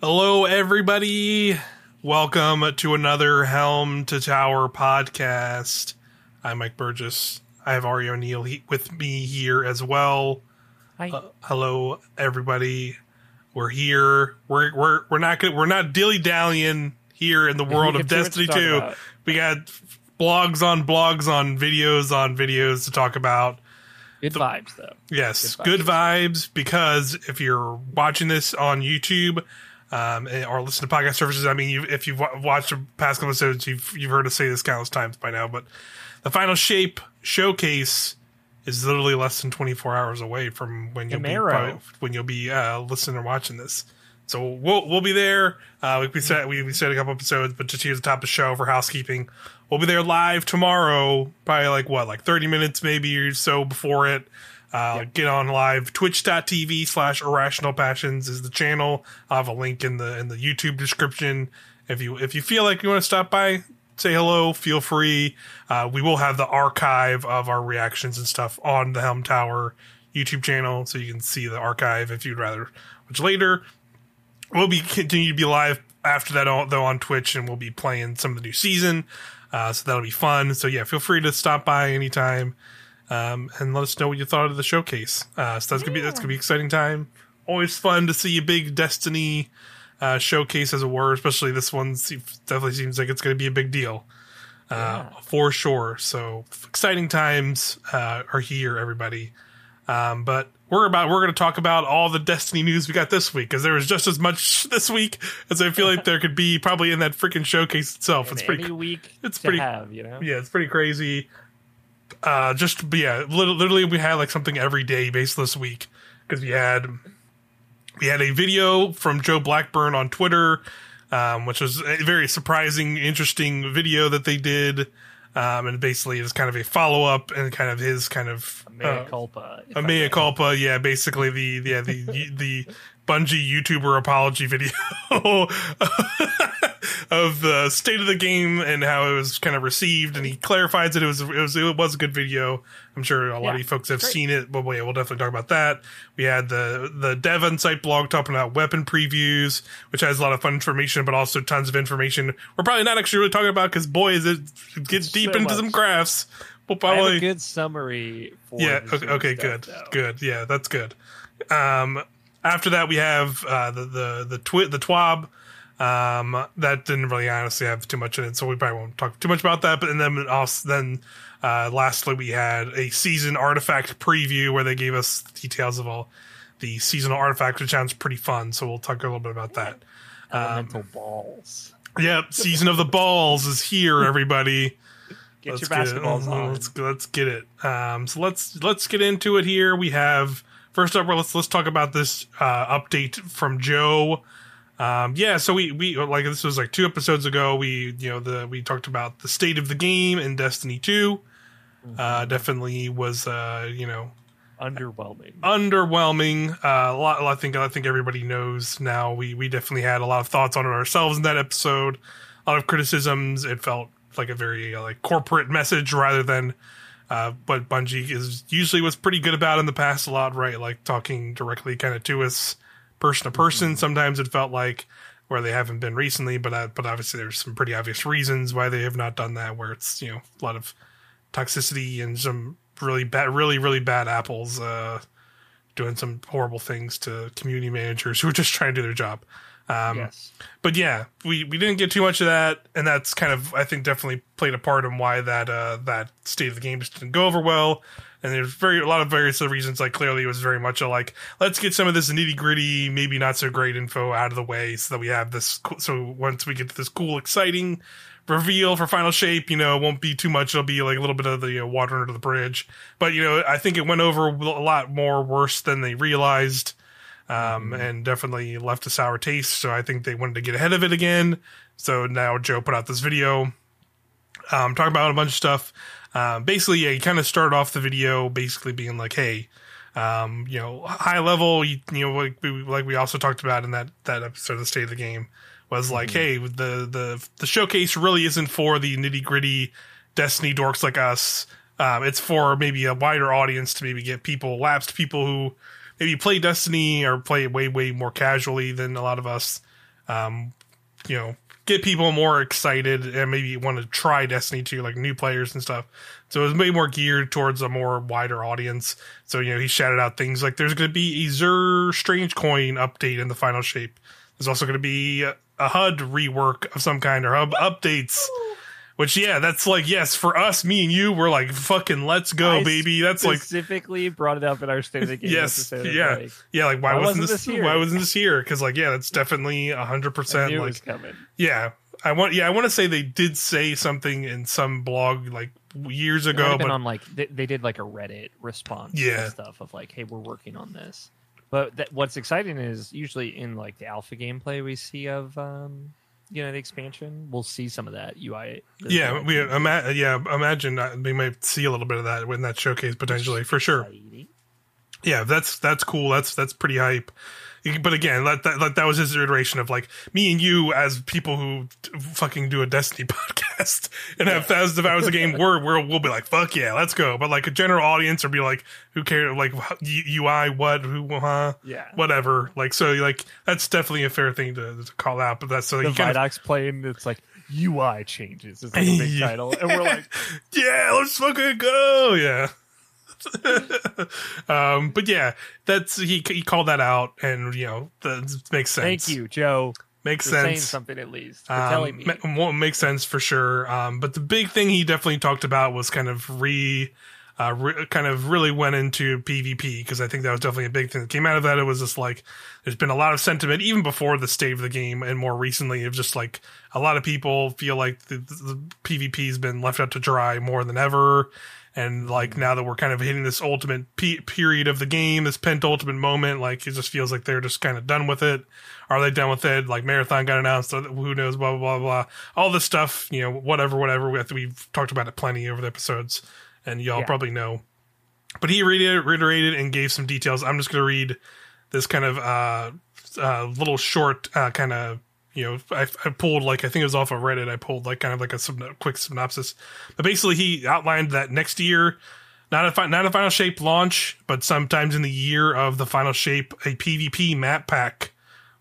Hello, everybody. Welcome to another Helm to Tower podcast. I'm Mike Burgess. I have Ari O'Neill he- with me here as well. Hi. Uh, hello, everybody. We're here. We're we're we're not good. We're not dilly dallying here in the world of have too much Destiny Two. We got blogs on blogs on videos on videos to talk about. Good vibes, though. Yes, Good vibes. good vibes. Because if you're watching this on YouTube um, or listen to podcast services, I mean, you, if you've wa- watched the past couple episodes, you've you've heard us say this countless times by now. But the final shape showcase is literally less than 24 hours away from when you'll be probably- when you'll be uh, listening or watching this. So we'll we'll be there. Uh, like we said, we, we said a couple episodes, but just here at the top of the show for housekeeping, we'll be there live tomorrow. Probably like what, like thirty minutes maybe or so before it. Uh, Get on live. Twitch.tv slash irrational passions is the channel. I'll have a link in the in the YouTube description. If you if you feel like you want to stop by, say hello. Feel free. Uh, we will have the archive of our reactions and stuff on the Helm Tower YouTube channel, so you can see the archive if you'd rather watch later we'll be continue to be live after that though on Twitch, and we'll be playing some of the new season. Uh, so that'll be fun. So yeah, feel free to stop by anytime, um, and let us know what you thought of the showcase. Uh, so that's gonna be that's gonna be exciting time. Always fun to see a big Destiny uh, showcase, as it were. Especially this one definitely seems like it's gonna be a big deal. Uh, for sure. So exciting times uh, are here, everybody. Um, but we're about we're going to talk about all the Destiny news we got this week because there was just as much this week as I feel like there could be probably in that freaking showcase itself. It's pretty week it's pretty- have, you know. yeah, it's pretty crazy. Uh, just yeah, literally we had like something every day based this week because we had we had a video from Joe Blackburn on Twitter, um, which was a very surprising, interesting video that they did. Um, and basically it's kind of a follow up and kind of his kind of Mea uh, culpa. a mea culpa, yeah, basically the yeah the the Bungie YouTuber apology video of the state of the game and how it was kind of received, and he clarifies that it was it was it was a good video. I'm sure a lot Yeah, of you folks have great. seen it, but yeah, we'll definitely talk about that. We had the the Dev Insight blog talking about weapon previews, which has a lot of fun information, but also tons of information we're probably not actually really talking about because boy, is it, gets deep So into much. some graphs. We'll I have probably a good summary for yeah okay, okay stuff, good though. good yeah that's good um after that we have uh the the the twi- the twab um that didn't really honestly have too much in it so we probably won't talk too much about that but and then also then uh lastly we had a season artifact preview where they gave us details of all the seasonal artifacts which sounds pretty fun so we'll talk a little bit about that Elemental balls. yep season of the balls is here everybody Get let's your basketballs get it. on. Let's let's get it. Um, so let's let's get into it here. We have first up. Let's let's talk about this uh, update from Joe. Um, yeah, so we we like this was like two episodes ago. We you know the we talked about the state of the game in Destiny 2 Mm-hmm. Uh, definitely was uh, you know Underwhelming. underwhelming. Uh, a lot. I think I think everybody knows now. We we definitely had a lot of thoughts on it ourselves in that episode. A lot of criticisms. It felt like a very uh, like corporate message rather than uh, what Bungie is usually was pretty good about in the past. A lot, right? Like talking directly kind of to us, person to person. Sometimes it felt like where they haven't been recently, but uh, but obviously there's some pretty obvious reasons why they have not done that. Where it's you know a lot of toxicity and some really bad, really really bad apples uh, doing some horrible things to community managers who are just trying to do their job. Um, yes. But yeah, we, we didn't get too much of that, and that's kind of I think definitely played a part in why that uh, that state of the game just didn't go over well. And there's very a lot of various other reasons. Like clearly, it was very much a like let's get some of this nitty gritty, maybe not so great info out of the way, so that we have this. So once we get to this cool, exciting reveal for final shape, you know, it won't be too much. It'll be like a little bit of the you know, water under the bridge. But you know, I think it went over a lot more worse than they realized um, and definitely left a sour taste. So I think they wanted to get ahead of it again. So now Joe put out this video, um, talking about a bunch of stuff. Um, basically, yeah, he kind of started off the video basically being like, "Hey, um, you know, high level, you, you know, like we, like we also talked about in that that episode of the State of the Game was like, hey, the the the showcase really isn't for the nitty gritty Destiny dorks like us. Um, it's for maybe a wider audience to maybe get people, lapsed people who maybe play Destiny or play it way way more casually than a lot of us. um, you know, get people more excited and maybe want to try Destiny 2, like new players and stuff. So it was way more geared towards a more wider audience. So, you know, he shouted out things like there's going to be a Xur Strange Coin update in the final shape. There's also going to be a HUD rework of some kind or hub updates. Which yeah, that's like yes for us, me and you, we're like fucking let's go, I baby. That's like specifically brought it up in our state of the game. yes, episode yeah, like, yeah. Like why, why wasn't, this, this here? Why wasn't this here? Because like yeah, that's definitely a hundred percent like was coming. yeah. I want yeah, I want to say they did say something in some blog like years ago, but on like they, they did like a Reddit response Yeah. and stuff of like, hey, we're working on this. But that, what's exciting is usually in like the alpha gameplay we see of um, you know the expansion, we'll see some of that UI. yeah, we ima- yeah imagine that we might see a little bit of that in that showcase potentially for sure. Yeah that's that's cool that's that's pretty hype but again that, that that that was his iteration of like me and you as people who fucking do a destiny podcast and have thousands of hours of game we're, we're we'll be like fuck yeah let's go but like a general audience will be like who cares like ui what who huh Yeah. whatever like so like that's definitely a fair thing to, to call out but that's so The you kind of Vidox plane, it's like UI changes. It's like a big Yeah. title, and we're like, yeah, let's fucking go. Yeah. um, but yeah, that's he he called that out, and you know that makes sense. "Thank you, Joe, makes for sense. something at least for Um, telling me." ma- makes sense for sure. Um, but the big thing he definitely talked about was kind of re, uh, re kind of really went into PvP because I think that was definitely a big thing that came out of that. It was just like there's been a lot of sentiment even before the state of the game, and more recently, of just like a lot of people feel like the, the PvP has been left out to dry more than ever. And like now that we're kind of hitting this ultimate pe- period of the game, this penultimate moment, like it just feels like they're just kind of done with it. Are they done with it? Like marathon got announced. Who knows? Blah blah blah blah. All this stuff, you know, whatever, whatever. We- We've talked about it plenty over the episodes, and y'all Yeah. probably know. But he reiterated, reiterated and gave some details. I'm just going to read this kind of uh, uh, little short uh, kind of you know I, I pulled like I think it was off of Reddit. I pulled like kind of like a syn- quick synopsis. But basically, he outlined that next year, not a fi- not a final shape launch, but sometimes in the year of the final shape, a PvP map pack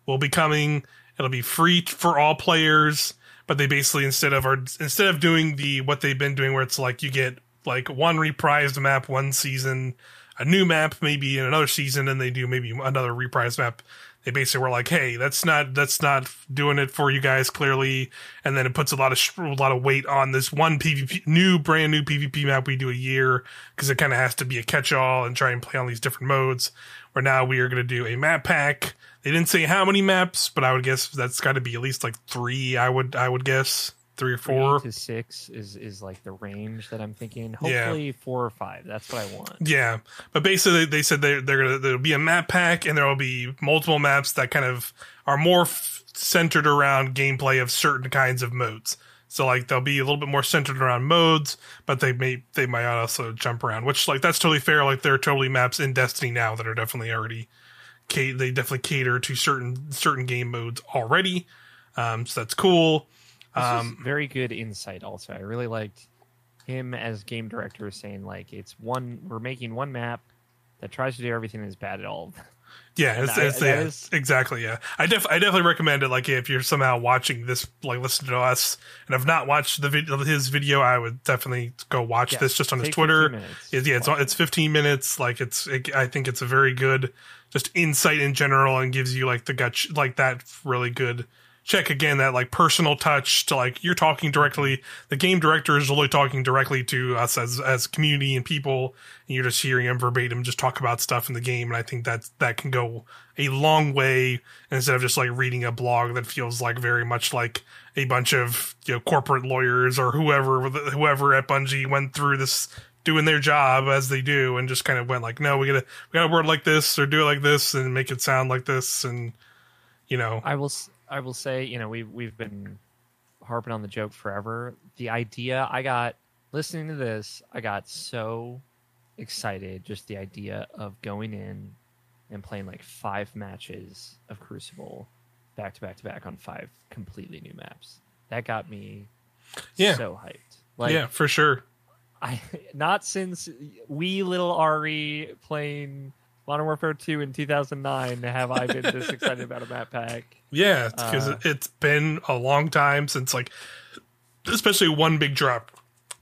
will be coming. It'll be free for all players, but they basically instead of are instead of doing the what they've been doing, where it's like you get like one reprised map one season, a new map maybe in another season, and they do maybe another reprised map. They basically were like, "Hey, that's not that's not doing it for you guys clearly," and then it puts a lot of a lot of weight on this one PvP new brand new PvP map we do a year because it kind of has to be a catch all and try and play on these different modes. Where now we are going to do a map pack. They didn't say how many maps, but I would guess that's got to be at least like three. I would I would guess three or four. to six is is like the range that I'm thinking. Yeah. Hopefully four or five. That's what I want. Yeah, but basically they said they're, they're gonna there'll be a map pack and there will be multiple maps that kind of are more f- centered around gameplay of certain kinds of modes. So like they'll be a little bit more centered around modes, but they may they might also jump around, which like that's totally fair. Like there are totally maps in Destiny now that are definitely already they definitely cater to certain certain game modes already. Um, so that's cool. Um, very good insight. Also, I really liked him as game director saying like it's one. We're making one map that tries to do everything that's bad at all. Yeah, it's, I- it's, yeah, is- exactly. Yeah, I def I definitely recommend it. Like, if you're somehow watching this, like, listen to us, and have not watched the video, his video, I would definitely go watch Yeah, this just on his Twitter. 15. It's, yeah, it's it's 15 minutes. Like, it's it, I think it's a very good just insight in general, and gives you like the gut like that really good check again that like personal touch to like you're talking directly the game director is really talking directly to us as as community and people and you're just hearing him verbatim just talk about stuff in the game and i think that that can go a long way instead of just like reading a blog that feels like very much like a bunch of you know corporate lawyers or whoever whoever at bungie went through this doing their job as they do and just kind of went like no we gotta we gotta word like this or do it like this and make it sound like this and you know I will. s- I will say, you know, we've we've been harping on the joke forever. The idea I got listening to this, I got so excited. Just the idea of going in and playing like five matches of Crucible back to back to back on five completely new maps. That got me Yeah. so hyped. Like yeah for sure I not since wee little Ari playing Modern Warfare 2 in 2009 have I been this excited about a map pack. Yeah, because Uh, it's been a long time since like, especially one big drop.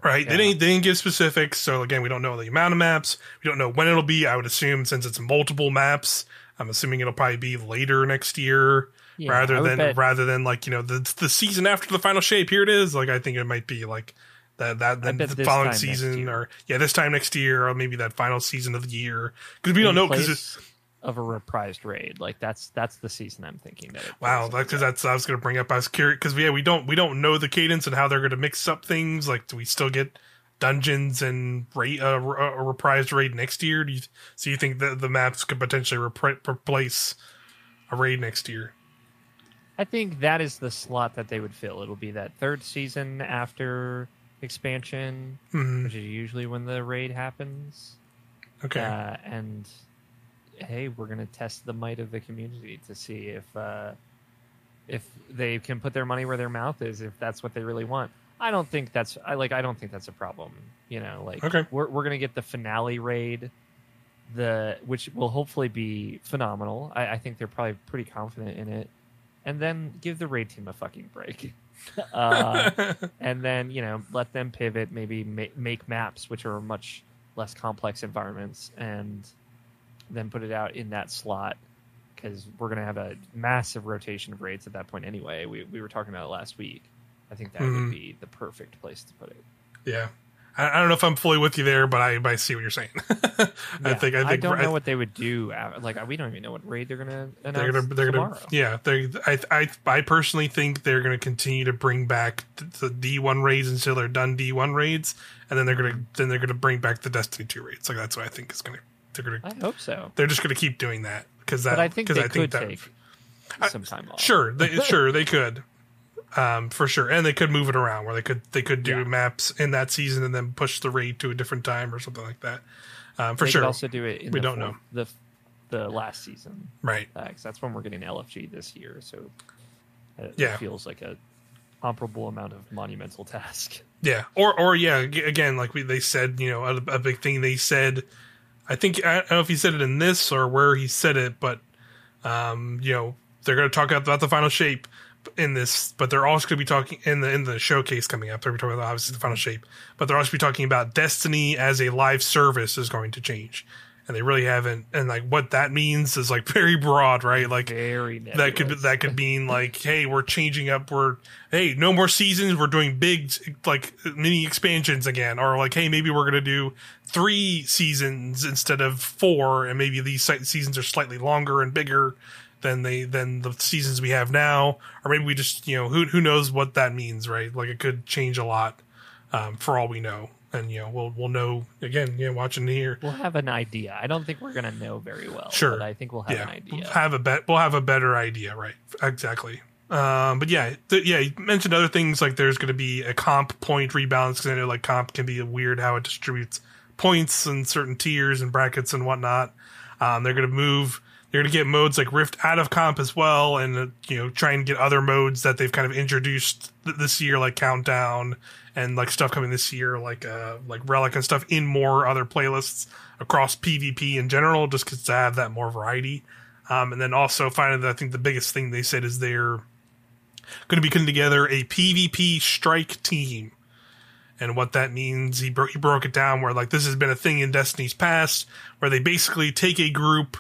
Right, they didn't they didn't give specifics, so again, we don't know the amount of maps. We don't know when it'll be. I would assume since it's multiple maps, I'm assuming it'll probably be later next year, Yeah, rather than bet- rather than like you know the the season after the final shape. Here it is. Like I think it might be like that that then the following season or yeah this time next year or maybe that final season of the year because we don't know because of a reprised raid. Like that's that's the season I'm thinking that. Wow, because that's I was going to bring up. I was curious because yeah, we don't we don't know the cadence and how they're going to mix up things. Like, do we still get dungeons and raid uh, a reprised raid next year? Do you so you think that the maps could potentially repri- replace a raid next year? I think that is the slot that they would fill. It'll be that third season after expansion, Mhm. which is usually when the raid happens. Okay, Uh, and hey, we're gonna test the might of the community to see if uh, if they can put their money where their mouth is. If that's what they really want. I don't think that's I like. I don't think that's a problem. You know, like Okay. we're we're gonna get the finale raid, the which will hopefully be phenomenal. I, I think they're probably pretty confident in it, and then give the raid team a fucking break. uh, and then you know let them pivot maybe ma- make maps which are much less complex environments and then put it out in that slot because we're going to have a massive rotation of raids at that point anyway we, we were talking about it last week i think that Mhm. would be the perfect place to put it yeah. I, I don't know if I'm fully with you there, but I, but I see what you're saying. I Yeah, think I think don't I- know what they would do af- like we don't even know what raid they're going to announce they're gonna they're tomorrow. gonna yeah they I I I personally think they're gonna continue to bring back the D one raids until they're done D one raids, and then they're gonna then they're gonna bring back the Destiny two raids. Like that's what I think is gonna they're gonna i hope so they're just gonna keep doing that because that but i think they could that take some time off sure they, sure they could um for sure and they could move it around where they could they could do Yeah. maps in that season and then push the raid to a different time or something like that um for they sure could also do it in We the don't fourth- know. the the last season right because that's when we're getting LFG this year. So it, Yeah. feels like a comparable amount of monumental task. Yeah, or or yeah, again, like we they said, you know, a, a big thing they said. I think I don't know if he said it in this or where he said it, but um, you know, they're going to talk about the final shape in this, but they're also going to be talking in the in the showcase coming up. They're going to talking about obviously the final shape, but they're also be talking about Destiny as a live service is going to change, and they really haven't. And like what that means is like very broad, right? Like Very that could nebulous. that could mean like hey we're changing up we're hey no more seasons we're doing big like mini expansions again or like hey maybe we're gonna do three seasons instead of four and maybe these seasons are slightly longer and bigger than they than the seasons we have now or maybe we just you know who who knows what that means right like it could change a lot um, for all we know and you know we'll we'll know again you know watching here We'll have an idea. I don't think we're gonna know very well. Sure. but I think we'll have yeah, an idea. We'll have a bet. We'll have a better idea, right? Exactly. Um, but yeah, th- yeah. You mentioned other things like there's going to be a comp point rebalance because I know like comp can be weird how it distributes points and certain tiers and brackets and whatnot. Um, they're going to move. They're going to get modes like Rift out of comp as well, and uh, you know try and get other modes that they've kind of introduced th- this year, like Countdown and like stuff coming this year, like uh like Relic and stuff in more other playlists across PvP in general, just 'cause to have that more variety. Um, and then also finally, that I think the biggest thing they said is they're going to be putting together a PvP strike team. And what that means, he, bro- he broke it down where like this has been a thing in Destiny's past, where they basically take a group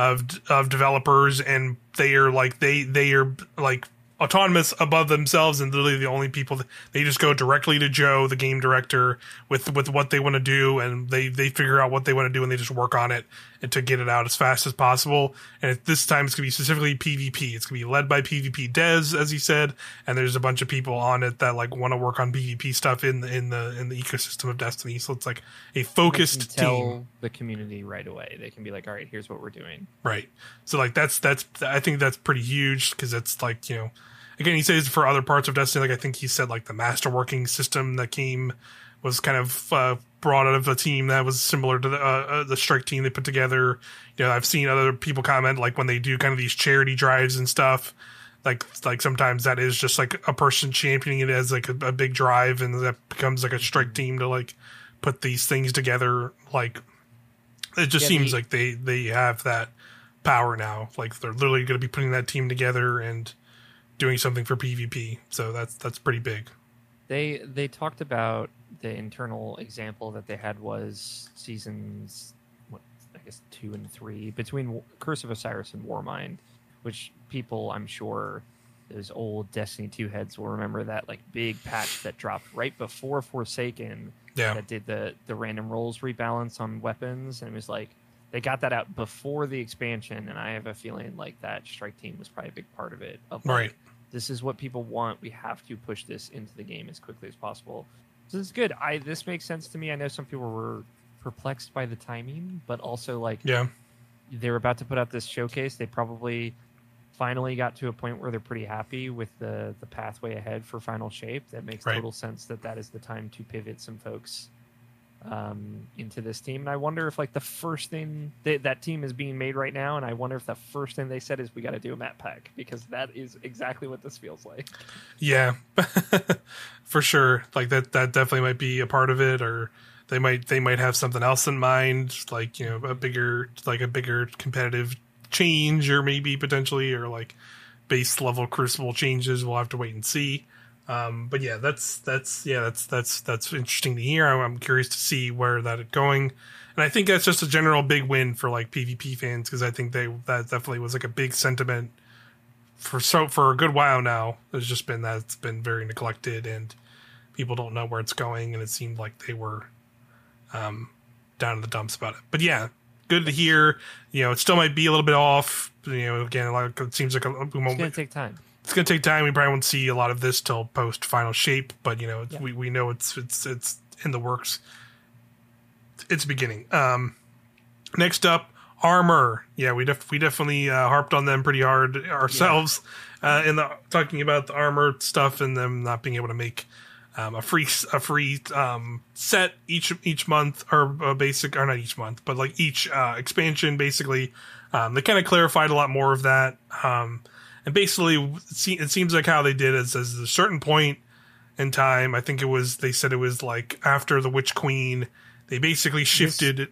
of of developers and they are like they they are like autonomous above themselves and literally the only people that, they just go directly to Joe the game director with with what they want to do and they they figure out what they want to do and they just work on it and to get it out as fast as possible and at this time it's going to be specifically PvP it's going to be led by PvP devs as he said and there's a bunch of people on it that like want to work on PvP stuff in the in the in the ecosystem of Destiny so it's like a focused tell team the community right away. They can be like, "All right, here's what we're doing." Right. So like that's that's I think that's pretty huge because it's like you know, again he says for other parts of Destiny like I think he said like the masterworking system that came was kind of uh, brought out of a team that was similar to the uh, uh, the strike team they put together. You know I've seen other people comment like when they do kind of these charity drives and stuff. Like like sometimes that is just like a person championing it as like a, a big drive and that becomes like a strike team to like put these things together like It just Yeah, seems the- like they they have that power now. Like they're literally going to be putting that team together and doing something for PvP. So that's that's pretty big. They they talked about the internal example that they had was seasons what I guess two and three between Curse of Osiris and Warmind, which people I'm sure those old Destiny two heads will remember that like big patch that dropped right before Forsaken Yeah. that did the the random rolls rebalance on weapons and it was like they got that out before the expansion and I have a feeling like that strike team was probably a big part of it of like, Right. this is what people want. We have to push this into the game as quickly as possible. So this is good. I this makes sense to me. I know some people were perplexed by the timing, but also like Yeah. they're about to put out this showcase. They probably finally got to a point where they're pretty happy with the the pathway ahead for final shape. That makes Right. total sense that that is the time to pivot some folks um, into this team. And I wonder if like the first thing that that team is being made right now, and I wonder if the first thing they said is we got to do a map pack because that is exactly what this feels like. Yeah, for sure. Like that, that definitely might be a part of it, or they might they might have something else in mind, like you know a bigger like a bigger competitive change, or maybe potentially, or like base level crucible changes. We'll have to wait and see. Um, but yeah, that's that's yeah that's that's that's interesting to hear. I'm, I'm curious to see where that is going, and I think that's just a general big win for like PvP fans because I think they that definitely was like a big sentiment for so for a good while now. There's just been that it's been very neglected and people don't know where it's going, and it seemed like they were um, down in the dumps about it. But yeah, good to hear. You know, it still might be a little bit off. You know, again, like it seems like a, It's won't- gonna take time. It's gonna take time. We probably won't see a lot of this till post final shape, but you know, it's, Yeah. we we know it's it's it's in the works. It's beginning. Um, next up, armor. Yeah, we def- we definitely uh, harped on them pretty hard ourselves uh, in the talking about the armor stuff and them not being able to make um, a free a free um, set each each month or a basic or not each month, but like each uh, expansion basically. Um, they kind of clarified a lot more of that. Um, and basically, it seems like how they did is, is a certain point in time. I think it was they said it was like after the Witch Queen. They basically shifted.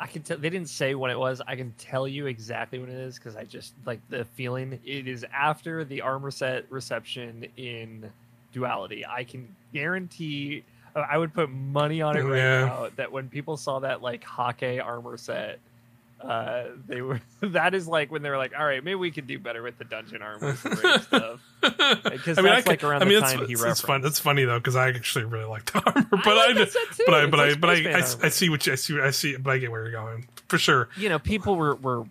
I can tell they didn't say what it was. I can tell you exactly what it is because I just like the feeling. It is after the armor set reception in Duality. I can guarantee. I would put money on it oh, right Yeah. now that when people saw that like Hake armor set, uh, they were that is like when they were like, all right, maybe we could do better with the dungeon armor stuff. Because I mean, I that's could, like around I mean, the it's, time he it's, referenced. it's fun. It's funny though because I actually really like the armor, but like I, set too. but I, but like I, but I, I. I see what you, I see, I see, but I get where you're going for sure. you know, people were were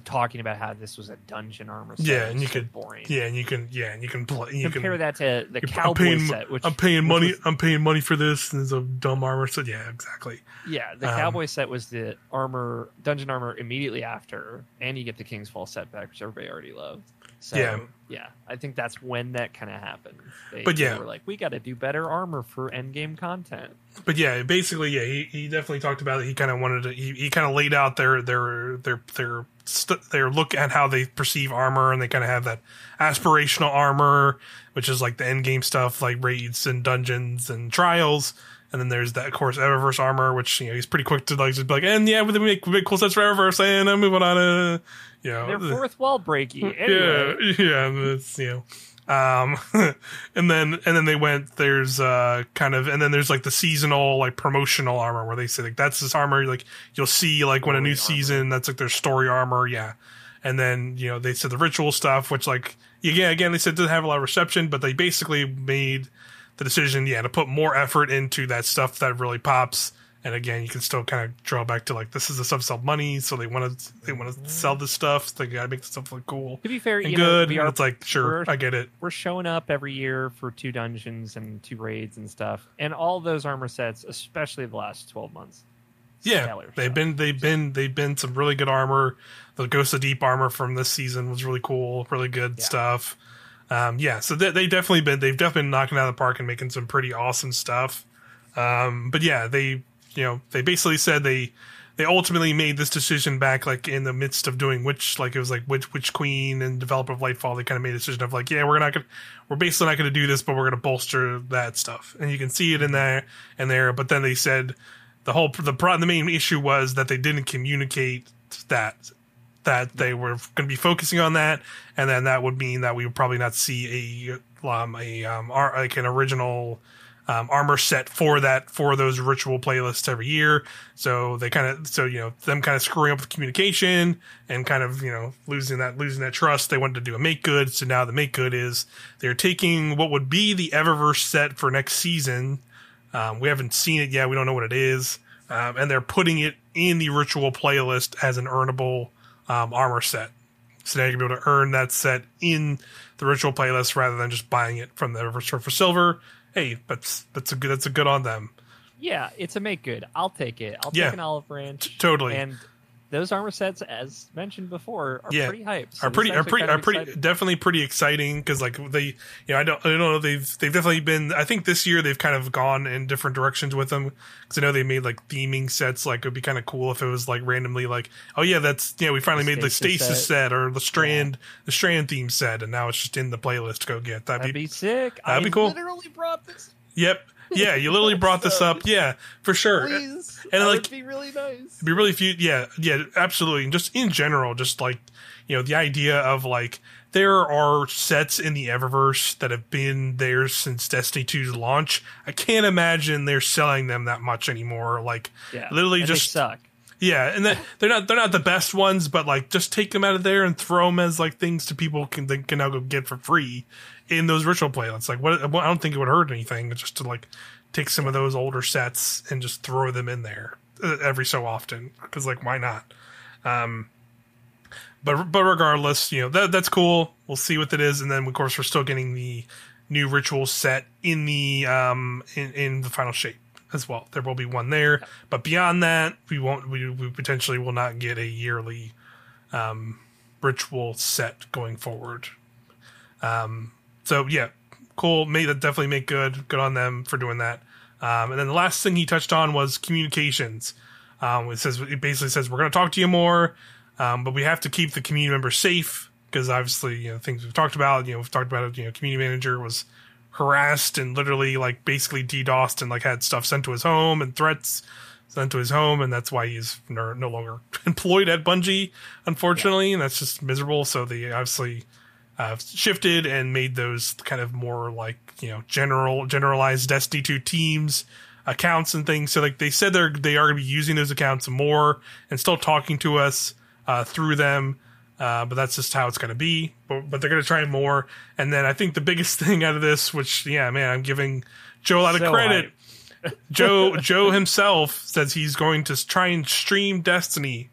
talking about how this was a dungeon armor set. Yeah, and you so could- boring. Yeah, and you can, yeah, and you can play. You Compare can. that to the cowboy paying, set, which I'm paying which money. was- I'm paying money for this, and it's a dumb armor set. Yeah, exactly. yeah, the um, cowboy set was the armor, dungeon armor immediately after, and you get the King's Fall setback, which everybody already loved. So Yeah. yeah, I think that's when that kind of happened. They, But yeah. were like, we got to do better armor for end game content. but yeah, basically, yeah, he, he definitely talked about it. He kind of wanted to. He, he kind of laid out their their their their st- their look at how they perceive armor, and they kind of have that aspirational armor, which is like the end game stuff, like raids and dungeons and trials. And then there's that, of course, Eververse armor, which you know he's pretty quick to like just be like, and yeah, we make, we make cool sets for Eververse, and I'm moving on to, you know, They're fourth wall breaky. Anyway, yeah, yeah, it's you know, um, and then and then they went. There's uh kind of, and then there's like the seasonal like promotional armor where they say like that's this armor like you'll see like when a new armor. season that's like their story armor, yeah. And then you know they said the ritual stuff, which like yeah again they said didn't have a lot of reception, but they basically made the decision yeah to put more effort into that stuff that really pops. And again, you can still kind of draw back to like this is the stuff sell money, so they want to they want to sell this stuff. So they gotta make the stuff look cool to be fair, and good. know, and it's like, sure, I get it. we're showing up every year for two dungeons and two raids and stuff, and all those armor sets, especially the last twelve months. Yeah, stellar they've been they've been they've been some really good armor. The Ghost of Deep armor from this season was really cool, really good Yeah. stuff. Um, yeah, so they, they definitely been they've definitely been knocking out of the park and making some pretty awesome stuff. Um, but yeah, they you know they basically said they they ultimately made this decision back like in the midst of doing which like it was like which Witch Queen and developer of Lightfall. They kind of made a decision of like yeah we're not gonna we're basically not gonna do this, but we're gonna bolster that stuff, and you can see it in there and there. But then they said the whole the the main issue was that they didn't communicate that that they were going to be focusing on that, and then that would mean that we would probably not see a um, a um, like an original um, armor set for that for those ritual playlists every year. So they kind of so you know them kind of screwing up the communication and kind of you know losing that losing that trust. They wanted to do a make good, so now the make good is they're taking what would be the Eververse set for next season. Um, we haven't seen it yet. We don't know what it is, um, and they're putting it in the ritual playlist as an earnable um, armor set. So now you can be able to earn that set in the ritual playlist rather than just buying it from the Eververse for silver. Hey, that's that's a good that's a good on them. Yeah, it's a make good. I'll take it. I'll Yeah. take an olive branch. Totally. And those armor sets, as mentioned before, are Yeah. pretty hyped. So are pretty are pretty kind are pretty exciting. definitely pretty exciting because like they you know I don't I don't know they've they've definitely been I think this year they've kind of gone in different directions with them because I know they made like theming sets like it would be kind of cool if it was like randomly like oh yeah that's yeah we finally The made the Stasis set. set. or the strand the strand theme set and now it's just in the playlist to go get that'd, That'd be, be sick. that'd I be cool. Literally brought this. yep yeah you literally brought this up yeah for sure Please, and, that like- would be really nice. It'd be really few. Yeah, yeah, absolutely. And just in general, just like you know, the idea of like there are sets in the Eververse that have been there since Destiny 2's launch. I can't imagine they're selling them that much anymore. Like Yeah, literally and they just suck. yeah, and then they're not they're not the best ones, but like just take them out of there and throw them as like things to people can they can now go get for free in those ritual playlists. Like what I don't think it would hurt anything just to like take some of those older sets and just throw them in there uh, every so often because like why not? Um, but but regardless, you know that that's cool. We'll see what that is, and then of course we're still getting the new ritual set in the um in, in the final shape as well. There will be one there, but beyond that, we won't. We, we potentially will not get a yearly um, ritual set going forward. Um, so yeah, cool. Made that definitely make good. Good on them for doing that. Um, and then the last thing he touched on was communications. Um, it says it basically says we're going to talk to you more, um, but we have to keep the community members safe because obviously you know things we've talked about. You know we've talked about it. You know community manager was harassed and literally like basically DDoSed and like had stuff sent to his home and threats sent to his home, and that's why he's no, no longer employed at Bungie, unfortunately, and that's just miserable. So they obviously uh, shifted and made those kind of more like you know general generalized Destiny two teams accounts and things. So like they said they're they are going to be using those accounts more and still talking to us uh, through them. Uh, but that's just how it's going to be. But, but they're going to try more. And then I think the biggest thing out of this, which yeah, man, I'm giving Joe a lot of credit. Joe Joe himself says he's going to try and stream Destiny.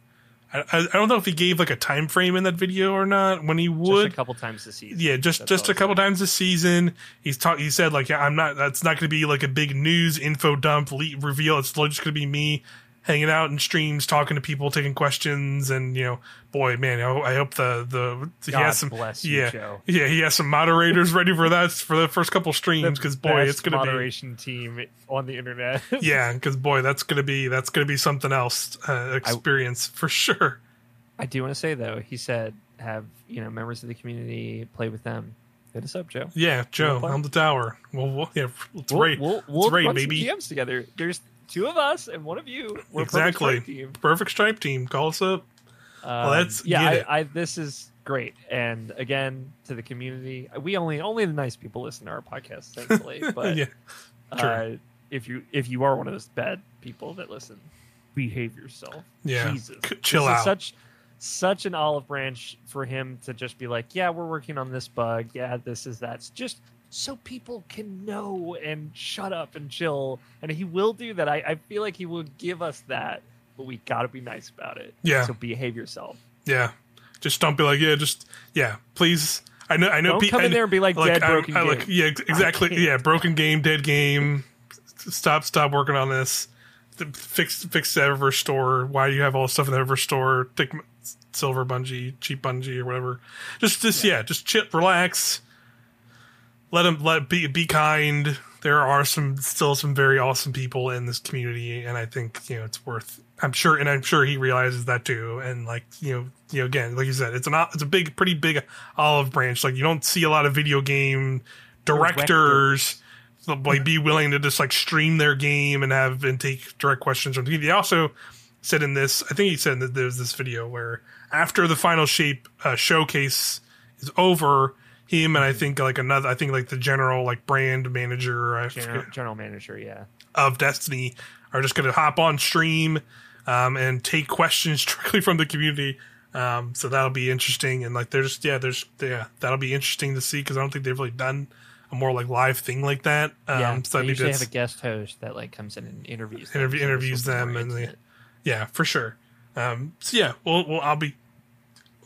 I, I, don't know if he gave like a time frame in that video or not when he would. Just a couple times this season. Yeah, just That's just a couple times this season. He's talked. He said like, yeah, I'm not. That's not going to be like a big news info dump le- reveal. It's just going to be me hanging out in streams, talking to people, taking questions, and you know, boy, man, I, I hope the the he has some. bless you, yeah, Joe. yeah, he has some moderators ready for that for the first couple streams because boy, it's going to be a moderation team on the internet. yeah, because boy, that's to be that's to be something else uh, experience for sure. I do want to say though, he said have you know members of the community play with them. Hit us up, Joe. Yeah, Joe on the tower. Well, we'll yeah, let's We'll, raid. we'll, we'll let's raid, run baby. some GMs together. There's two of us and one of you. We're a perfect exactly. team. Perfect stripe team. Call us up. Um, let's yeah, I. I, this is great. And again, to the community, we only only the nice people listen to our podcast, thankfully. But yeah, uh, if you if you are one of those bad people that listen, behave yourself. Yeah. Jesus, C- chill out. Such such an olive branch for him to just be like, yeah, we're working on this bug. Yeah, this is that. It's just so people can know and shut up and chill. And he will do that. I, I feel like he will give us that, but we got to be nice about it. Yeah. So behave yourself. yeah. Just don't be like, yeah, just yeah, please. I know, I know. Don't pe- come in know- there and be like, dead, I'm- broken I like, game. yeah, exactly. Yeah, broken game, dead game. Stop, stop working on this. Th- Fix, fix the Eververse store. Why do you have all this stuff in the Eververse store? Take silver Bungie, cheap Bungie, or whatever. Just, just yeah, just chill, relax. Let them let be be kind. There are some still some very awesome people in this community, and I think you know it's worth. I'm sure, and I'm sure he realizes that too. And like you know, you know, again, like you said, it's an it's a big, pretty big olive branch. Like you don't see a lot of video game directors like be willing to just like stream their game and have and take direct questions from. They also said in this, I think he said that there's this video where after the final shape uh, showcase is over, him and I think like another, I think like the general like brand manager, I General, general manager, yeah. of Destiny are just going to hop on stream um, and take questions directly from the community. Um, so that'll be interesting. And like, there's, yeah, there's, yeah, that'll be interesting to see because I don't think they've really done a more like live thing like that. Um, yeah, so they usually have a guest host that like comes in and interviews Interview- this interviews them and they- yeah, for sure. Um, so yeah, we'll, we'll, I'll be,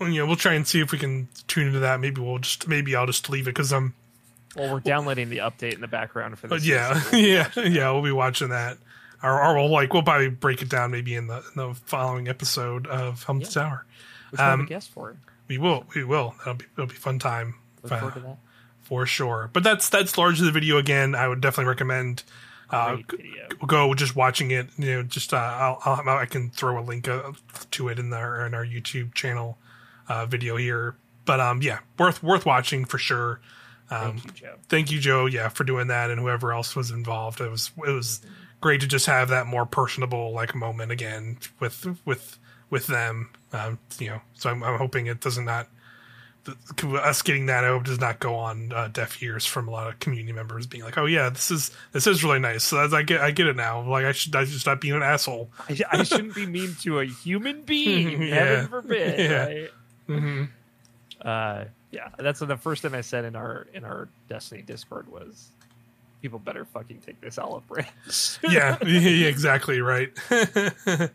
you know, we'll try and see if we can tune into that. Maybe we'll just, maybe I'll just leave it because I'm, well, we're downloading the update in the background for this. yeah, yeah, yeah. We'll be watching that, or, or we'll like we'll probably break it down maybe in the, in the following episode of Helm Yeah. Tower. we have um, a guest for it. We will, we will. That'll be it'll be fun time Look uh, forward to that. for sure. But that's that's largely the video. Again, I would definitely recommend. Uh, go just watching it. You know, just uh, I'll, I'll I can throw a link uh, to it in our in our YouTube channel uh, video here. But um, yeah, worth worth watching for sure. Um, Thank you, Joe. thank you, Joe. Yeah, for doing that, and whoever else was involved. It was it was great to just have that more personable like moment again with with with them. Um, you know, so I'm, I'm hoping it doesn't not the, us getting that out does not go on uh, deaf ears from a lot of community members being like, oh yeah, this is this is really nice. So that's, I get I get it now. Like I should I should stop being an asshole. I, I shouldn't be mean to a human being. Yeah. Heaven forbid. Yeah. Right? Hmm Uh, yeah, that's the first thing I said in our in our Destiny Discord was, people better fucking take this olive branch. yeah, yeah, exactly right.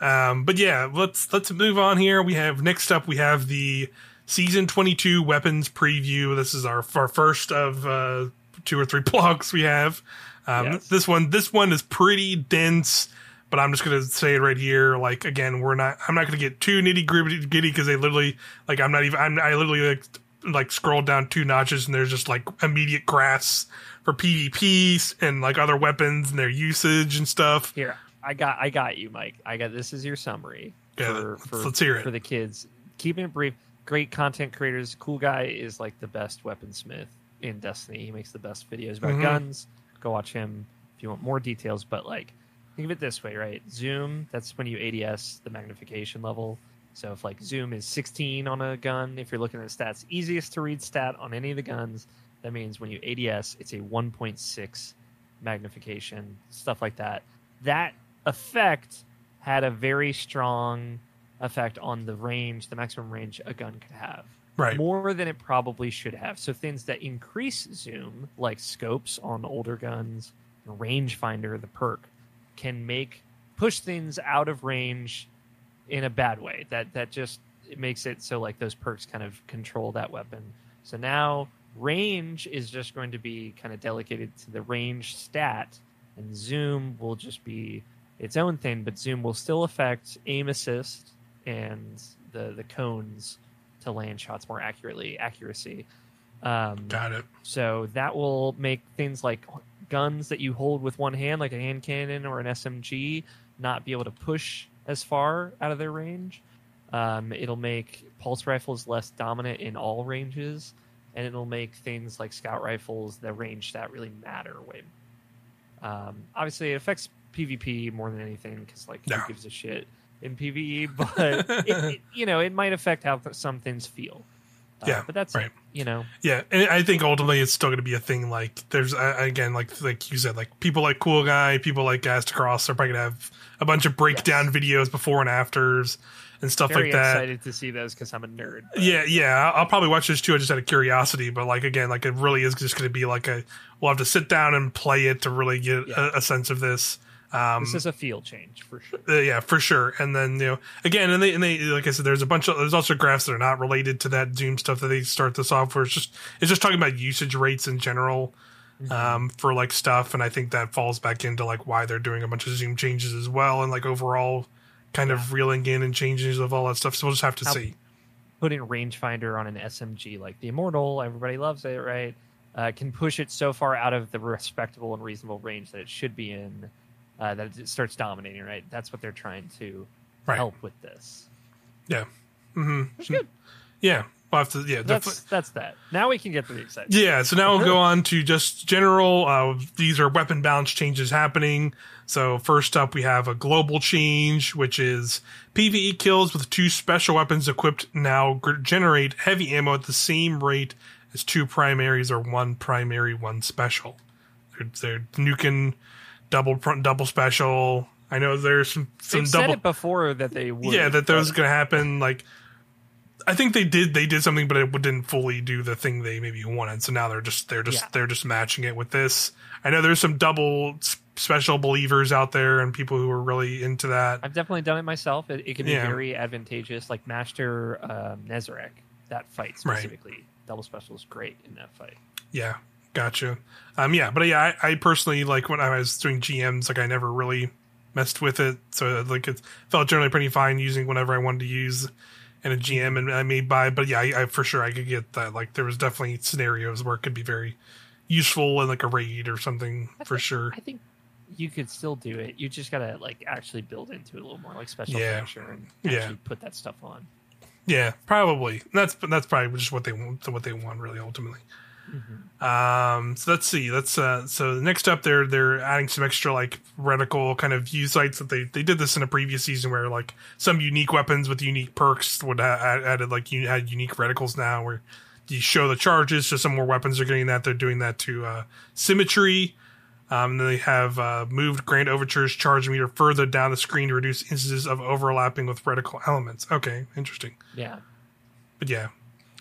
um, but yeah, let's let's move on here. We have next up we have the season twenty two weapons preview. This is our our first of uh, two or three blogs we have. Um, Yes. This one this one is pretty dense. But I'm just gonna say it right here. Like again, we're not. I'm not gonna get too nitty gritty because they literally like. I'm not even. I'm, I literally like like scrolled down two notches and there's just like immediate graphs for PvPs and like other weapons and their usage and stuff. Here, I got I got you, Mike. I got this is your summary Yeah, for, let's- for let's hear it. for the kids. Keeping it brief. Great content creators. Cool guy is like the best weaponsmith in Destiny. He makes the best videos about Mhm. guns. Go watch him if you want more details. But like, think of it this way, right? Zoom. That's when you ADS the magnification level. So if like zoom is 16 on a gun, if you're looking at stats, easiest to read stat on any of the guns. That means when you ADS, it's a 1.6 magnification, stuff like that. That effect had a very strong effect on the range, the maximum range a gun could have. Right. More than it probably should have. So things that increase zoom, like scopes on older guns, rangefinder, the perk, can make push things out of range in a bad way. That that just it makes it so like those perks kind of control that weapon. So now range is just going to be kind of delegated to the range stat, and zoom will just be its own thing. But zoom will still affect aim assist and the the cones to land shots more accurately, accuracy. Um, Got it. so that will make things like guns that you hold with one hand, like a hand cannon or an SMG, not be able to push as far out of their range. Um, it'll make pulse rifles less dominant in all ranges, and it'll make things like scout rifles, the range stat really matter. Way, um, obviously, it affects PvP more than anything because like Yeah. who gives a shit in PvE, but it, it, you know it might affect how th- some things feel. Uh, Yeah, but that's right. you know Yeah, and I think ultimately it's still going to be a thing. Like there's uh, again, like like you said, like people like Cool Guy, people like Aztecross are probably going to have a bunch of breakdown videos before and afters and stuff very like that. excited to see those because I'm a nerd. but- Yeah, yeah, I'll I'll probably watch this too. I just out of curiosity, but like again, like it really is just going to be like a we'll have to sit down and play it to really get Yeah. a, a sense of this. Um, this is a feel change for sure. uh, yeah, for sure. And then you know, again, and they and they like I said, there's a bunch of there's also graphs that are not related to that Zoom stuff that they start this off where it's just it's just talking about usage rates in general um, for like stuff, and I think that falls back into like why they're doing a bunch of Zoom changes as well, and like overall kind of reeling in and changes of all that stuff. So we'll just have to see. Putting rangefinder on an SMG like the Immortal, everybody loves it, right? Uh, can push it so far out of the respectable and reasonable range that it should be in, uh, that it starts dominating, right? That's what they're trying to Right. help with this. hmm Which is good. Yeah, we'll to yeah. That's that's that. Now we can get to the exciting. Yeah, so now we'll go on to just general. Uh, these are weapon balance changes happening. So first up, we have a global change, which is PVE kills with two special weapons equipped now generate heavy ammo at the same rate as two primaries or one primary, one special. They're, they're nuking double double special. I know there's some some They've double said it before that they would. yeah that those but- going to happen like i think they did they did something but it didn't fully do the thing they maybe wanted so now they're just they're just Yeah. they're just matching it with this i know there's some double special believers out there and people who are really into that I've definitely done it myself. It, it can be Yeah. very advantageous. Like Master um, Nezarec, that fight Right. specifically, double special is great in that fight. yeah gotcha um yeah but yeah I, I personally like when i was doing gms like i never really messed with it so like it felt generally pretty fine using whenever i wanted to use in a gm and i made by. but yeah I, I for sure i could get that like there was definitely scenarios where it could be very useful in like a raid or something for sure I think you could still do it. You just gotta like actually build into it a little more, like special Yeah. finisher, and Yeah. put that stuff on. yeah probably that's that's probably just what they want what they want really ultimately Mm-hmm. Um, so let's see. Let's uh, so next up, they're they're adding some extra like reticle kind of view sites that they they did this in a previous season where like some unique weapons with unique perks would ha- added like you had unique reticles now where you show the charges. So some more weapons are getting that. They're doing that to uh, symmetry. Um, then they have uh, moved Grand Overture's charge meter further down the screen to reduce instances of overlapping with reticle elements. Okay, interesting Yeah, but yeah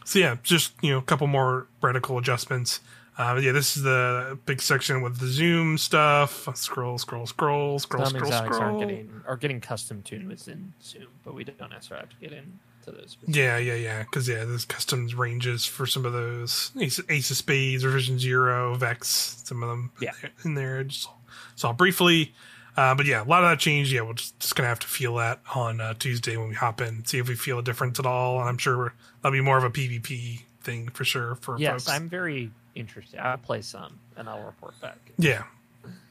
so yeah just you know a couple more reticle adjustments. Uh, yeah this is the big section with the zoom stuff. Scroll scroll scroll scroll some scroll exotics scroll. aren't getting are getting custom tuned within Zoom, but we don't necessarily have to get into those. yeah yeah yeah because yeah there's customs ranges for some of those. Ace, ace of spades revision zero vex some of them Yeah. in there. I just saw briefly uh, but yeah a lot of that change yeah we're just, just gonna have to feel that on uh, tuesday when we hop in see if we feel a difference at all and i'm sure that'll be more of a pvp thing for sure for Yes, folks. I'm very interested. I'll play some and I'll report back. Yeah,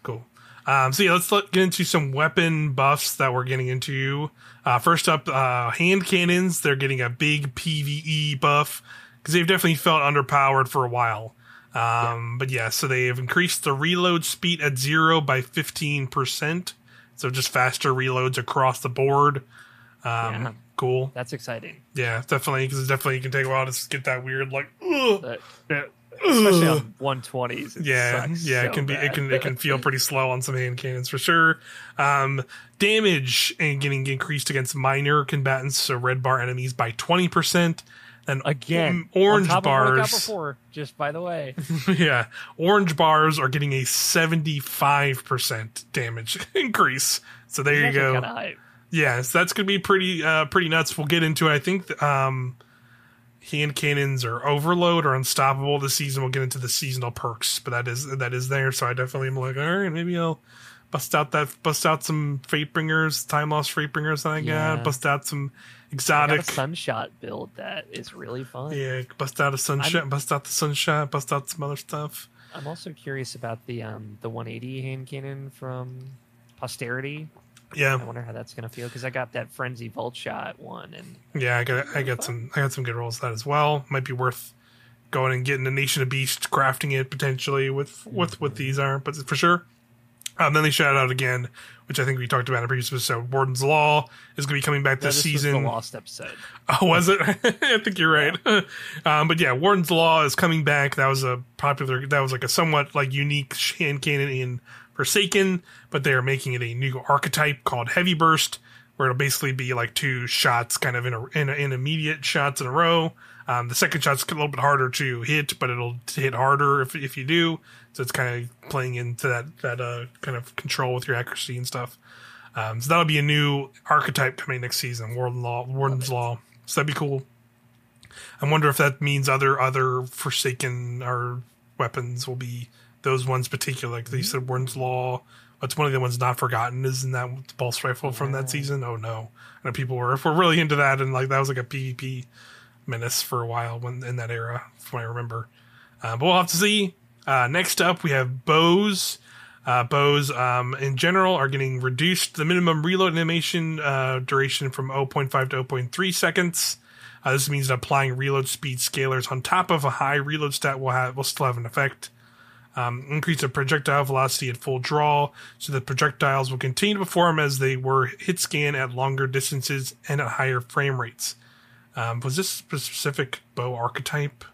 cool. Um, so yeah, let's let, get into some weapon buffs that we're getting into. Uh, first up, uh, hand cannons. They're getting a big PVE buff because they've definitely felt underpowered for a while. Um, But yeah, so they have increased the reload speed at zero by fifteen percent. So just faster reloads across the board. Um, Yeah. Cool. That's exciting. Yeah, definitely because it definitely can take a while to just get that weird like. Ugh. But, especially on 120s. it yeah yeah so it can be it can it can feel pretty slow on some hand cannons for sure um damage and getting increased against minor combatants so red bar enemies by 20% and Again, orange on top Of what I got bars before, just by the way, yeah orange bars are getting a 75% damage increase so there you go Kind of hype. yeah, so that's gonna be pretty uh pretty nuts. We'll get into it. I think th- um hand cannons are overload or unstoppable this season. We'll get into the seasonal perks, but that is that is there. So I definitely am like, all right, maybe I'll bust out that bust out some Fatebringers, time lost Fatebringers that I Yeah. got, bust out some exotic sunshot build that is really fun. yeah, bust out a sunshot, bust out the sunshot, bust out some other stuff. I'm also curious about the um the 180 hand cannon from Posterity. Yeah, I wonder how that's gonna feel because I got that frenzy vault shot one, and yeah, I got I got some I got some good rolls of that as well. Might be worth going and getting a Nation of Beasts, crafting it potentially with with what these are, but for sure. Um, then they shout out again, which I think we talked about in a previous episode. Warden's Law is going to be coming back No, this, this was season. the lost episode. Oh, was it? I think you're right. um, but yeah, Warden's Law is coming back. That was a popular. That was like a somewhat like unique hand cannon in Forsaken, but they are making it a new archetype called Heavy Burst, where it'll basically be like two shots, kind of in a in, a, in immediate shots in a row. Um, the second shot's a little bit harder to hit, but it'll hit harder if if you do. So it's kind of playing into that that uh, kind of control with your accuracy and stuff. Um, so that'll be a new archetype coming next season, Warden Law, Warden's Law. So that'd be cool. I wonder if that means other other Forsaken or weapons will be those ones particular. Like you said, Warden's Law. What's one of the ones not forgotten? Isn't that the pulse rifle from that season? Oh no! I know people were if we're really into that, and like that was like a PvP menace for a while when in that era, from what I remember. Uh, but we'll have to see. Uh, next up, we have bows. Uh, bows um, in general are getting reduced the minimum reload animation uh, duration from 0.5 to 0.3 seconds. Uh, this means that applying reload speed scalars on top of a high reload stat will have will still have an effect. Um, increase the projectile velocity at full draw, so that projectiles will continue to perform as they were hit scan at longer distances and at higher frame rates. Um, was this specific bow archetype?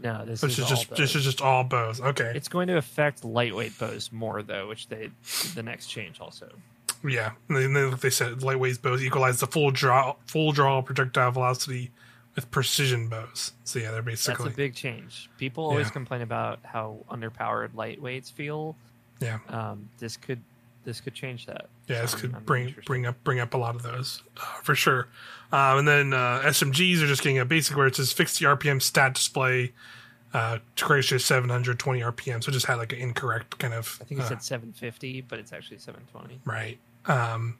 No, this This is is just bows. this is just all bows. Okay, It's going to affect lightweight bows more though, which they the next change also. yeah. And like they said, lightweight bows equalize the full draw full draw projectile velocity with precision bows. So yeah, they're basically That's a big change. People always Yeah. complain about how underpowered lightweights feel. yeah. Um, this could this could change that. Yeah, this could I'm- I'm bring bring up bring up a lot of those uh, for sure. Um, and then uh, SMGs are just getting a basic where it says fix the RPM stat display uh, to create just 720 RPM. So it just had like an incorrect kind of. I think it uh, said 750, but it's actually 720. right. Um,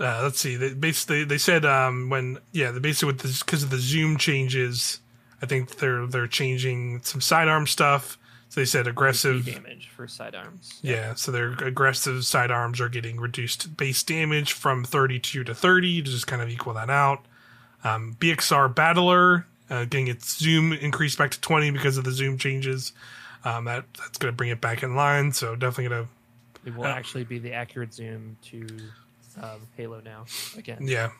uh, let's see. They basically they said um, when yeah, the basically with this because of the zoom changes. I think they're they're changing some sidearm stuff. So they said aggressive damage for sidearms. Yeah, so their aggressive sidearms are getting reduced base damage from 32 to 30 to just kind of equal that out. Um, BXR Battler uh, getting its zoom increased back to 20 because of the zoom changes. Um, that that's going to bring it back in line. So definitely going to. It will Uh, actually be the accurate zoom to um, Halo now again. yeah.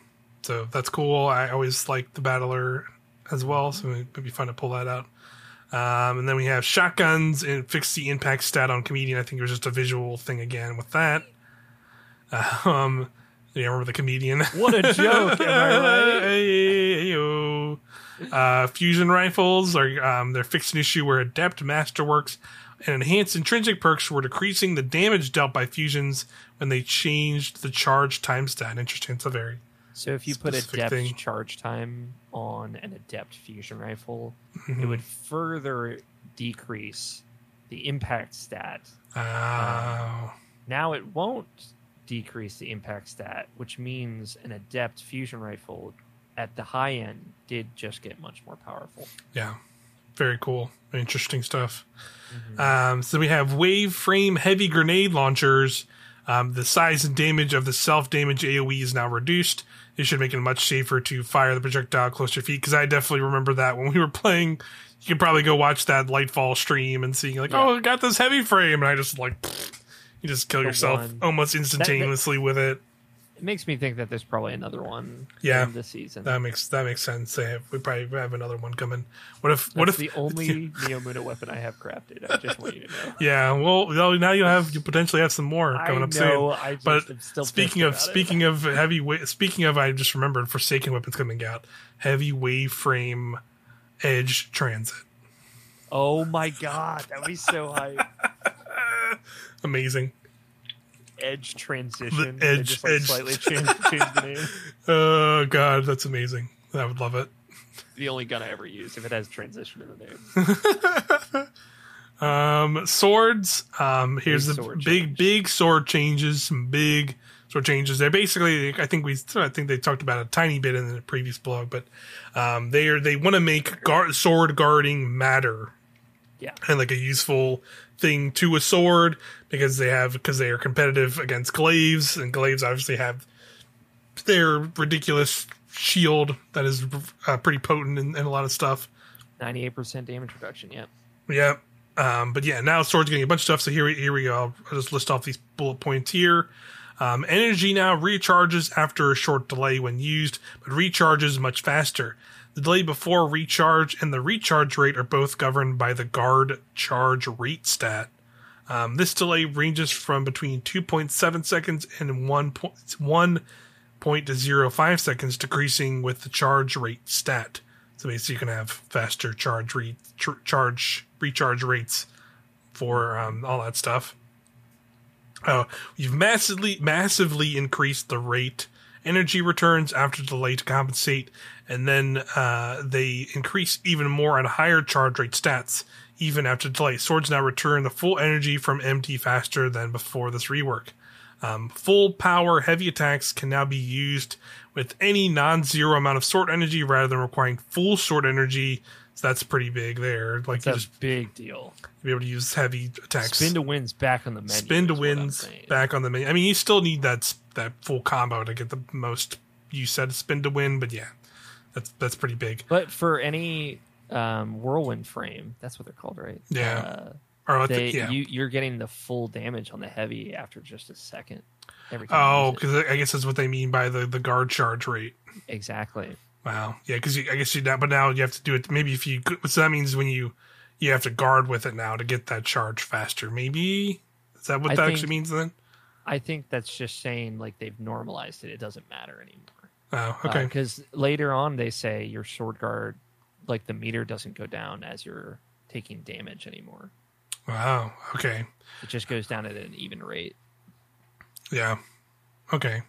So that's cool. I always like the Battler as well, so it would be fun to pull that out. Um, and then we have shotguns and fix the impact stat on comedian. I think it was just a visual thing again with that. Um, yeah, remember the comedian? What a joke! Am I right? Uh, fusion rifles are um, they're fixed an issue where adept masterworks and enhanced intrinsic perks were decreasing the damage dealt by fusions when they changed the charge time stat. Interesting, it's a very So if you put a adept thing. charge time on an adept fusion rifle, it Mhm. would further decrease the impact stat. Oh, Now it won't decrease the impact stat, which means an adept fusion rifle at the high end did just get much more powerful. yeah, very cool, interesting stuff. Um, so we have wave frame heavy grenade launchers. Um, the size and damage of the self damage AOE is now reduced. It should make it much safer to fire the projectile close to your feet. Because I definitely remember that when we were playing. You could probably go watch that Lightfall stream and see like, Yeah. oh, I got this heavy frame, and I just like, you just kill The yourself one- almost instantaneously with it. It makes me think that there's probably another one Yeah. in this season. That makes that makes sense. They have, we probably have another one coming. What if? what if the only Neomuna weapon I have crafted. I just want you to know. Yeah, well, now you have you potentially have some more coming I up soon. I just But am still speaking of about it. speaking of heavy speaking of I just remembered Forsaken weapons coming out. Heavy wave frame edge transit. Oh my god, that would be so hype. Amazing. Edge transition. The They edge- just, like, edge. slightly change, change the name. Oh god, that's amazing. I would love it. The only gun I ever use if it has transition in the name. Um swords. Um here's Big the sword big change. big sword changes, some big sword changes. They're basically I think we I think they talked about a tiny bit in the previous blog, but um they are they want to make guard, sword guarding matter Yeah. and like a useful thing to a sword because they have because they are competitive against glaives and glaives obviously have their ridiculous shield that is uh, pretty potent in, in a lot of stuff. 98% damage reduction, yeah. Yeah. Um, but yeah, now swords getting a bunch of stuff. So here, we- here we go. I'll, I'll just list off these bullet points here. Um, energy now recharges after a short delay when used, but recharges much faster. The delay before recharge and the recharge rate are both governed by the guard charge rate stat. Um, this delay ranges from between 2.7 seconds and 1. point- 1.05 seconds, decreasing with the charge rate stat. So basically, you can have faster charge re- tr- charge recharge rates for um, all that stuff. Uh, you've massively massively increased the rate energy returns after delay to compensate, and then uh, they increase even more at higher charge rate stats even after delay. Swords now return the full energy from MT faster than before this rework. Um, full power heavy attacks can now be used with any non-zero amount of sword energy rather than requiring full sword energy So that's pretty big there. Like That's a just big deal. To be able to use heavy attacks. Spin to wins back on the menu. Spin to is what I'm wins back on the menu. I mean, you still need that that full combo to get the most. You said spin to win, but yeah, that's that's pretty big. But for any um, whirlwind frame, that's what they're called, right? Yeah. Uh, Or they, think, yeah. you, you're getting the full damage on the heavy after just a second. Every time oh, because I guess that's what they mean by the the guard charge rate. exactly. Wow. Yeah, because I guess you now, but now you have to do it. Maybe if you, so that means when you you have to guard with it now to get that charge faster. Maybe is that what I that think- actually means then? I think that's just saying like they've normalized it. It doesn't matter anymore. Oh, uh, okay. Because later on they say your sword guard, like the meter doesn't go down as you're taking damage anymore. wow. Okay. It just goes down at an even rate. Yeah. Okay.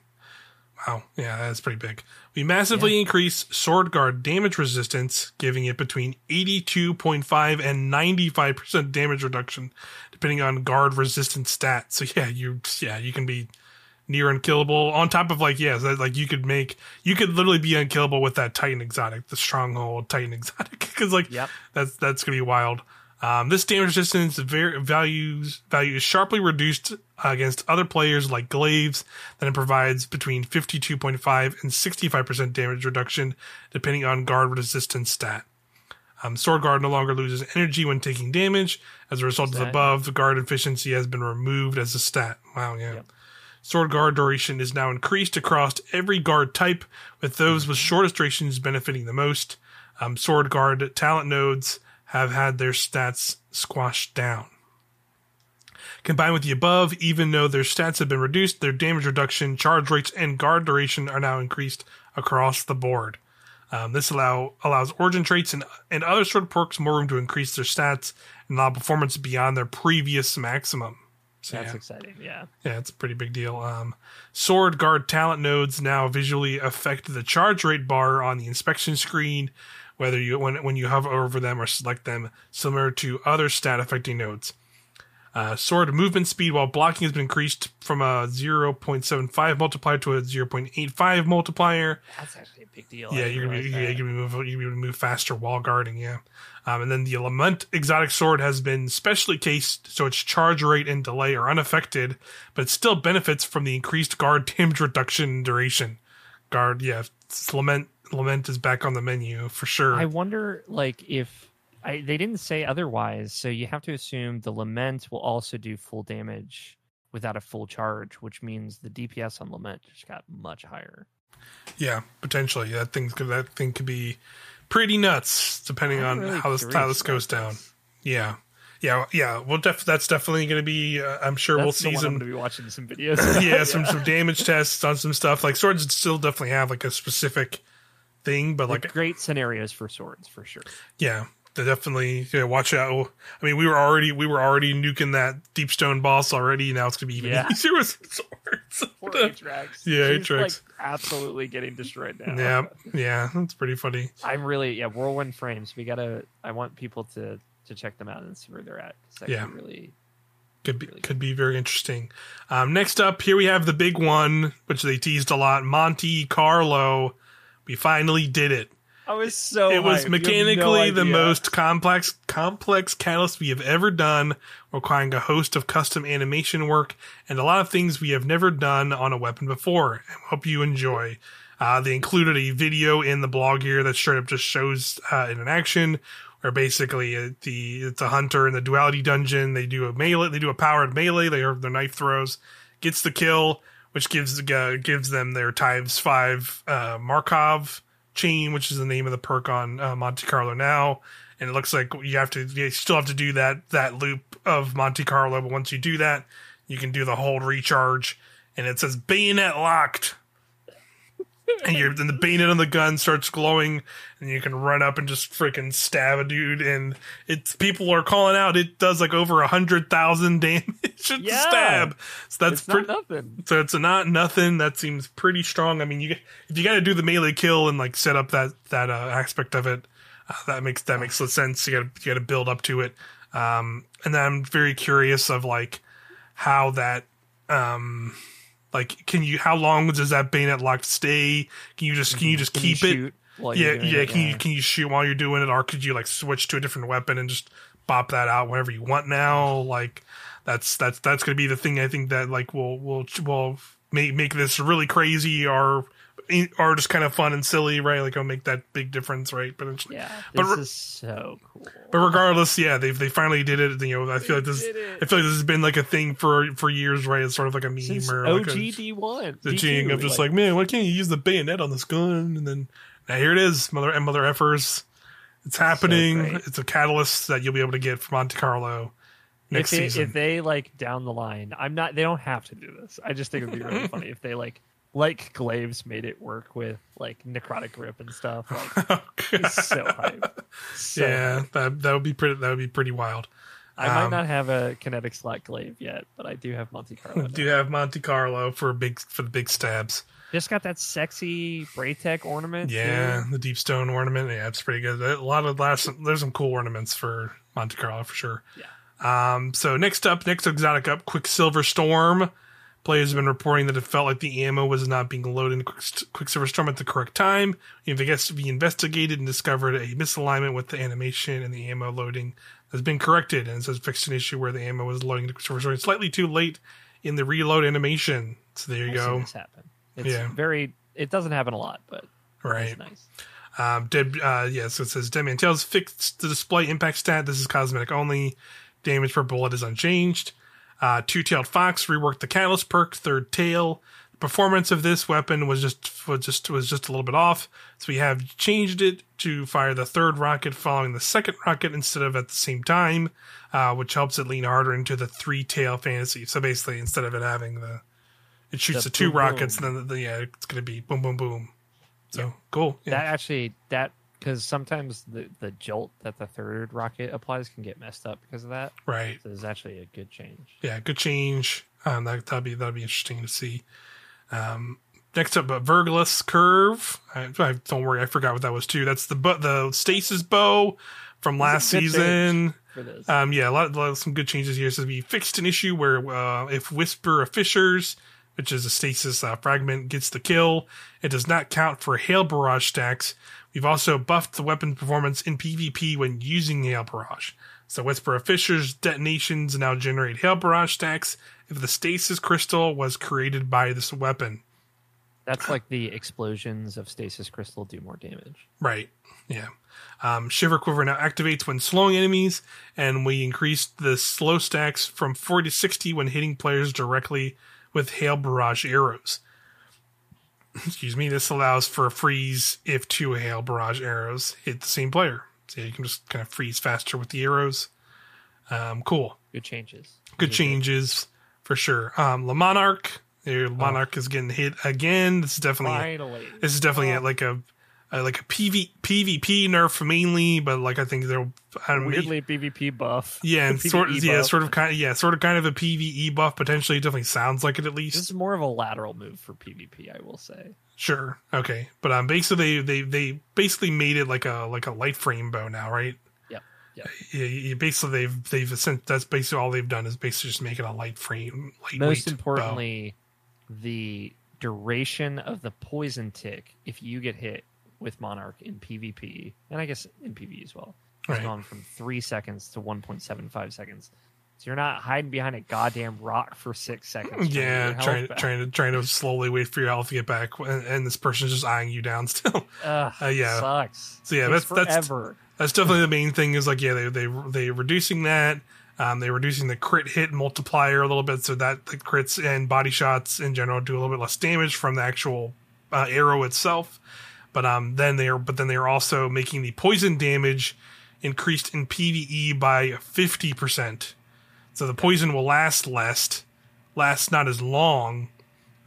Wow. Yeah, that's pretty big. We massively increase sword guard damage resistance, giving it between 82.5 and 95% damage reduction, depending on guard resistance stats. So yeah, you yeah, you can be near unkillable on top of like yeah, so like you could make you could literally be unkillable with that Titan exotic, the stronghold Titan exotic cuz like Yep. that's that's to be wild. Um, this damage resistance var- values value is sharply reduced against other players like Glaives. Then it provides between 52.5 and 65% damage reduction, depending on guard resistance stat. Um, Sword Guard no longer loses energy when taking damage. As a result of the above, the guard efficiency has been removed as a stat. Wow, yeah. Yep. Sword Guard duration is now increased across every guard type, with those with shortest durations benefiting the most. Um, Sword Guard talent nodes have had their stats squashed down. Combined with the above, even though their stats have been reduced, their damage reduction, charge rates, and guard duration are now increased across the board. Um, this allow allows origin traits and, and other sword perks more room to increase their stats and allow performance beyond their previous maximum. So, That's yeah. exciting. Yeah. Yeah, it's a pretty big deal. Um, sword guard talent nodes now visually affect the charge rate bar on the inspection screen, whether you when when you hover over them or select them, similar to other stat affecting nodes. Uh, sword movement speed while blocking has been increased from a 0.75 multiplier to a 0.85 multiplier. That's actually a big deal. Yeah, you're gonna be, didn't yeah, you're gonna move you're gonna move faster while guarding. Yeah, um, and then the Lament exotic sword has been specially cased so its charge rate and delay are unaffected, but it still benefits from the increased guard damage reduction duration. Guard, yeah, Lament Lament is back on the menu for sure. I wonder, like, if I, they didn't say otherwise, so you have to assume the lament will also do full damage without a full charge, which means the DPS on lament just got much higher. yeah, potentially that gonna that thing could be pretty nuts depending I'm on really how this how this goes down. Yeah. Yeah, yeah. Well, def- that's definitely going to be. Uh, I'm sure we'll see some. to be watching some videos. yeah, some some damage tests on some stuff. Like swords still definitely have like a specific thing, but like like great scenarios for swords for sure. yeah, definitely yeah, watch out. I mean, we were already we were already nuking that deep stone boss already. Now it's gonna be even Yeah. easier with swords. Poor Atrax. Yeah, She's, Atrax. like absolutely getting destroyed now. yeah, yeah, that's pretty funny. I'm really yeah. Whirlwind frames. We gotta. I want people to to check them out and see where they're at. 'cause that Yeah. could really. Could be Really could be very interesting. Um, next up, here we have the big one, which they teased a lot. Monte Carlo. We finally did it. I was so. it was hyped. Have no mechanically the most complex complex catalyst we have ever done, requiring a host of custom animation work and a lot of things we have never done on a weapon before. I hope you enjoy. Uh, they included a video in the blog here that straight up just shows uh, in an action where basically uh, the it's a hunter in the duality dungeon. They do a melee, they do a powered melee. They their knife throws, gets the kill, which gives uh, gives them their times five uh, Markov chain, which is the name of the perk on uh, Monte Carlo now. And it looks like you have to, you still have to do that that loop of Monte Carlo. But once you do that, you can do the hold recharge, and it says bayonet locked. And you're then the bayonet on the gun starts glowing, and you can run up and just freaking stab a dude. And it's people are calling out it does like over a hundred thousand damage at Yeah. stab. So that's pretty. nothing. So it's not nothing. That seems pretty strong. I mean, you if you got to do the melee kill and like set up that that uh, aspect of it, uh, that makes that makes sense. You got you got to build up to it. Um, and then I'm very curious of like how that um like can you how long does that bayonet lock stay? Can you just can you mm-hmm. just Can you keep it? while you're Yeah, yeah. it, Can you can you shoot while you're doing it, or could you like switch to a different weapon and just bop that out whenever you want? Now, like that's that's that's going to be the thing. I think that like will will will make make this really crazy or or just kind of fun and silly, right? Like it'll make that big difference, right? But it's, Yeah, But this re- is so cool. but regardless, yeah, they they finally did it. You know, I feel like this. I feel like this has been like a thing for for years, right? It's sort of like a meme Since or like a, OGD one, the cheating of just like, man, why can't you use the bayonet on this gun? And then now here it is, mother and mother effers. It's happening. great. it's a catalyst that you'll be able to get from Monte Carlo next if, they, season. if they like down the line, I'm not. They don't have to do this. I just think it would be really funny if they like like Glaives made it work with like necrotic grip and stuff. Like it's so hype. So yeah, hype. that that would be pretty. That would be pretty wild. I might um, not have a kinetic slot glaive yet, but I do have Monte Carlo. Do now. have Monte Carlo for big for the big stabs. Just got that sexy Braytech ornament. Yeah, too. the deep stone ornament. Yeah, it's pretty good. A lot of last. There's some cool ornaments for Monte Carlo for sure. Yeah. Um. So next up, next exotic up, Quicksilver Storm. Players have been reporting that it felt like the ammo was not being loaded in Storm at the correct time. It gets to be investigated and discovered a misalignment with the animation and the ammo loading has been corrected, and it says fixed an issue where the ammo was loading Quicksilver Storm slightly too late in the reload animation. So there you I've go. this happen. It's Yeah. very. It doesn't happen a lot, but Right. it's nice. Um, Dead, uh, yeah, so it says Dead Man's Tale fixed the display impact stat. This is cosmetic only. Damage per bullet is unchanged. Uh, Two Tailed Fox reworked the Catalyst perk, third tail. The performance of this weapon was just was just was just a little bit off, so we have changed it to fire the third rocket following the second rocket instead of at the same time, uh, which helps it lean harder into the three tail fantasy. So basically, instead of it having the it shoots The the, two boom, rockets, boom. and then the, yeah, it's gonna be boom, boom, boom. So cool. Yeah. That actually that because sometimes the the jolt that the third rocket applies can get messed up because of that. right. So it's actually a good change. yeah, good change. Um, that that'd be that'd be interesting to see. Um, next up, uh, Verglas Curve. I, I, don't worry, I forgot what that was too. That's the bu- the stasis bow from last season. Um, yeah, a lot, a lot of some good changes here. So we fixed an issue where uh, if Whisper of Fissures, which is a stasis uh, fragment, gets the kill, it does not count for Hail Barrage stacks. We've also buffed the weapon performance in PvP when using Hail Barrage. So Whisper of Fissures detonations now generate Hail Barrage stacks if the stasis crystal was created by this weapon. that's like the explosions of stasis crystal do more damage. Right. Yeah. Um, Shiver Quiver now activates when slowing enemies, and we increased the slow stacks from 40 to 60 when hitting players directly with Hail Barrage arrows. Excuse me. This allows for a freeze if two Hail Barrage arrows hit the same player. So you can just kind of freeze faster with the arrows. Um, cool. Good changes. Good changes for sure. Um, Le Monarque. The Monarch is getting hit again. This is definitely Finally, this is definitely Oh. like a, a like a PV, PvP nerf mainly, but like I think they'll I weirdly PvP buff. yeah, and sort of, yeah, sort of kind of yeah, sort of kind of a PVE buff potentially. It definitely sounds like it at least. This is more of a lateral move for PvP, I will say. Sure, okay, but um, basically they, they they basically made it like a like a light frame bow now, right? Yep. Yep. Yeah, you- basically they've they've sent that's basically all they've done is basically just make it a light frame. Most bow. importantly, the duration of the poison tick if you get hit with Monarque in PvP, and I guess in PvE as well, has Right. gone from three seconds to 1.75 seconds. So you're not hiding behind a goddamn rock for six seconds. trying to get Yeah, trying trying to trying to slowly wait for your health to get back, and, and this person's just eyeing you down still. Ugh, Uh, yeah. sucks. So, yeah, that's- that's- That's definitely the main thing. Is like yeah, they they they reducing that. Um, they're reducing the crit hit multiplier a little bit, so that the crits and body shots in general do a little bit less damage from the actual uh, arrow itself. But um, then they are but then they are also making the poison damage increased in PVE by fifty percent. So the poison will last less, last not as long,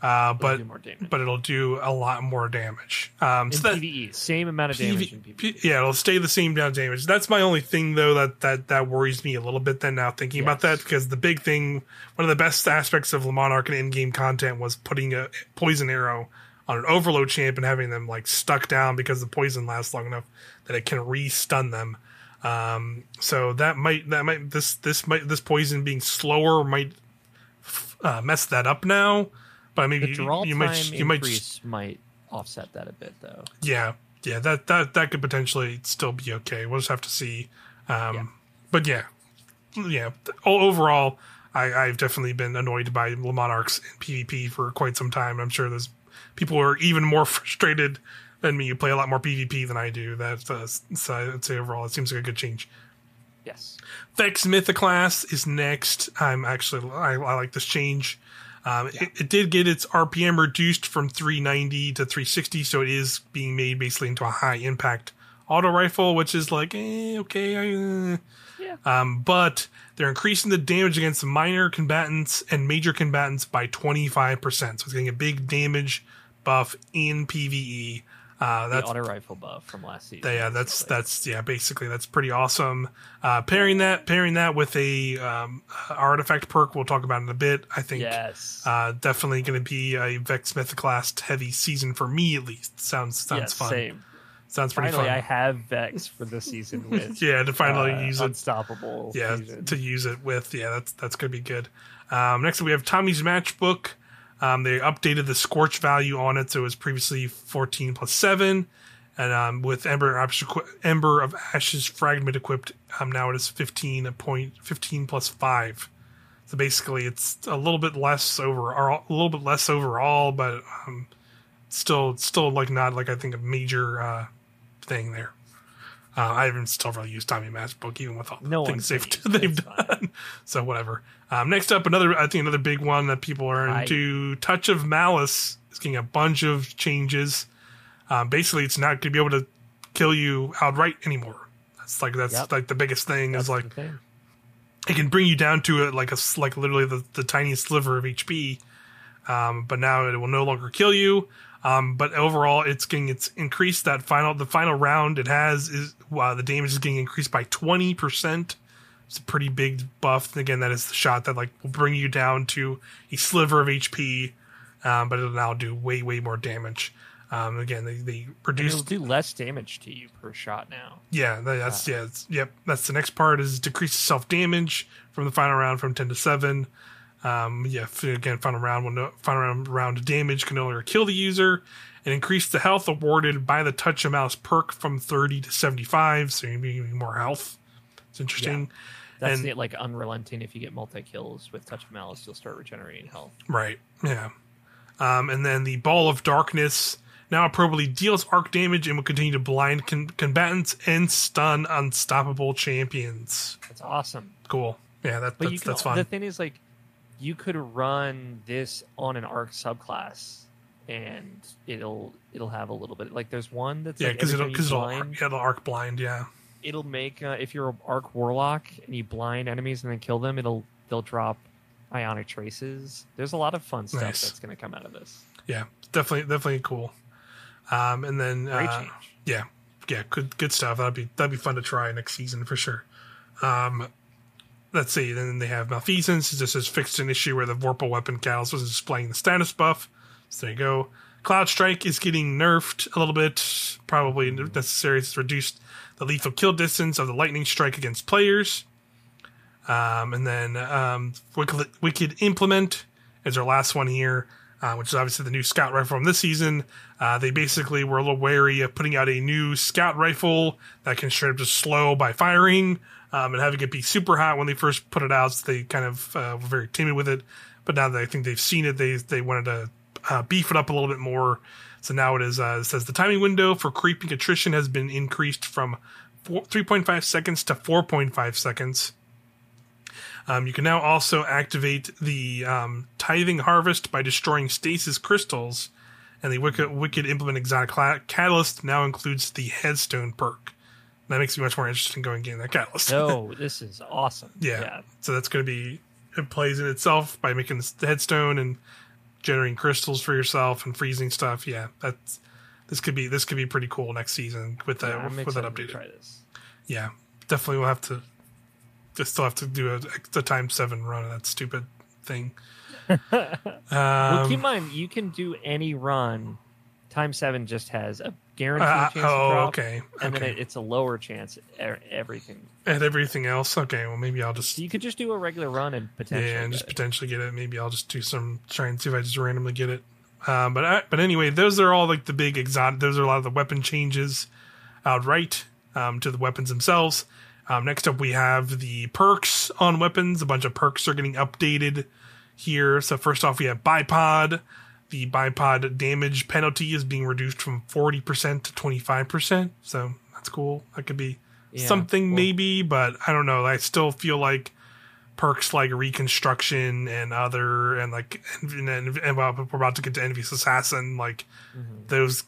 uh, but but it'll do a lot more damage. Um, in so that, PvE, same amount of damage in PV, PvE. P- yeah, it'll stay the same down damage. That's my only thing though that that that worries me a little bit. Then now thinking about that because the big thing, one of the best aspects of Le Monarque and in-game content was putting a poison arrow on an overload champ and having them like stuck down because the poison lasts long enough that it can re-stun them. Um, so that might that might this this might this poison being slower might uh, mess that up now. But maybe The you, you might you might increase might offset that a bit, though. yeah yeah, that that that could potentially still be okay. We'll just have to see. Um, Yeah. But yeah, yeah. Overall, I, I've definitely been annoyed by Le Monarques in PvP for quite some time. I'm sure there's people are even more frustrated than me. You play a lot more PvP than I do. That's uh, so I'd say overall, it seems like a good change. Yes. Vex Mythoclast is next. I'm actually I, I like this change. Um, it, it did get its RPM reduced from 390 to 360, so it is being made basically into a high impact auto rifle, which is like eh, okay. I, uh, Yeah. um, but they're increasing the damage against minor combatants and major combatants by 25%. So it's getting a big damage buff in PvE. Uh, The that's auto rifle buff from last season. yeah, that's basically. that's yeah, basically that's pretty awesome. Uh, pairing that pairing that with a um, artifact perk, we'll talk about in a bit. I think yes. uh, definitely going to be a Vex Mythic Mythoclast heavy season for me at least. Sounds sounds yes, fun. Same. Sounds pretty Finally, fun. I have Vex for this season with yeah, to finally uh, use it. unstoppable. Yeah, fusion. to use it with. Yeah, that's that's going to be good. Um, next, we have Tommy's Matchbook. Um, they updated the scorch value on it, so it was previously 14 plus 7. And um, with Ember, Ember of Ashes fragment equipped, um, now it is 15 a point 15 plus 5. So basically, it's a little bit less over, a little bit less overall, but um, still, still like not like I think a major uh, thing there. Uh, I haven't still really used Tommy Matchbook even with all the No things they've gonna use it, they've done. So whatever. Um, next up, another I think another big one that people are I- into. Touch of Malice is getting a bunch of changes. Um, basically, it's not going to be able to kill you outright anymore. That's like that's Yep. like the biggest thing That's is like thing. it can bring you down to it like a like literally the, the tiniest sliver of HP. Um, but now it will no longer kill you. Um, but overall, it's getting it's increased that final the final round it has is wow the damage is getting increased by twenty percent. It's a pretty big buff. And again, that is the shot that like will bring you down to a sliver of HP, um, but it'll now do way way more damage. Um, again, they they And do less damage to you per shot now. yeah, tha- that's yeah, it's, yep. That's the next part is decrease self damage from the final round from ten to seven. Um, yeah, again, final round will no, final round, round damage can no longer kill the user, and increase the health awarded by the touch of malice perk from thirty to seventy five. So you're getting more health. It's interesting, That's And- the, like unrelenting. If you get multi kills with Touch of Malice, you'll start regenerating health. right? Yeah. Um, and then the ball of darkness now appropriately deals arc damage and will continue to blind con- combatants and stun unstoppable champions. That's awesome. Cool. Yeah, that, that's, can, that's fun. the thing is, like, you could run this on an arc subclass, and it'll it'll have a little bit. Like, there's one that's Yeah, because every it'll because it'll, arc- yeah, arc blind. Yeah, it'll make uh, if you're an arc warlock and you blind enemies and then kill them, it'll they'll drop ionic traces. There's a lot of fun stuff Nice. that's going to come out of this. yeah, definitely, definitely cool. Um, and then uh, yeah, yeah, good good stuff. That'd be that'd be fun to try next season for sure. Um, let's see. Then they have malfeasance. This has fixed an issue where the vorpal weapon catalyst was displaying the status buff. So there you go. Cloud Strike is getting nerfed a little bit, probably necessary. It's reduced the lethal kill distance of the lightning strike against players. Um, and then um, Wicked, Wicked Implement is our last one here, uh, which is obviously the new scout rifle from this season. Uh, they basically were a little wary of putting out a new scout rifle that can straight up just slow by firing um, and having it be super hot when they first put it out. So they kind of uh, were very timid with it. But now that I think they've seen it, they they wanted to uh, beef it up a little bit more. So now it is uh, it says the timing window for creeping attrition has been increased from four, 3.5 seconds to 4.5 seconds. Um, you can now also activate the um, tithing harvest by destroying stasis crystals, and the wicked, wicked implement exotic catalyst now includes the headstone perk. That makes me much more interested in going and getting that catalyst. No, this is awesome. yeah. yeah. so that's going to be it plays in itself by making the headstone and generating crystals for yourself and freezing stuff. Yeah, that's this could be this could be pretty cool next season with that Yeah, with that update. try this. Yeah, definitely we'll have to. Just still have to do a, a time seven run of that stupid thing. well, keep in Um, mind, you can do any run. Time seven just has a guaranteed uh, chance to oh, drop, okay, and then okay. it, it's a lower chance. e- Everything. and everything else, okay. Well, maybe I'll just So you could just do a regular run and potentially. yeah, and get just it. potentially get it. Maybe I'll just do some try and see if I just randomly get it. Um, but I, but anyway, those are all like the big exotic. Those are a lot of the weapon changes outright um, to the weapons themselves. Um, next up, we have the perks on weapons. A bunch of perks are getting updated here. So first off, we have bipod. The bipod damage penalty is being reduced from forty percent to twenty five percent. So that's cool. That could be Yeah, something well- maybe, but I don't know. I still feel like perks like reconstruction and other and like and, and, and we're about to get to envious assassin like Mhm. those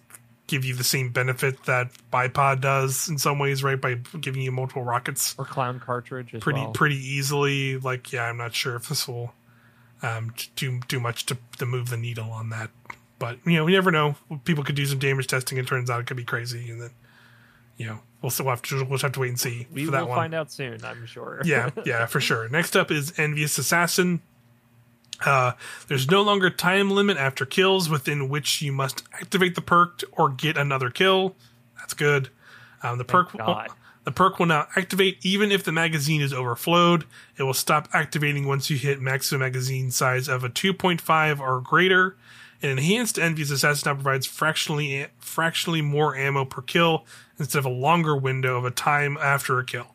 give you the same benefit that bipod does in some ways right by giving you multiple rockets or clown cartridge as pretty well. pretty easily like yeah i'm not sure if this will um do do much to, to move the needle on that but you know we never know people could do some damage testing and turns out it could be crazy and then you know we'll still have to we'll just have to wait and see we for will that one find out soon, I'm sure. yeah, yeah, for sure. Next up is Envious Assassin. Uh, there's no longer time limit after kills within which you must activate the perk or get another kill. That's good. Um, the perk God. The perk will now activate even if the magazine is overflowed. It will stop activating once you hit maximum magazine size of a 2.5 or greater. An enhanced Envious Assassin now provides fractionally fractionally more ammo per kill instead of a longer window of a time after a kill.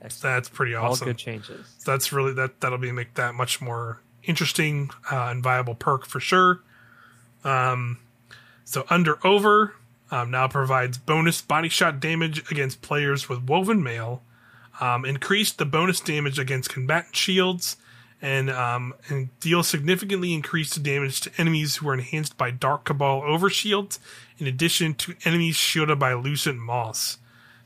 Excellent. That's pretty awesome. All good changes. that's really that that'll be make that much more interesting uh, and viable perk for sure. Um, so under over um, now provides bonus body shot damage against players with woven mail, um, increased the bonus damage against combatant shields, and um, and deal significantly increased damage to enemies who are enhanced by Dark Cabal overshields, in addition to enemies shielded by Lucent Moss.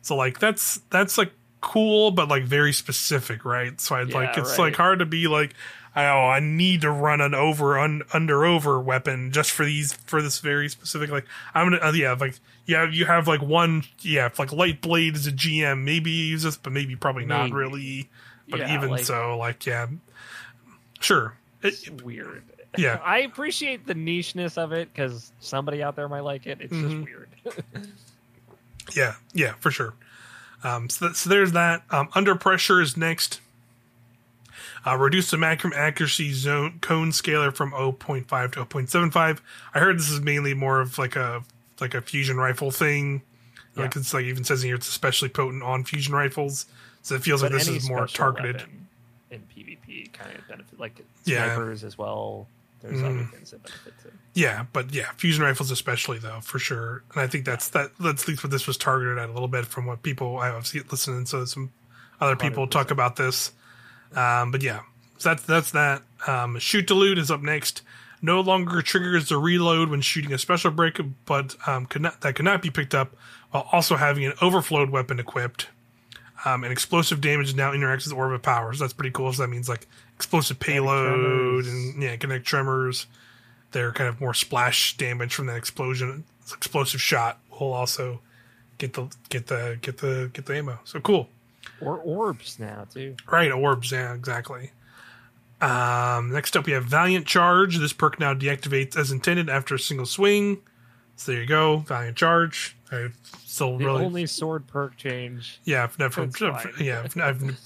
So like that's that's like cool, but like very specific, right? So I'd like it's right. like hard to be like, oh, I need to run an over un, under over weapon just for these for this very specific. Like I'm gonna uh, yeah like yeah you have like one yeah like light blade is a GM maybe use this, but maybe probably not Maybe. really. But Yeah, even like- so, like yeah, sure. It, weird. yeah. I appreciate the nicheness of it because somebody out there might like it. It's Mhm. just weird. Yeah, yeah, for sure. Um, so, that, so there's that. Um, under pressure is next. Uh, reduce the maximum accuracy zone cone scaler from 0.5 to 0.75. I heard this is mainly more of like a like a fusion rifle thing. Like it's like even says in here it's especially potent on fusion rifles. So it feels like this is more targeted. in PvP kind of benefit, like Yeah. snipers as well. There's Mhm. other things that benefit too. Yeah, but yeah, fusion rifles especially though, for sure. And I think that's that that's at least what this was targeted at a little bit from what people I've seen listening to some other people talk 100%. about this. Um, but yeah, so that's that's that. Um, shoot to loot is up next. No longer triggers the reload when shooting a special break, but um, could not, that could not be picked up while also having an overflowed weapon equipped. Um, and explosive damage now interacts with orbit powers. That's pretty cool. So that means like explosive payload and yeah, Kinetic Tremors. Their kind of more splash damage from that explosion, explosive shot will also get the get the get the get the ammo. So cool. Or orbs now too. Right, orbs, yeah, exactly. Um, next up, we have Valiant Charge. This perk now deactivates as intended after a single swing. So there you go, Valiant Charge. I still The really, only sword perk change. yeah, I've never, yeah, I've,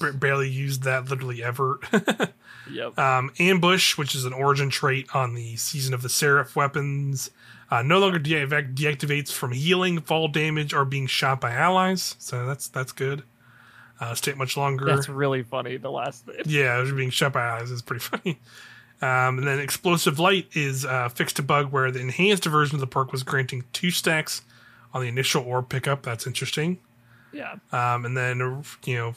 I've barely used that literally ever. Yep. um, Ambush, which is an origin trait on the Season of the Seraph weapons, uh, no longer deac- deactivates from healing, fall damage, or being shot by allies. So that's that's good. Uh, stay much longer. That's really funny. The last bit. Yeah, being shot by allies is pretty funny. Um, and then explosive light is uh, fixed a bug where the enhanced version of the perk was granting two stacks on the initial orb pickup. That's interesting. Yeah. Um, and then you know,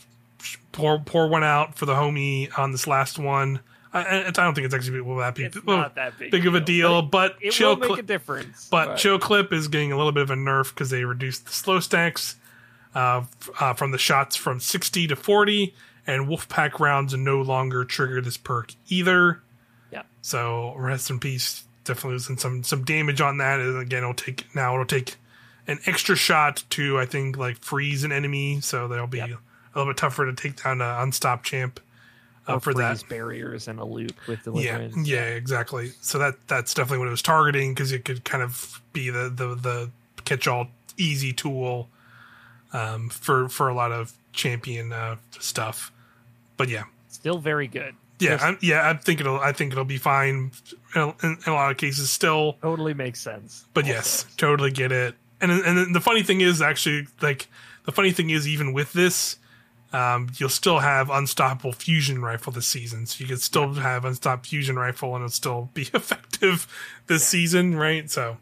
pour pour one out for the homie on this last one. I, I don't think it's actually will that be not that big, big of a deal, but, It chill will make a difference. but chill clip is getting a little bit of a nerf because they reduced the slow stacks uh, f- uh, from the shots from 60 to 40 and wolfpack rounds no longer trigger this perk either Yeah. so rest in peace definitely losing some some damage on that and again it'll take now it'll take an extra shot to i think like freeze an enemy so they'll be Yep. a little bit tougher to take down an unstop champ uh, for that barriers and a loop with yeah, deliverance. yeah, exactly. So that that's definitely what it was targeting because it could kind of be the the the catch all easy tool um, for for a lot of champion uh, stuff. But yeah, Still very good. Yeah, I'm, yeah. I think it'll. I think it'll be fine in, in, in a lot of cases still. totally makes sense. But Also. yes, totally get it. And and the funny thing is actually like the funny thing is even with this, um, you'll still have unstoppable fusion rifle this season. So you could still have unstoppable fusion rifle and it'll still be effective this season, right? So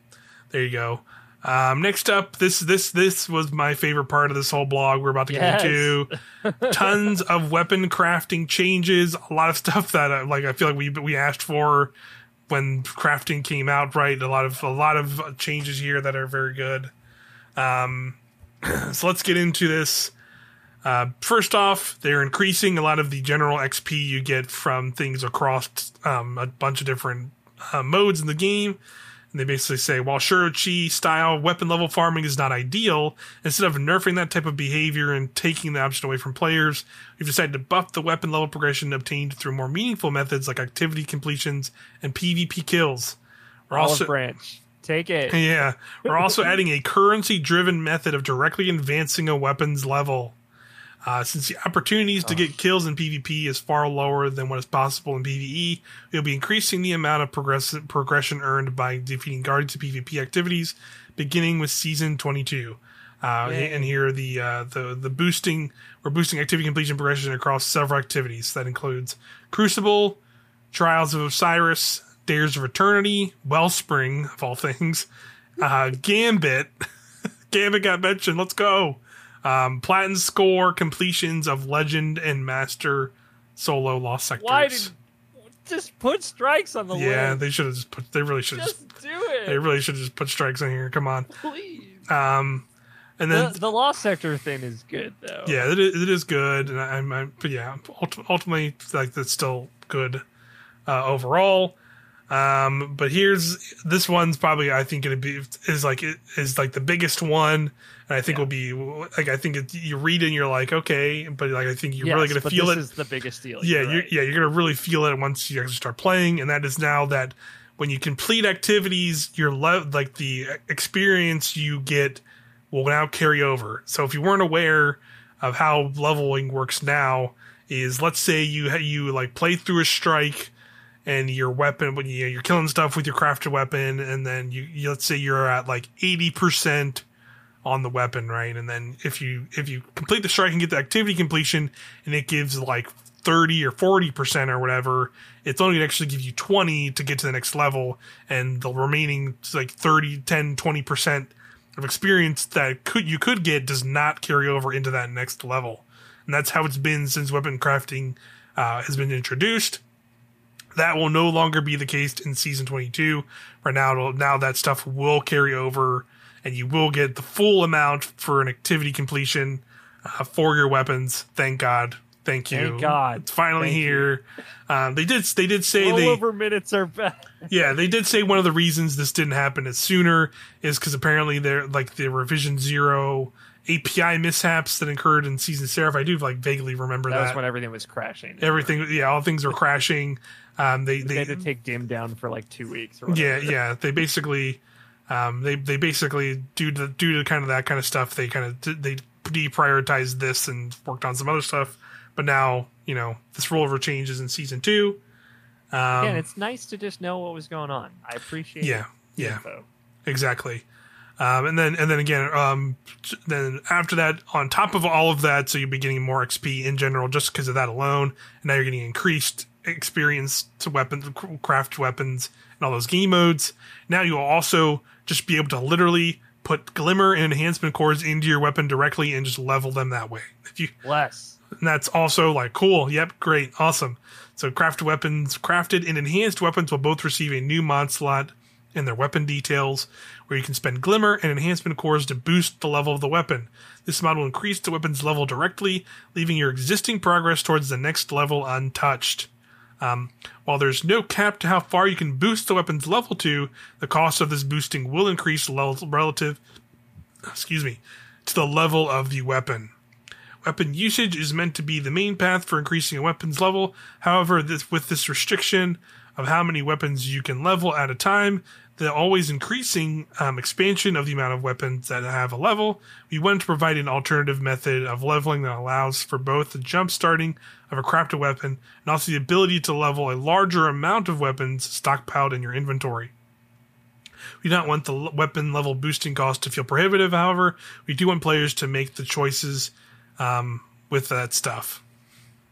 there you go. Um, next up, this this this was my favorite part of this whole blog. We're about to Yes. get into tons of weapon crafting changes, a lot of stuff that uh, like I feel like we we asked for when crafting came out. Right, a lot of a lot of changes here that are very good. Um, so let's get into this. Uh, first off, they're increasing a lot of the general XP you get from things across um, a bunch of different uh, modes in the game. And they basically say, while Shuro Chi style weapon level farming is not ideal, instead of nerfing that type of behavior and taking the option away from players, we've decided to buff the weapon level progression obtained through more meaningful methods like activity completions and PvP kills. We're Olive also branch. Take it. yeah, we're also adding a currency driven method of directly advancing a weapon's level. Uh, since the opportunities to get kills in PvP is far lower than what is possible in PvE, we'll be increasing the amount of progress- progression earned by defeating guardians of PvP activities, beginning with season 22. Uh, and here the uh, the the boosting we're boosting activity completion progression across several activities. That includes Crucible, Trials of Osiris, Dares of Eternity, Wellspring of all things, uh, Gambit. Gambit got mentioned. Let's go. Um, Platin score completions of Legend and Master solo lost sectors. Why did just put strikes on the yeah, list? they should have just put. They really should. Just, Just do it, they really should just put strikes in here. Come on. please. Um, and then The, the lost sector thing is good though. yeah, it is, it is good, and I'm, I'm but yeah, ultimately, like that's still good uh, overall. Um, but here's this one's probably I think gonna be is like it is like the biggest one, and I think will be like I think it, you read it and you're like okay, but like I think you're Yes, really gonna feel this it. is the biggest deal. yeah, You're you're, right. yeah, you're gonna really feel it once you actually start playing, and that is now that when you complete activities, your le- like the experience you get will now carry over. So if you weren't aware of how leveling works now, is let's say you you like play through a strike and your weapon when you you're killing stuff with your crafted weapon, and then you, you let's say you're at like eighty percent on the weapon, right? And then if you if you complete the strike and get the activity completion, and it gives like thirty or forty percent or whatever, it's only gonna actually give you twenty to get to the next level, and the remaining like 30, 10, 20 percent of experience that could you could get does not carry over into that next level, and that's how it's been since weapon crafting uh, has been introduced. That will no longer be the case in season 22. Right now, it'll, now that stuff will carry over, and you will get the full amount for an activity completion uh, for your weapons. Thank God. Thank you. Thank God. It's finally Thank here. Um, they did. They did say they. over minutes are bad. Yeah, they did say one of the reasons this didn't happen as sooner is because apparently there, like the revision zero API mishaps that occurred in season Seraph. I do like vaguely remember That that. was when everything was crashing. Everything, yeah, all things were crashing. Um, they They they had to take Dim down for like two weeks. Or yeah yeah they basically um, they they basically due to due to kind of that kind of stuff they kind of they deprioritized this and worked on some other stuff. But now you know this rollover changes in season two. Um, Again, it's nice to just know what was going on. I appreciate yeah yeah info. exactly. Um, and then and then again, um, then after that, on top of all of that, so you'll be getting more XP in general just because of that alone. And now you're getting increased experience to weapons, craft weapons, and all those game modes. Now you'll also just be able to literally put glimmer and enhancement cores into your weapon directly and just level them that way. If you Less. and that's also like cool. Yep, great, awesome. So crafted weapons, crafted and enhanced weapons will both receive a new mod slot in their weapon details, where you can spend glimmer and enhancement cores to boost the level of the weapon. This mod will increase the weapon's level directly, leaving your existing progress towards the next level untouched. Um, while there's no cap to how far you can boost the weapon's level to, the cost of this boosting will increase rel- relative, excuse me, to the level of the weapon. Weapon usage is meant to be the main path for increasing a weapon's level. However, this, with this restriction of how many weapons you can level at a time, the always increasing um, expansion of the amount of weapons that have a level, we wanted to provide an alternative method of leveling that allows for both the jump starting of a crafted weapon and also the ability to level a larger amount of weapons stockpiled in your inventory. We do not want the weapon level boosting cost to feel prohibitive, however, we do want players to make the choices um, with that stuff.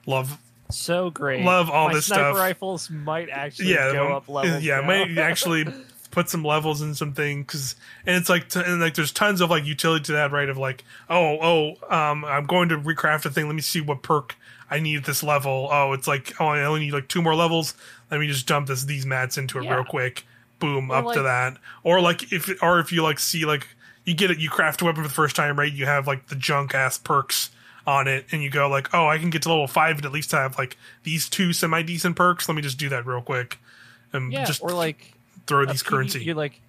Love So great. Love all My this sniper stuff. rifles might actually yeah, go up levels. yeah, now. might actually put some levels in something because, and it's like, t- and like, there's tons of like utility to that, right? Of like, oh, oh, um, I'm going to recraft a thing. Let me see what perk I need at this level. Oh, it's like, oh, I only need like two more levels. Let me just dump this these mats into it Yeah. real quick. Boom, Or up to that. Or like if, or if you like see like you get it, you craft a weapon for the first time, right? You have like the junk ass perks on it, and you go like, oh, I can get to level five and at least have like these two semi decent perks. Let me just do that real quick. And yeah, just or like throw these currency. You're like,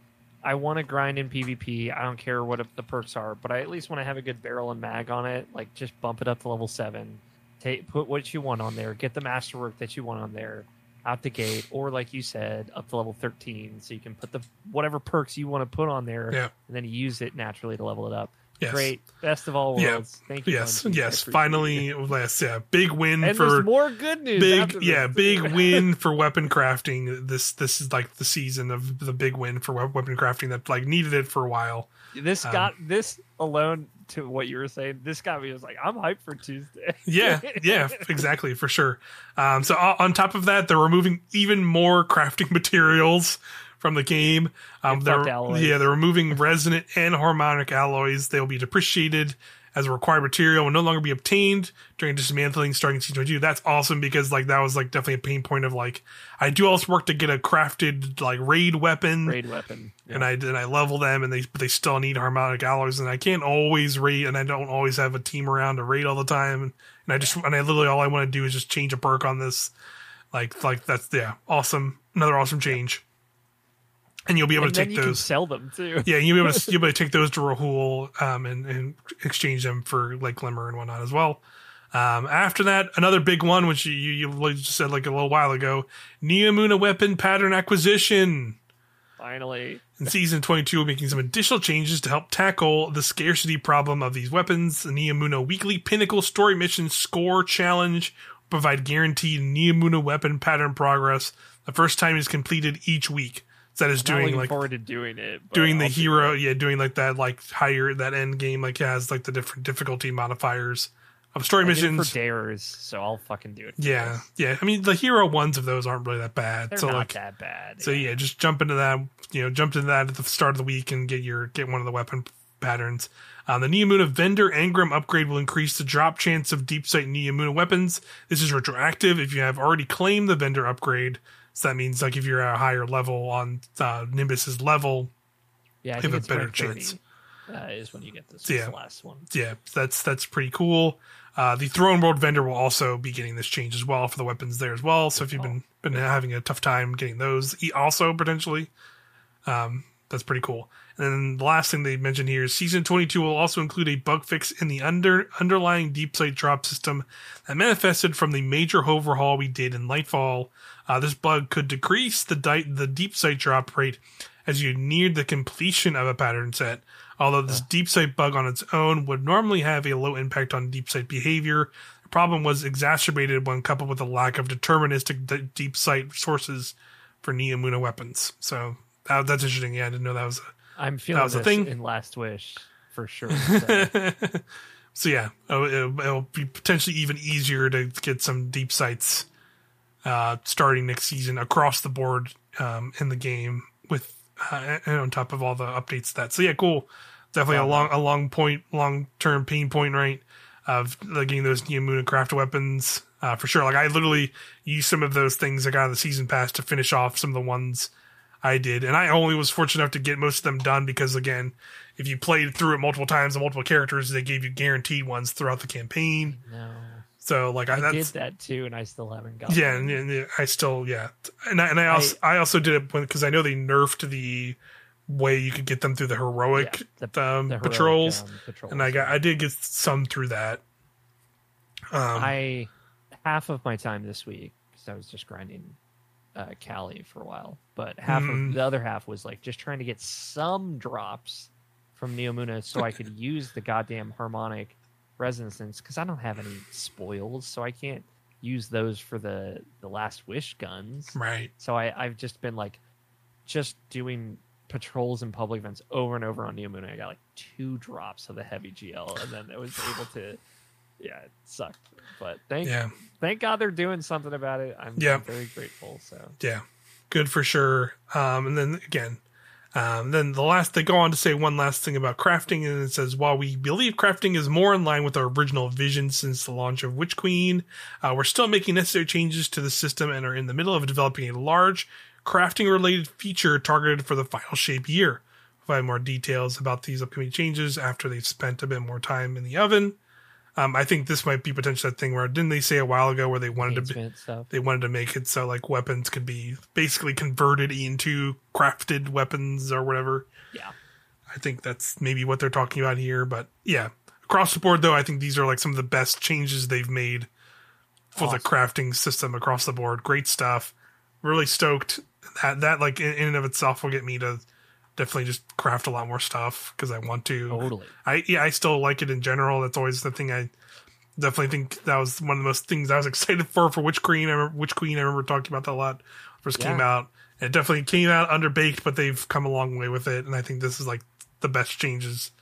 I want to grind in PvP. I don't care what the perks are, but I at least want to have a good barrel and mag on it. Like, just bump it up to level seven. Take put what you want on there. Get the masterwork that you want on there out the gate, or like you said, up to level thirteen, so you can put the whatever perks you want to put on there, Yeah. and then use it naturally to level it up. Yes. Great, best of all Yeah. worlds. Thank you. Yes, Bungie. Yes. Finally, yes, yeah. Big win and for there's more good news. big, yeah, big win for weapon crafting. This this is like the season of the big win for weapon crafting that like needed it for a while. This Um, got this alone to what you were saying. This got me. Was like, I'm hyped for Tuesday. Yeah, yeah, exactly for sure. Um, so on top of that, they're removing even more crafting materials from the game. Um, they're yeah, they're removing resonant and harmonic alloys. They'll be depreciated as a required material and no longer be obtained during dismantling starting season 22. That's awesome because like that was like definitely a pain point of like I do all this work to get a crafted like raid weapon Raid weapon. and I and I level them, and they but they still need harmonic alloys, and I can't always raid, and I don't always have a team around to raid all the time, and, I just and I literally all I want to do is just change a perk on this, like like that's yeah awesome another awesome change, and you'll be able and to take those. sell them too. Yeah, you'll be able to you'll be able to take those to Rahool um, and and exchange them for like Glimmer and whatnot as well. Um, after that, another big one, which you, you just said like a little while ago, Neomuna weapon pattern acquisition. Finally, In season 22, we're making some additional changes to help tackle the scarcity problem of these weapons. The Neomuna Weekly Pinnacle Story Mission Score Challenge provide guaranteed Neomuna weapon pattern progress. The first time is completed each week. That is doing like forward to doing it. doing the I'll hero, yeah, doing like that like higher that end game like has like the different difficulty modifiers of story I missions. for dares, so I'll fucking do it. Yeah, yeah. I mean, the hero ones of those aren't really that bad. they're so not like, that bad. so yeah, just jump into that. You know, jump into that at the start of the week and get your get one of the weapon patterns. Um, the Neomuna vendor engram upgrade will increase the drop chance of deep sight Neomuna weapons. This is retroactive if you have already claimed the vendor upgrade. So that means like if you're at a higher level on uh, Nimbus's level, yeah, I have a better chance. Uh, is when you get this. Yeah. Last one. yeah, that's that's pretty cool. Uh, the Throne World vendor will also be getting this change as well for the weapons there as well. So if you've been been having a tough time getting those, also potentially, um, that's pretty cool. And then the last thing they mentioned here is season 22 will also include a bug fix in the under underlying deep sight drop system that manifested from the major overhaul we did in Lightfall. Uh, this bug could decrease the di- the deep sight drop rate as you neared the completion of a pattern set. Although this deep sight bug on its own would normally have a low impact on deep sight behavior, the problem was exacerbated when coupled with a lack of deterministic d- deep sight sources for Neomuna weapons. So that, that's interesting. Yeah, I didn't know that was. A, I'm feeling that was this thing. in Last Wish for sure. So, so yeah, it'll, it'll, it'll be potentially even easier to get some deep sights uh, starting next season across the board um, in the game with uh, and on top of all the updates that. So yeah, cool. Definitely a long a long point, long term pain point, right? Of like, getting those Neomuna craft weapons uh, for sure. Like I literally used some of those things I got on the season pass to finish off some of the ones I did, and I only was fortunate enough to get most of them done because again, if you played through it multiple times and multiple characters, they gave you guaranteed ones throughout the campaign. no, So like I, I did that too, and I still haven't got. yeah, and, and I still yeah, and I, and I also I, also did it because I know they nerfed the way you could get them through the heroic Yeah, the- um, The heroic, patrols, um, patrols. and I got I did get some through that. Um, I half of my time this week because I was just grinding uh, Cali for a while, but half Mhm. of the other half was like just trying to get some drops from Neomuna so I could use the goddamn harmonic resonance because I don't have any spoils, so I can't use those for the the last wish guns. Right. So I, I've just been like just doing patrols and public events over and over on Neomuna. I got like two drops of the heavy GL and then I was able to yeah, it sucked. But thank Yeah. thank God they're doing something about it. I'm, Yeah. I'm very grateful. So Yeah. Good for sure. Um, and then again, um, then the last they go on to say one last thing about crafting, and it says while we believe crafting is more in line with our original vision since the launch of Witch Queen, uh, we're still making necessary changes to the system and are in the middle of developing a large crafting related feature targeted for the final shape year. We'll find more details about these upcoming changes after they've spent a bit more time in the oven. Um, I think this might be potentially that thing where didn't they say a while ago where they wanted to be, stuff. they wanted to make it so like weapons could be basically converted into crafted weapons or whatever. Yeah. I think that's maybe what they're talking about here. But yeah, across the board though, I think these are like some of the best changes they've made for the crafting system across the board. Great stuff. Really stoked. That that like in, in and of itself will get me to definitely just craft a lot more stuff because I want to. Totally. I yeah, I still like it in general. That's always the thing I definitely think that was one of the most things I was excited for for Witch Queen. I remember Witch Queen. I remember talking about that a lot first came out. It definitely came out underbaked, but they've come a long way with it, and I think this is like the best changes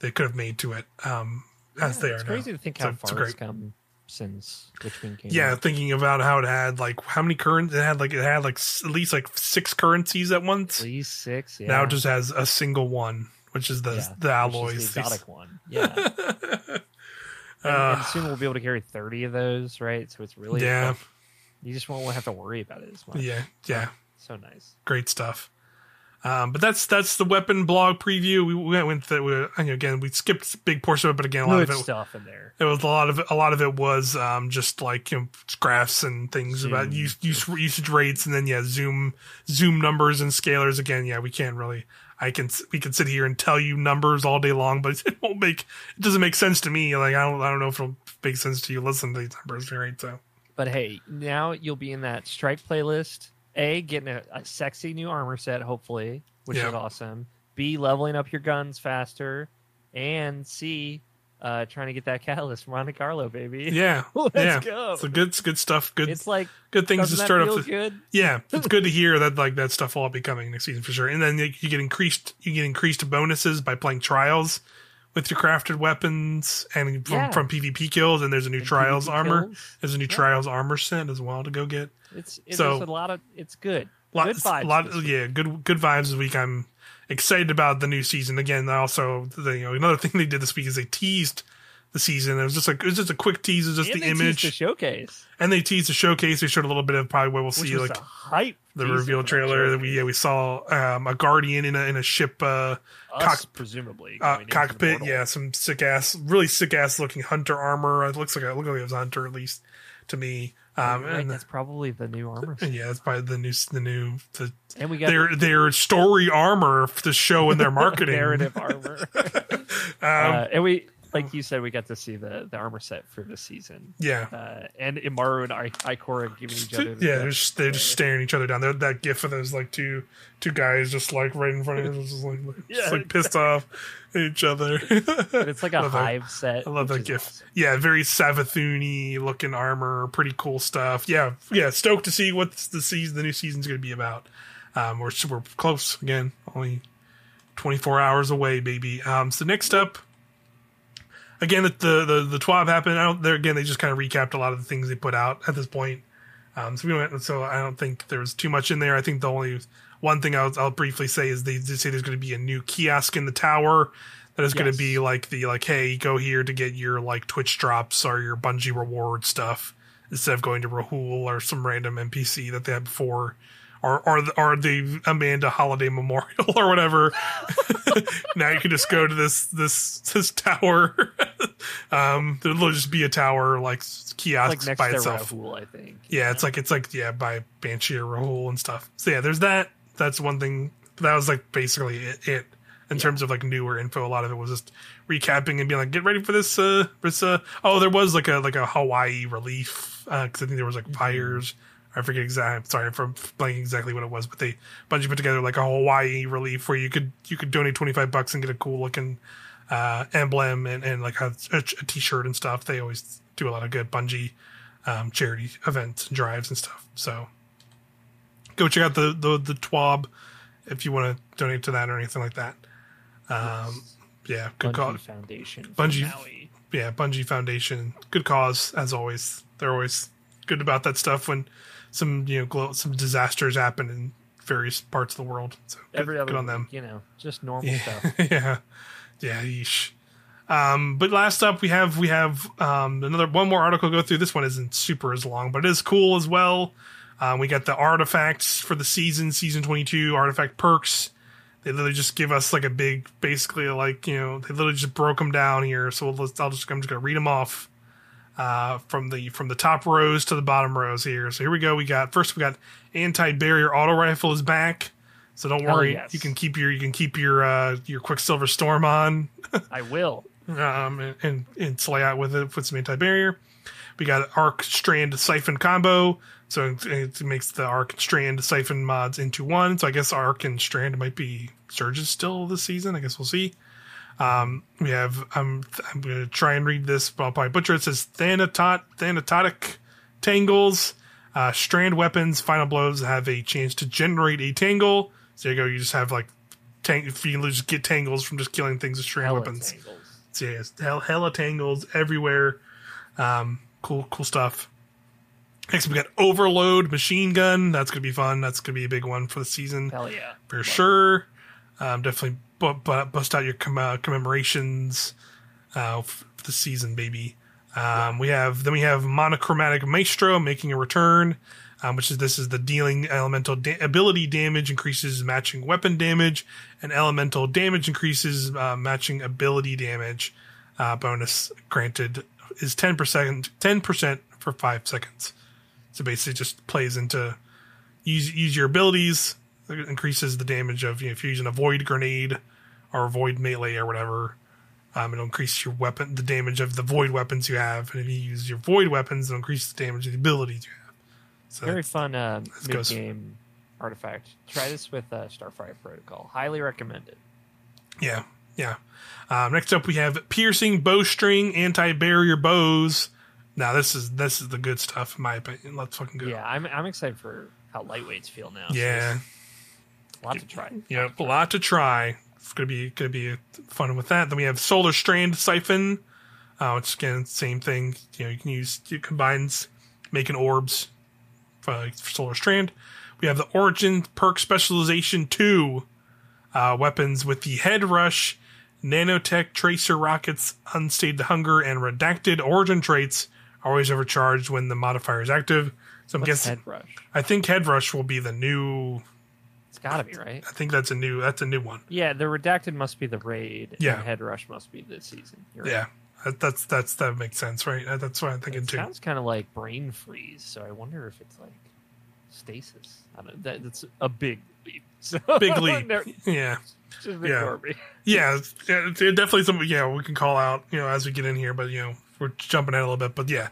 they could have made to it. Um, as they it's are crazy now. to think how it's far it's great. come since Queen came Yeah, out. thinking about how it had like how many current it had like it had like s- at least like six currencies at once. At least six. Yeah. Now it just has a single one, which is the Yeah, the alloys. the exotic one. Yeah. and, Uh, and soon we'll be able to carry 30 of those, right? So it's really Yeah. like, you just won't have to worry about it as much. yeah, yeah. So nice. great stuff. Um, but that's that's the weapon blog preview. We, we went through. We, and again, we skipped a big portion of it, but again, a lot Good of it. stuff in there. It was a lot of it, a lot of it was um, just like you know, graphs and things about use, use usage rates, and then yeah, zoom zoom numbers and scalars. Again, yeah, we can't really. I can we can sit here and tell you numbers all day long, but it won't make it doesn't make sense to me. Like I don't I don't know if it'll make sense to you. Listen to these numbers, right? So But hey, now you'll be in that strike playlist. A, getting a, a sexy new armor set, hopefully, which Yeah. is awesome. B, leveling up your guns faster. And C, uh, trying to get that catalyst from Monte Carlo, baby. yeah, Let's yeah, go. so good, it's good stuff. Good, It's like, good things to start. The, good? yeah, it's good to hear that like that stuff will all be coming next season for sure. And then you get increased you get increased bonuses by playing trials with your crafted weapons and from, Yeah. from PvP kills. And there's a new And trials PvP armor. kills. There's a new Yeah. trials armor set as well to go get. It's, it's So- a lot of, it's good. Lot, Good vibes lot, yeah, good good vibes this week. I'm excited about the new season. Again, also the, you know another thing they did this week is they teased the season. It was just like it was just a quick tease. It was just And the image, the showcase. and they teased the showcase. They showed a little bit of probably what we'll Which see like hype the reveal trailer that we yeah we saw um, a guardian in a in a ship uh, Us, cock- presumably uh, the cockpit yeah some sick ass really sick ass looking hunter armor it looks like it looked like it was a hunter at least to me um Right, and that's probably the new armor. yeah that's probably the new the new the, And we got their their story armor to show in their marketing narrative armor. um, uh, and we, like you said, we got to see the, the armor set for the season. yeah Uh, and Imaru and I- Ikora giving each other. The yeah, they're just, they're just staring each other down. They're, that gif of those like two two guys just like right in front of them, just like, just like pissed off at each other. But it's like a Love that. hive set. I love that gif. awesome. Yeah, very Savathuni looking armor, pretty cool stuff. Yeah, yeah, stoked to see what the season, the new season's going to be about. Um, we're we're close again, only twenty four hours away, baby. Um, so next up, again, the the the, twab happened. I don't. There again, they just kind of recapped a lot of the things they put out at this point. Um, so we went. So I don't think there's too much in there. I think the only one thing I'll, I'll briefly say is they did say there's going to be a new kiosk in the tower that is going to be like the like, hey, go here to get your like Twitch drops or your Bungie reward stuff instead of going to Rahool or some random NPC that they had before. Or, or, the, or the Amanda Holliday Memorial or whatever. now you can just go to this this this tower. um, there'll just be a tower like kiosk Like by itself. Rahool, I think. Yeah, it's like it's like yeah, by Banshee or Rahool and stuff. So yeah, there's that. That's one thing. That was like basically it, it in terms of like newer info. A lot of it was just recapping and being like, get ready for this. Uh, this. Uh, oh, there was like a like a Hawaii relief because I think there was like fires I forget exactly. I'm sorry for blanking exactly what it was, but they Bungie put together like a Hawaii relief where you could you could donate twenty five bucks and get a cool looking uh, emblem and, and like a, a, a t-shirt and stuff. They always do a lot of good Bungie um, charity events and drives and stuff. So go check out the the the TWAB if you want to donate to that or anything like that. Um, yeah, good Bungie cause. Foundation. Bungie- Maui. Yeah, Bungie Foundation, good cause as always. They're always good about that stuff when some you know some disasters happen in various parts of the world. So good, Every other good on them. week, you know, just normal Yeah, stuff. yeah, yeah. Yeesh. Um, but last up, we have we have um, another one more article to go through. This one isn't super as long, but it is cool as well. Um, we got the artifacts for the season, season twenty two artifact perks. They literally just give us like a big, basically like you know, they literally just broke them down here. So let's, I'll just I'm just gonna read them off uh, from the from the top rows to the bottom rows here. So here we go. We got first we got anti barrier auto rifle is back. So don't worry, yes. you can keep your you can keep your uh, your Quicksilver Storm on I will. um, and, and, and slay out with it with some anti barrier. We got Arc Strand Siphon combo, so it, it makes the Arc Strand Siphon mods into one. So I guess Arc and Strand might be Surges still this season. I guess we'll see. Um, we have I'm I'm gonna try and read this, but I'll probably butcher it. It says Thanatot Thanatotic tangles. Uh, strand weapons, final blows have a chance to generate a tangle. So there you go. You just have like tang- if you just get tangles from just killing things with strand Hella weapons. tangles. So yeah, hell, hella tangles everywhere. Um, cool, cool stuff. Next, we got Overload Machine Gun. That's gonna be fun. That's gonna be a big one for the season Hell yeah. for sure. Um, definitely bu- bu- bust out your uh, commemorations uh, for the season, baby. Um, We have then we have Monochromatic Maestro making a return, um, which is this is the dealing elemental da- ability damage increases matching weapon damage, and elemental damage increases uh, matching ability damage. Uh, bonus granted is ten percent ten percent for five seconds. So basically, just plays into use use your abilities it increases the damage of you know, if you're using a void grenade or a void melee or whatever um, it'll increase your weapon the damage of the void weapons you have and if you use your void weapons it'll increase the damage of the abilities you have so Very fun uh, mid game artifact. Try this with uh, Starfire Protocol. Highly recommended. yeah yeah um, next up we have piercing bowstring anti-barrier bows now this is this is the good stuff in my opinion let's fucking go Yeah, I'm I'm excited for how lightweights feel now. Yeah a lot to try. Yeah, a lot to try. It's gonna be gonna be fun with that. Then we have Solar Strand Siphon, uh, which again same thing. You know, you can use it combines making orbs for, for Solar Strand. We have the Origin Perk Specialization Two uh, weapons with the Head Rush, Nanotech Tracer Rockets, Unsated the Hunger, and Redacted Origin traits are always overcharged when the modifier is active. So I'm What's guessing Head Rush? I think Head Rush will be the new. Got to be right. I think that's a new. That's a new one. Yeah, the redacted must be the raid. Yeah. and Head Rush must be this season. You're. Yeah, that, that's that's that makes sense, right? That's what I'm thinking It too. sounds kind of like brain freeze, so I wonder if it's like stasis. I don't, that, that's a big leap. So Big leap. Yeah, Just Yeah. yeah, it's, it's definitely something. Yeah, we can call out you know as we get in here, but you know we're jumping ahead a little bit. But yeah,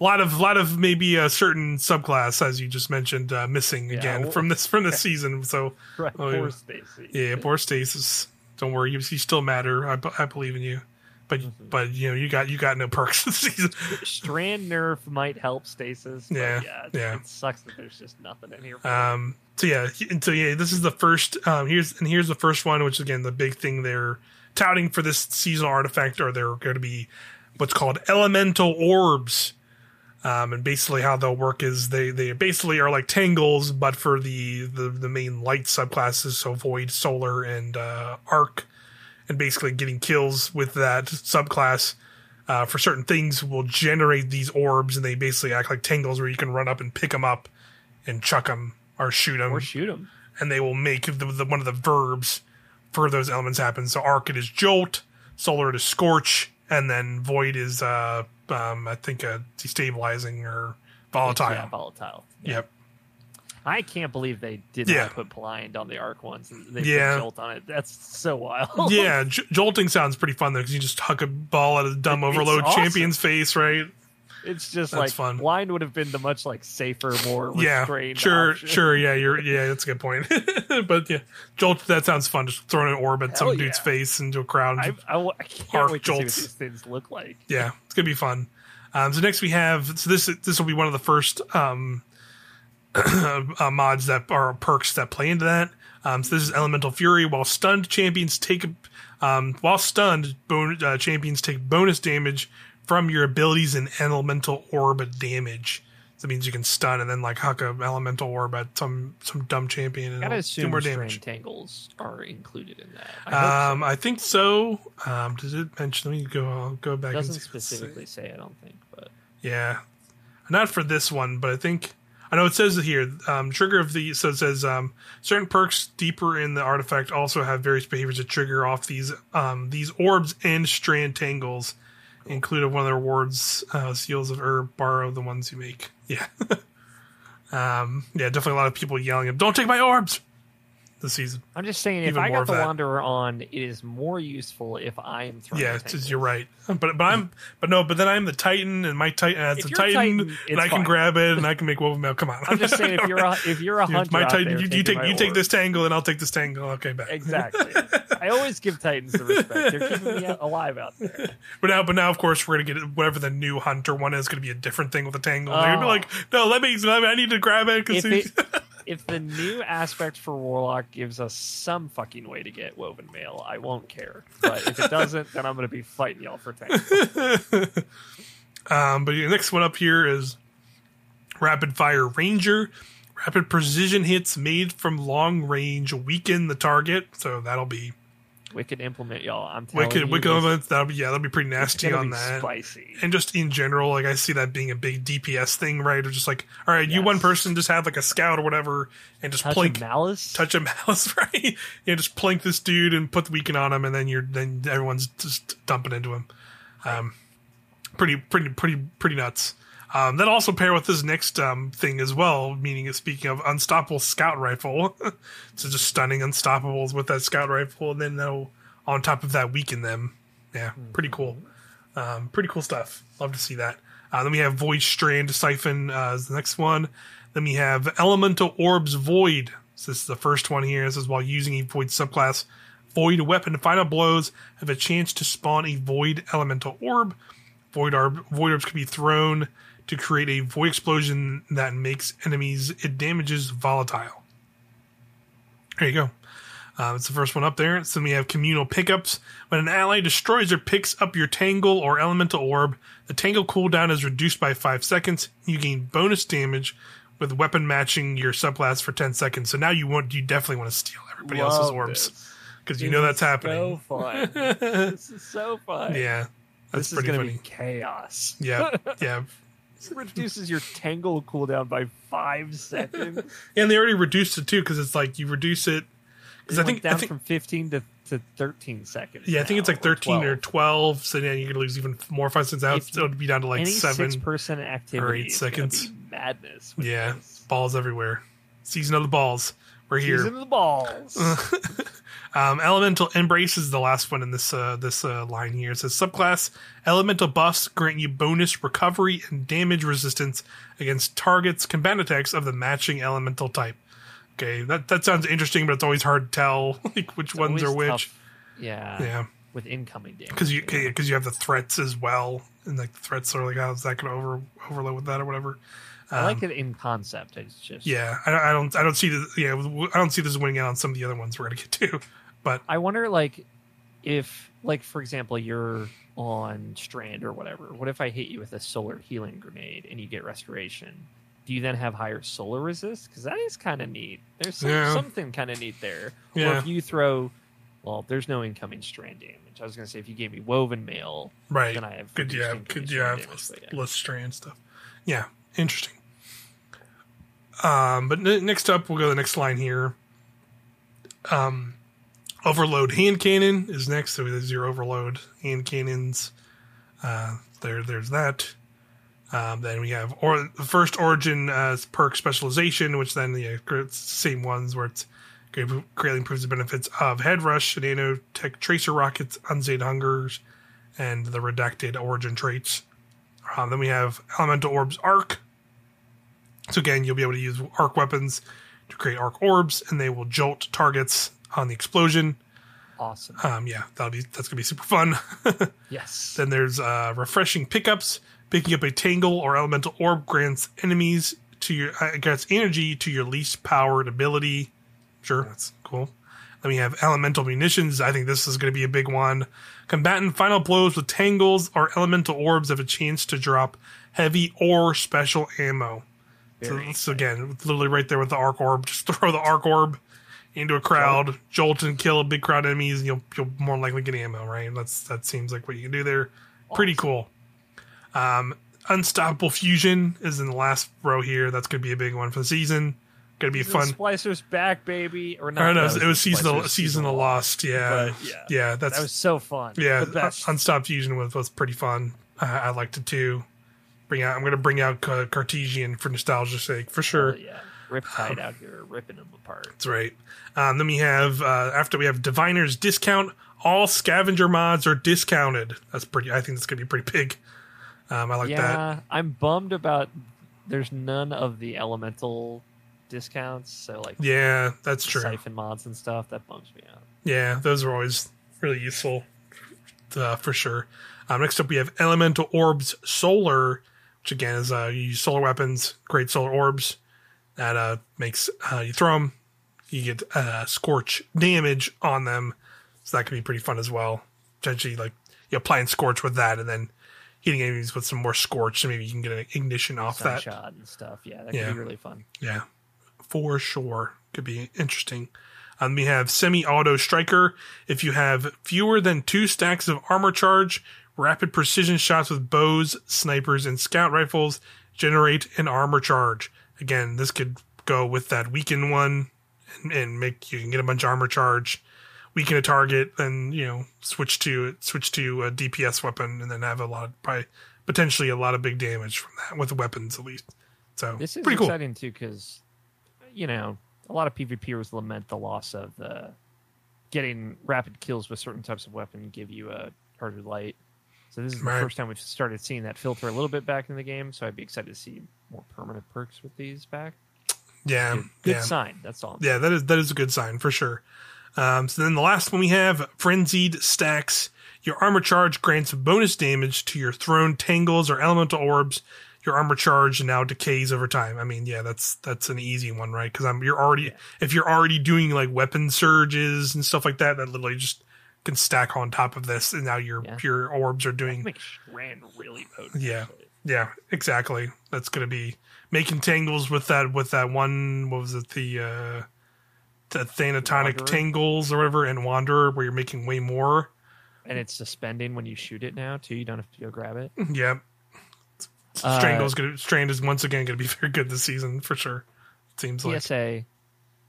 a lot of lot of maybe a certain subclass as you just mentioned uh, missing Yeah, again well- from this from this season. So Right, Oh, poor yeah. Stacy. yeah, poor Stasis. Don't worry, you, you still matter. I, I believe in you. But Mm-hmm. but you know you got you got no perks this season. Strand nerf might help stasis. But Yeah, yeah, yeah. It sucks that there's just nothing in here. Um, so yeah, so yeah, this is the first. Um, here's and here's the first one, which again the big thing they're touting for this seasonal artifact are they're going to be what's called elemental orbs. Um, and basically how they'll work is they they basically are like tangles, but for the the, the main light subclasses, so void, solar, and uh, arc, and basically getting kills with that subclass. Uh, for certain things will generate these orbs and they basically act like tangles where you can run up and pick them up and chuck them or shoot them or shoot him. and they will make the, the one of the verbs for those elements happen. So arc it is jolt, solar it is scorch, and then void is uh um I think uh destabilizing or volatile. Yeah, volatile. Yeah. Yep. I can't believe they did Yeah. not put blind on the arc ones. They Yeah. put jolt on it. That's so wild. yeah, j- jolting sounds pretty fun though because you just huck a ball at a dumb It's overload awesome. champion's face, right? It's just That's like fun. blind would have been the much like safer, more yeah, sure, option. sure. Yeah, you're. Yeah, that's a good point. but yeah, jolt. That sounds fun. Just throwing an orb at some Hell dude's face into a crowd. I, I, I can't wait to see what these things look like. yeah, it's gonna be fun. Um, so next we have so this this will be one of the first um, uh, mods that are perks that play into that. Um, so this is Elemental Fury. While stunned, champions take um, while stunned, bon- uh, champions take bonus damage from your abilities and elemental orb damage. So that means you can stun and then like huck a elemental orb at some some dumb champion and Gotta it'll do more damage. tangles are included in that. I Um, I think so. Um, does it mention? Let me go. I'll go so. back. doesn't and see what it says. specifically say. I don't think, but Yeah, not for this one, but I think I know it says it here. Um, trigger of the so it says um, certain perks deeper in the artifact also have various behaviors that trigger off these um, these orbs and strand tangles. Included one of the rewards, uh, seals of herb. Borrow the ones you make. Yeah, um, yeah, definitely a lot of people yelling, "Don't take my orbs!" This season. I'm just saying, if I got the that. Wanderer on, it is more useful if I am throwing. Yeah, you're right. But but I'm but no, but then I'm the Titan, and my Titan has the Titan, Titan, and I can grab it, and I can make woven mail. Come on, I'm just saying, if you're a if you're a hunter, my Titan, you, you take you take this tangle, and I'll take this tangle. Okay, back. Exactly. I always give Titans the respect. They're keeping me alive out there. But now, but now, of course, we're gonna get whatever the new hunter one is. Going to be a different thing with a tangle. They're gonna be Oh. like, no, let me, let me I need to grab it because If the new aspect for Warlock gives us some fucking way to get woven mail, I won't care. But if it doesn't, then I'm going to be fighting y'all for tangles. Um, but the next one up here is Rapid Fire Ranger. Rapid precision hits made from long range weaken the target, so that'll be Wicked implement, y'all. I'm telling wicked. you, Wicked elements. That'll be yeah, that'll be pretty nasty on that. Spicy. And just in general, like I see that being a big DPS thing, right? Or just like, all right, you one person just have like a scout or whatever, and just Touch plink malice. touch a mouse, right? You just plink this dude and put the weaken on him, and then you're then everyone's just dumping into him. Um, pretty, pretty, pretty, pretty nuts. Um, that also pair with this next um, thing as well, meaning speaking of unstoppable scout rifle, so just stunning unstoppables with that scout rifle, and then they'll on top of that weaken them. Yeah, pretty cool. Um, pretty cool stuff. Love to see that. Uh, then we have Void Strand Siphon uh, is the next one. Then we have Elemental Orbs Void. So this is the first one here. This is while using a Void subclass. Void weapon final blows have a chance to spawn a Void Elemental Orb. Void, orb, void orbs can be thrown to create a void explosion that makes enemies it damages volatile. There you go. Uh, it's the first one up there. So then we have communal pickups. When an ally destroys or picks up your tangle or elemental orb, the tangle cooldown is reduced by five seconds. You gain bonus damage with weapon matching your subclass for ten seconds. So now you want you definitely want to steal everybody else's orbs because you know that's happening. So fun. this is so fun. yeah, that's this is pretty going to funny. be chaos. Yeah, yeah. It reduces your tangle cooldown by five seconds. And they already reduced it too because it's like you reduce it because I think down I think from 15 to, to 13 seconds. yeah I think it's like thirteen or 12. twelve. So then you could lose even more five cents out. If it would be down to like seven. percent activity eight seconds. madness. Yeah, this. balls everywhere. Season of the balls. We're here. Season of the balls. Um, Elemental Embrace is the last one in this uh, this uh, line here. It says subclass Elemental buffs grant you bonus recovery and damage resistance against targets combat attacks of the matching elemental type. Okay, that that sounds interesting, but it's always hard to tell like which ones are which. tough. Yeah. Yeah, With incoming damage. because you because you have the threats as well, and like the threats are like how's that going to over overload with that or whatever. I like it in concept. It's just um, Yeah, I, I don't I don't see the yeah I don't see this winning out on some of the other ones we're gonna get to, but I wonder, like, if, like, for example, you're on Strand or whatever. What if I hit you with a solar healing grenade and you get restoration? Do you then have higher solar resist? Because that is kind of neat. There's some, Yeah. something kind of neat there. Or if you throw, well, there's no incoming Strand damage. I was going to say if you gave me Woven Mail, right. then I have Could you have could you have less, yeah. less strand stuff? Yeah, interesting. Um, but n- next up, we'll go to the next line here. Um, overload hand cannon is next. So there's your overload hand cannons. Uh, there, there's that. Um, then we have or the first origin uh, perk specialization, which then yeah, the same ones where it's greatly improves the benefits of head rush, nanotech tracer rockets, unsated hungers, and the redacted origin traits. Um, then we have Elemental Orbs Arc. So again, you'll be able to use arc weapons to create arc orbs, and they will jolt targets on the explosion. Awesome. Um, yeah, that'll be that's gonna be super fun. yes. then there's uh, refreshing pickups. Picking up a tangle or elemental orb grants enemies to your uh, grants energy to your least powered ability. Sure, that's cool. Then we have elemental munitions. I think this is going to be a big one. Combatant final blows with tangles or elemental orbs have a chance to drop heavy or special ammo. So, Very so again, literally right there with the arc orb. Just throw the arc orb into a crowd, jolt and kill a big crowd of enemies, and you'll you'll more likely get ammo. Right? That's that seems like what you can do there. Pretty cool. Um, Unstoppable Fusion is in the last row here. That's going to be a big one for the season. Going to be fun. Splicers back, baby. Or not? I don't know. that It was season of, season of Lost. Yeah, But, yeah. yeah. That's That was so fun. yeah. The best. Unstopped Fusion was was pretty fun. I, I liked it too. Bring out. I'm going to bring out Cartesian for nostalgia's sake for sure. Oh, yeah. Riptide out here ripping them apart. That's right. Um, then we have uh, after we have Diviner's discount. All scavenger mods are discounted. That's pretty. I think that's gonna be pretty big. Um, I like that. yeah, I'm bummed about. There's none of the elemental discounts, so like Yeah, that's true. siphon mods and stuff. That bums me out. Yeah, those are always really useful uh, for sure. Um, next up, we have Elemental Orbs Solar, which again is uh, you use solar weapons, great solar orbs that uh, makes uh, you throw them, you get uh, scorch damage on them, so that could be pretty fun as well. Potentially, like you applying scorch with that, and then hitting enemies with some more scorch, so maybe you can get an ignition off that. shot and stuff. Yeah, that Yeah. could be really fun. Yeah, for sure. Could be interesting. Um, we have semi auto striker. If you have fewer than two stacks of armor charge, rapid precision shots with bows, snipers, and scout rifles generate an armor charge. Again, this could go with that weaken one and, and make you can get a bunch of armor charge, weaken a target, and you know switch to switch to a DPS weapon, and then have a lot, of probably potentially a lot of big damage from that with weapons at least. So This is pretty cool. exciting too because, you know, a lot of PvPers lament the loss of the getting rapid kills with certain types of weapon give you a harder light. So this is the Right. first time we've started seeing that filter a little bit back in the game. So I'd be excited to see more permanent perks with these back. Yeah, Good, good yeah. sign. That's all. Yeah, that is that is a good sign for sure. Um, so then the last one we have frenzied stacks. Your armor charge grants bonus damage to your thrown tangles or elemental orbs. Your armor charge now decays over time. I mean, yeah, that's that's an easy one, right? Because I'm you're already if you're already doing like weapon surges and stuff like that, that literally just can stack on top of this, and now your Yeah. your orbs are doing Strand really potent. Yeah. actually. yeah, exactly. That's gonna be making tangles with that with that one. What was it? The uh, the Thanatonic Wanderer? tangles or whatever, and Wanderer, where you're making way more. And it's suspending when you shoot it now too. You don't have to go grab it. Yep. Uh, Strangle's gonna Strand is once again gonna be very good this season for sure. It seems like PSA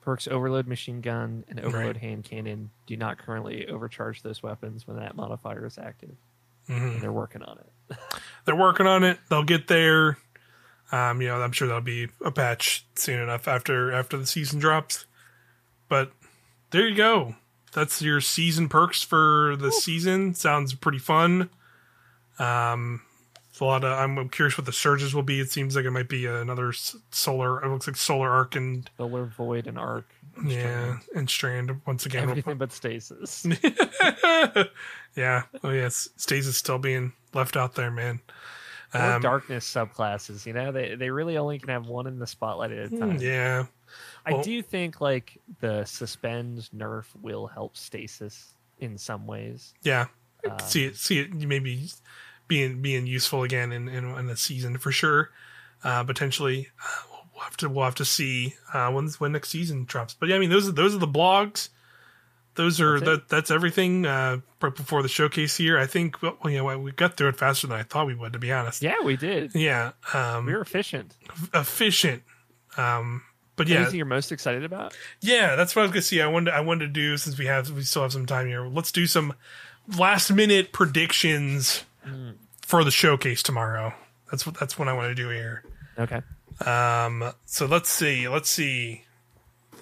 perks overload machine gun and overload Right. hand cannon do not currently overcharge those weapons when that modifier is active. Mhm. And they're working on it. they're working on it. They'll get there. Um, you know, I'm sure there'll be a patch soon enough after after the season drops. But there you go. That's your season perks for the season. Sounds pretty fun. Um, it's a lot of. I'm curious what the surges will be. It seems like it might be another solar. It looks like solar arc and Solar void and arc. and yeah, Strand. and strand once again. Everything but stasis. yeah. Oh yes, stasis still being left out there, man. or Um, darkness subclasses. You know, they they really only can have one in the spotlight at a time. Hmm, Yeah. I do think like the suspend nerf will help stasis in some ways. Yeah. Um, see it see it maybe being being useful again in in, in the season for sure uh potentially uh, we'll have to we'll have to see uh when when next season drops but yeah i mean those are those are the blogs those are That's that that's everything uh right before the showcase here i think well know we got through it faster than i thought we would to be honest Yeah, we did. yeah um We were efficient. efficient um but yeah Anything you're most excited about? yeah, that's what I was gonna see. I wanted I wanted to do since we have we still have some time here. Let's do some last minute predictions for the showcase tomorrow. That's what that's what I want to do here. Okay. Um, so let's see, let's see,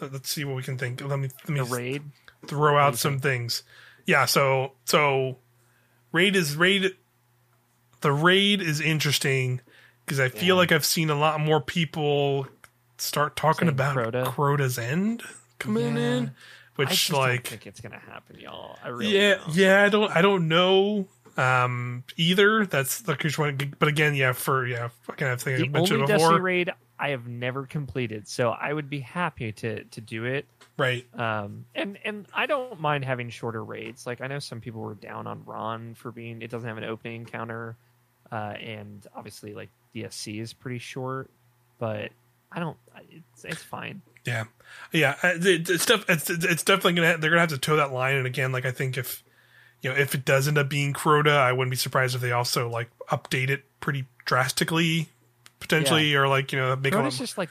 let's see what we can think. Let me let me The raid. throw out some things. Yeah, so so raid is raid. the raid is interesting because I feel Yeah. like I've seen a lot more people start talking Saying about Crota. Crota's end coming Yeah. in, which like think it's gonna happen, y'all. I really yeah, don't. yeah. I don't, I don't know um either. That's the crucial one, but again, yeah. For yeah, again, I think I The mentioned only before, Destiny raid I have never completed, so I would be happy to to do it. right? Um, and and I don't mind having shorter raids. Like I know some people were down on Ron for being it doesn't have an opening encounter, uh, and obviously like DSC is pretty short, but I don't. It's it's fine. Yeah, yeah. uh, it's, def- it's it's definitely gonna they're gonna have to toe that line. And again, like I think if you know if it does end up being Crota, I wouldn't be surprised if they also like update it pretty drastically, potentially, or like you know make a lot, just like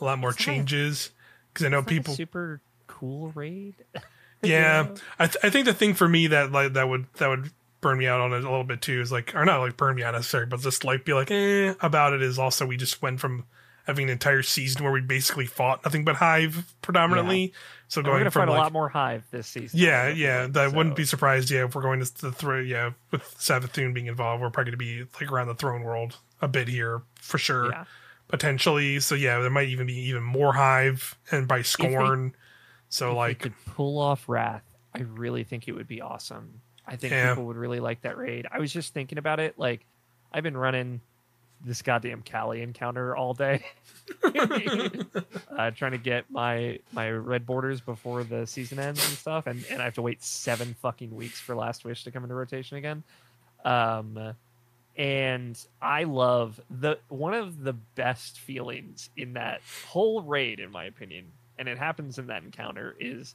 a lot more it's not a- changes. Because I know it's like a people, super cool raid. yeah. know? I th- I think the thing for me that like that would that would burn me out on it a little bit too is like or not like burn me out necessarily, but just like be like eh about it is also we just went from having an entire season where we basically fought nothing but Hive predominantly. So And we're going from fight like a lot more Hive this season. Yeah, yeah. I That wouldn't be surprised. Yeah, if we're going to the throne, yeah, with Savathun being involved, we're probably going to be like around the throne world a bit here for sure, Yeah. potentially. So yeah, there might even be even more hive and by scorn. so if they like, could pull off Wrath, I really think it would be awesome. I think Yeah. people would really like that raid. I was just thinking about it. Like, I've been running this goddamn Kalli encounter all day, uh, trying to get my my red borders before the season ends and stuff, and and I have to wait seven fucking weeks for Last Wish to come into rotation again. Um, and I love the one of the best feelings in that whole raid, in my opinion, and it happens in that encounter is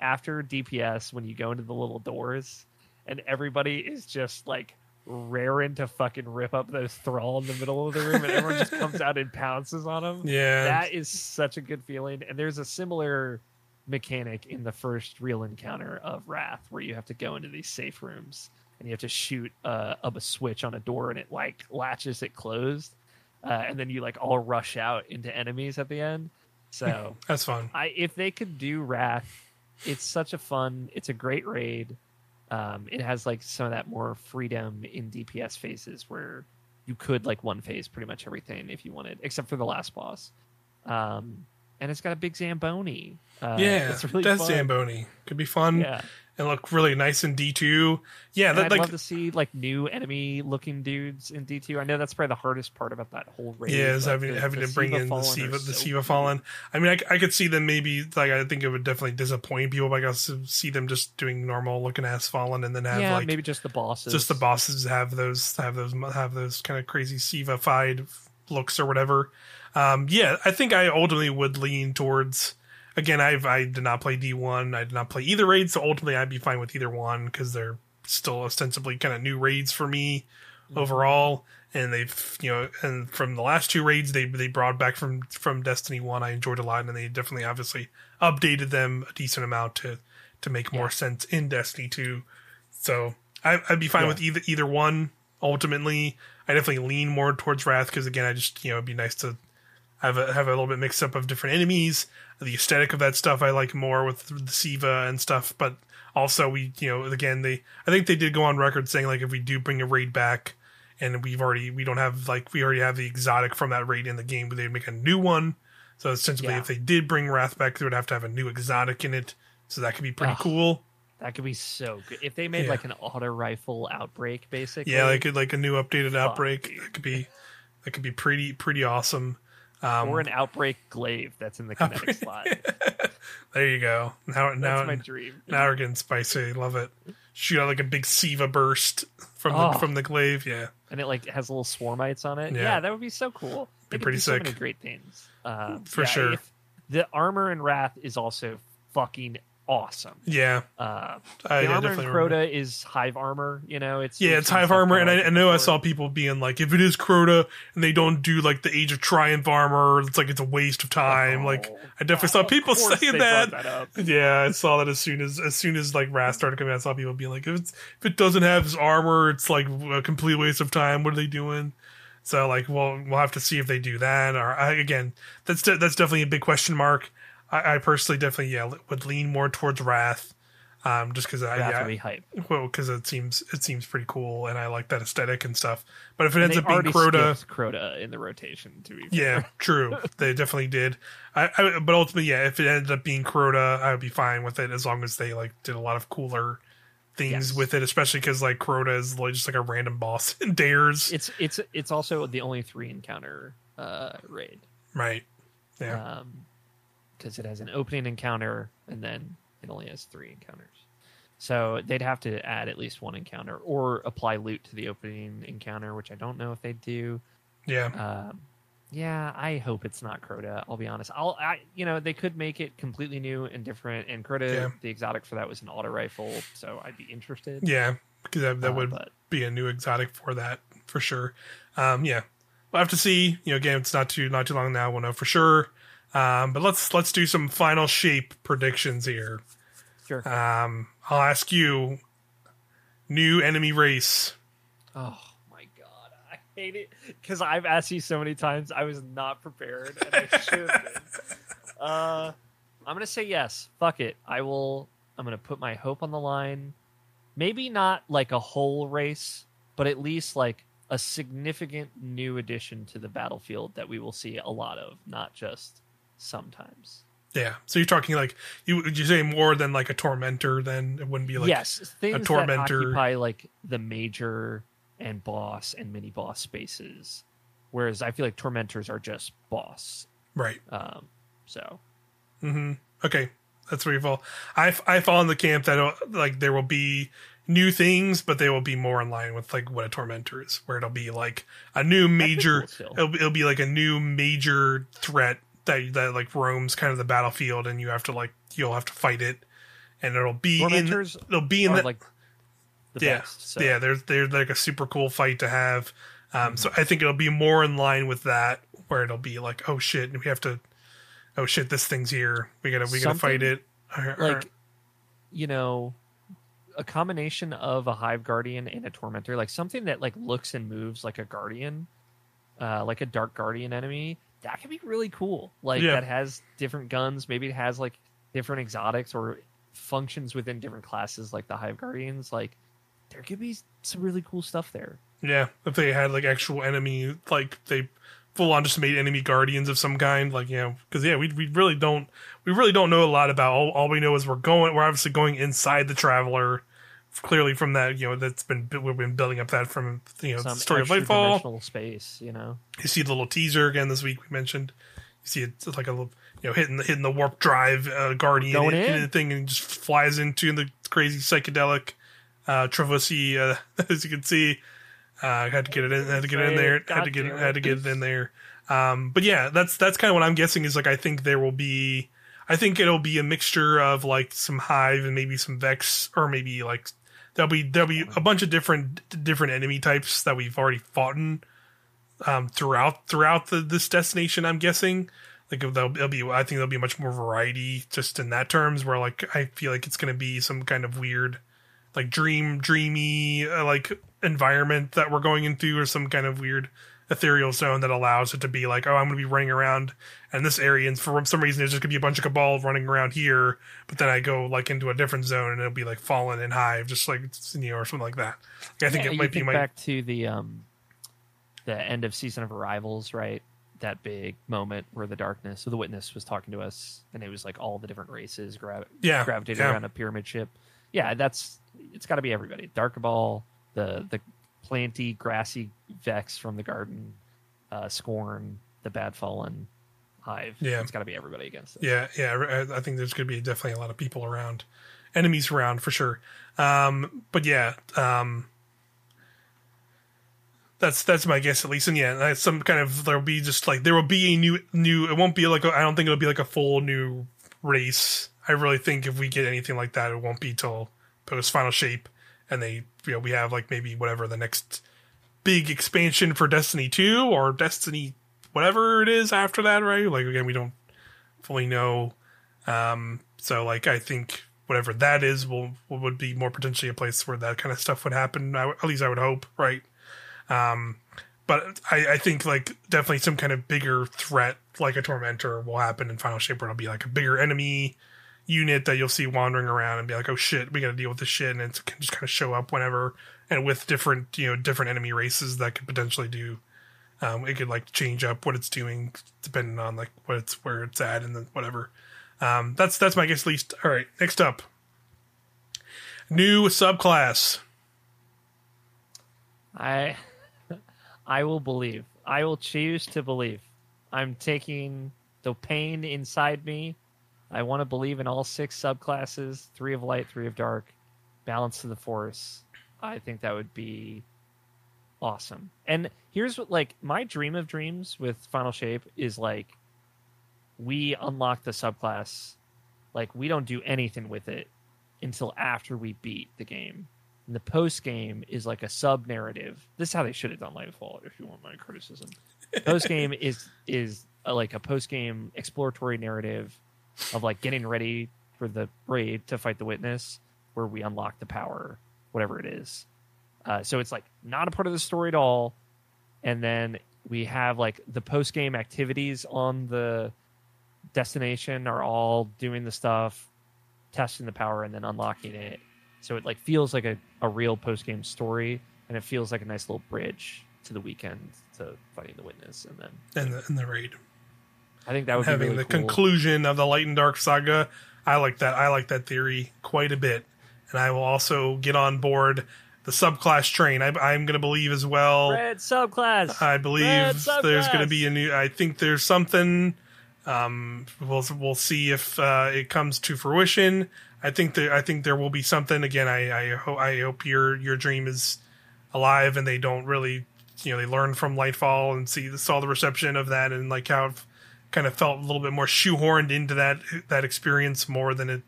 after DPS when you go into the little doors and everybody is just like raring to fucking rip up those thrall in the middle of the room and everyone just comes out and pounces on them. yeah, That is such a good feeling. And there's a similar mechanic in the first real encounter of Wrath where you have to go into these safe rooms and you have to shoot uh, up a switch on a door and it like latches it closed. Uh, and then you like all rush out into enemies at the end. So that's fun. I if they could do Wrath, it's such a fun. It's a great raid. Um, it has like some of that more freedom in DPS phases where you could like one phase pretty much everything if you wanted, except for the last boss. Um, and it's got a big zamboni. Uh, yeah, it's really Death fun. Zamboni could be fun Yeah, and look really nice in D two. Yeah, that I'd like love to see like new enemy looking dudes in D two. I know that's probably the hardest part about that whole raid. Yeah, is having the- having the to bring Siva in the Siva the Siva. Fallen. I mean, I, I could see them maybe like I think it would definitely disappoint people. But I guess to see them just doing normal looking ass Fallen and then have yeah, like maybe just the bosses. just the bosses have those have those have those kind of crazy Siva-fied looks or whatever. Um, yeah, I think I ultimately would lean towards. Again, I've I did not play D one. I did not play either raid, so ultimately I'd be fine with either one because they're still ostensibly kind of new raids for me mm-hmm. overall. And they've you know, and from the last two raids they they brought back from from Destiny one, I enjoyed a lot, and they definitely obviously updated them a decent amount to to make more sense in Destiny two. So I, I'd be fine Yeah. with either either one. Ultimately, I definitely lean more towards Wrath because again, I just you know it'd be nice to have a have a little bit mixed up of different enemies. The aesthetic of that stuff I like more with the Siva and stuff, but also we you know again they I think they did go on record saying like if we do bring a raid back and we've already we don't have like we already have the exotic from that raid in the game, but they'd make a new one. So essentially, Yeah. if they did bring Wrath back, they would have to have a new exotic in it. So that could be pretty cool. That could be so good if they made Yeah. like an auto rifle outbreak, basically. Yeah, like like a new updated Fuck, outbreak. That could be that could be pretty pretty awesome. Um, or an outbreak glaive that's in the kinetic Outbreak- slot. there you go. Now That's now my dream. now we're getting spicy. Love it. Shoot out like a big Siva burst from Oh. the from the glaive. Yeah, And it like has little swarmites on it. Yeah. Yeah, that would be so cool. Be pretty do so sick. many great things. Uh, For yeah, sure. the armor and Wrath is also fucking awesome. yeah. Uh, I, the I armor in definitely remember. Crota is hive armor. You know, it's Yeah, it's hive armor, and I, I know I saw people being like, if it is Crota and they don't do like the Age of Triumph armor, it's like it's a waste of time. like Oh, I definitely saw people saying that. that. Yeah, I saw that as soon as as soon as like Wrath started coming out, I saw people being like, if it's if it doesn't have his armor, it's like a complete waste of time. What are they doing? So like, well, we'll have to see if they do that. Or I, again, that's de- that's definitely a big question mark. I, I personally definitely yeah would lean more towards Wrath. Um, just because I yeah, be hype. well, because it seems it seems pretty cool, and I like that aesthetic and stuff. But if it ends up being Crota, Crota in the rotation. To be yeah, fair. true, they definitely did. I, I but ultimately, yeah, if it ended up being Crota, I would be fine with it as long as they like did a lot of cooler things Yes. with it, especially because like Crota is like just like a random boss in Dares, it's it's it's also the only three encounter uh, raid. right? Yeah, because it has an opening encounter and then it only has three encounters. So they'd have to add at least one encounter or apply loot to the opening encounter, which I don't know if they do. yeah, Um, yeah, I hope it's not Crota. I'll be honest. I'll, I, you know, they could make it completely new and different. And Crota, Yeah. the exotic for that was an auto rifle, so I'd be interested. yeah, because that, that Uh, would but be a new exotic for that for sure. Um, yeah, we'll have to see. You know, again, it's not too not too long now. We'll know for sure. Um, but let's let's do some final shape predictions here. sure. Um, I'll ask you. New enemy race. Oh my god, I hate it because I've asked you so many times. I was not prepared, and I should have been. Uh, I'm gonna say yes. Fuck it. I will. I'm gonna put my hope on the line. Maybe not like a whole race, but at least like a significant new addition to the battlefield that we will see a lot of, not just sometimes. Yeah. So you're talking like you would you say more than like a tormentor? Then it wouldn't be like yes, things that tormentor. occupy like the major and boss and mini boss spaces, whereas I feel like tormentors are just boss. right. Um, so hmm Okay, that's where you fall. I I fall in the camp that uh, like there will be new things, but they will be more in line with like what a tormentor is, where it'll be like a new major. It'll, it'll be like a new major threat that that like roams kind of the battlefield, and you have to like you'll have to fight it, and it'll be in it'll be in the like the yeah best. So. yeah. There's there's like a super cool fight to have. Um, Mm-hmm. so I think it'll be more in line with that, where it'll be like, oh shit, we have to, oh shit, this thing's here. We gotta we gotta fight it. Like you know a combination of a hive guardian and a tormentor like something that like looks and moves like a guardian uh like a dark guardian enemy that could be really cool like Yeah. that has different guns maybe it has like different exotics or functions within different classes like the hive guardians like there could be some really cool stuff there Yeah, if they had like actual enemy, like they full on just made enemy guardians of some kind, like you know, because yeah, we we really don't we really don't know a lot about. All, all we know is we're going, we're obviously going inside the traveler. Clearly, from that, you know, that's been we've been building up that from you know the story of Lightfall. space you know You see the little teaser again this week. We mentioned you see it's like a little you know hitting the hitting the warp drive uh, guardian Going in, the thing and just flies into the crazy psychedelic uh, Travasi, uh, as you can see. Uh, had to get it in. Had to get it in there. Had to get. Had to get it in there. Um, but yeah, that's that's kind of what I'm guessing is like I think there will be. I think it'll be a mixture of like some hive and maybe some vex or maybe like there'll be there'll be a bunch of different different enemy types that we've already fought in um, throughout throughout the, this destination. I'm guessing like there'll, there'll be I think there'll be much more variety just in that terms. Where like I feel like it's going to be some kind of weird like dream dreamy uh, like environment that we're going into or some kind of weird ethereal zone that allows it to be like oh i'm going to be running around in this area and for some reason there's just going to be a bunch of cabal running around here but then i go like into a different zone and it'll be like fallen and hive just like you know or something like that. I think Yeah, it might be my back to the um the end of season of arrivals right? That big moment where the darkness so the witness was talking to us and it was like all the different races gra- yeah gravitated yeah. around a pyramid ship yeah that's it's got to be everybody dark ball the the planty grassy vex from the garden uh scorn the bad fallen hive Yeah. it's got to be everybody against it Yeah, yeah. I think there's going to be definitely a lot of people around, enemies around for sure. Um, but yeah, um, that's that's my guess at least. And yeah, some kind of there'll be just like there will be a new new. It won't be like I I don't think it'll be like a full new race. I really think if we get anything like that, it won't be till post final shape, and they you know we have like maybe whatever the next big expansion for Destiny two or Destiny whatever it is after that, right? Like again, we don't fully know. Um, so like I think whatever that is will would be more potentially a place where that kind of stuff would happen. I, at least I would hope, right? Um, but I, I think like definitely some kind of bigger threat like a tormentor will happen in Final Shape where it'll be like a bigger enemy. Unit that you'll see wandering around and be like, oh shit, we got to deal with this shit, and it can just kind of show up whenever and with different you know different enemy races that could potentially do. Um, it could like change up what it's doing depending on like what it's where it's at and then whatever. Um, that's that's my guess. Least all right. Next up, new subclass. I I will believe. I will choose to believe. I'm taking the pain inside me. I want to believe in all six subclasses: three of light, three of dark, balance of the force. I think that would be awesome. And here's what like my dream of dreams with Final Shape is like we unlock the subclass. Like we don't do anything with it until after we beat the game. And the post game is like a sub narrative. This is how they should have done Lightfall, if you want my criticism. Post game is is a, like a post game exploratory narrative of like getting ready for the raid to fight the witness, where we unlock the power, whatever it is. Uh, so it's like not a part of the story at all. And then we have like the post game activities on the destination are all doing the stuff, testing the power, and then unlocking it. So it like feels like a, a real post game story, and it feels like a nice little bridge to the weekend to fighting the witness, and then and the, and the raid. I think that would having be really the cool. conclusion of the light and dark saga. I like that. I like that theory quite a bit, and I will also get on board the subclass train. I, I'm going to believe as well. Red subclass. I believe Red there's going to be a new. I think there's something. Um, we'll we'll see if uh, it comes to fruition. I think that I think there will be something. Again, I I, ho- I hope your your dream is alive and they don't really you know they learn from Lightfall and see saw the reception of that and like how it kind of felt a little bit more shoehorned into that that experience more than it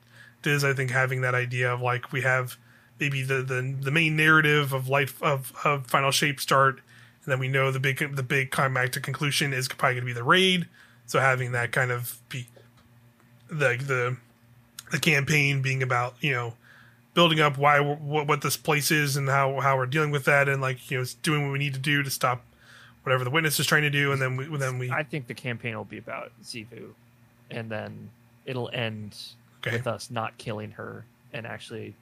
is. I think having that idea of like we have maybe the the, the main narrative of life of, of final shape start and then we know the big the big climactic conclusion is probably going to be the raid so having that kind of be the the the campaign being about you know building up why what what this place is and how how we're dealing with that and like you know doing what we need to do to stop whatever the witness is trying to do and then we then we I think the campaign will be about Xivu, and then it'll end okay with us not killing her and actually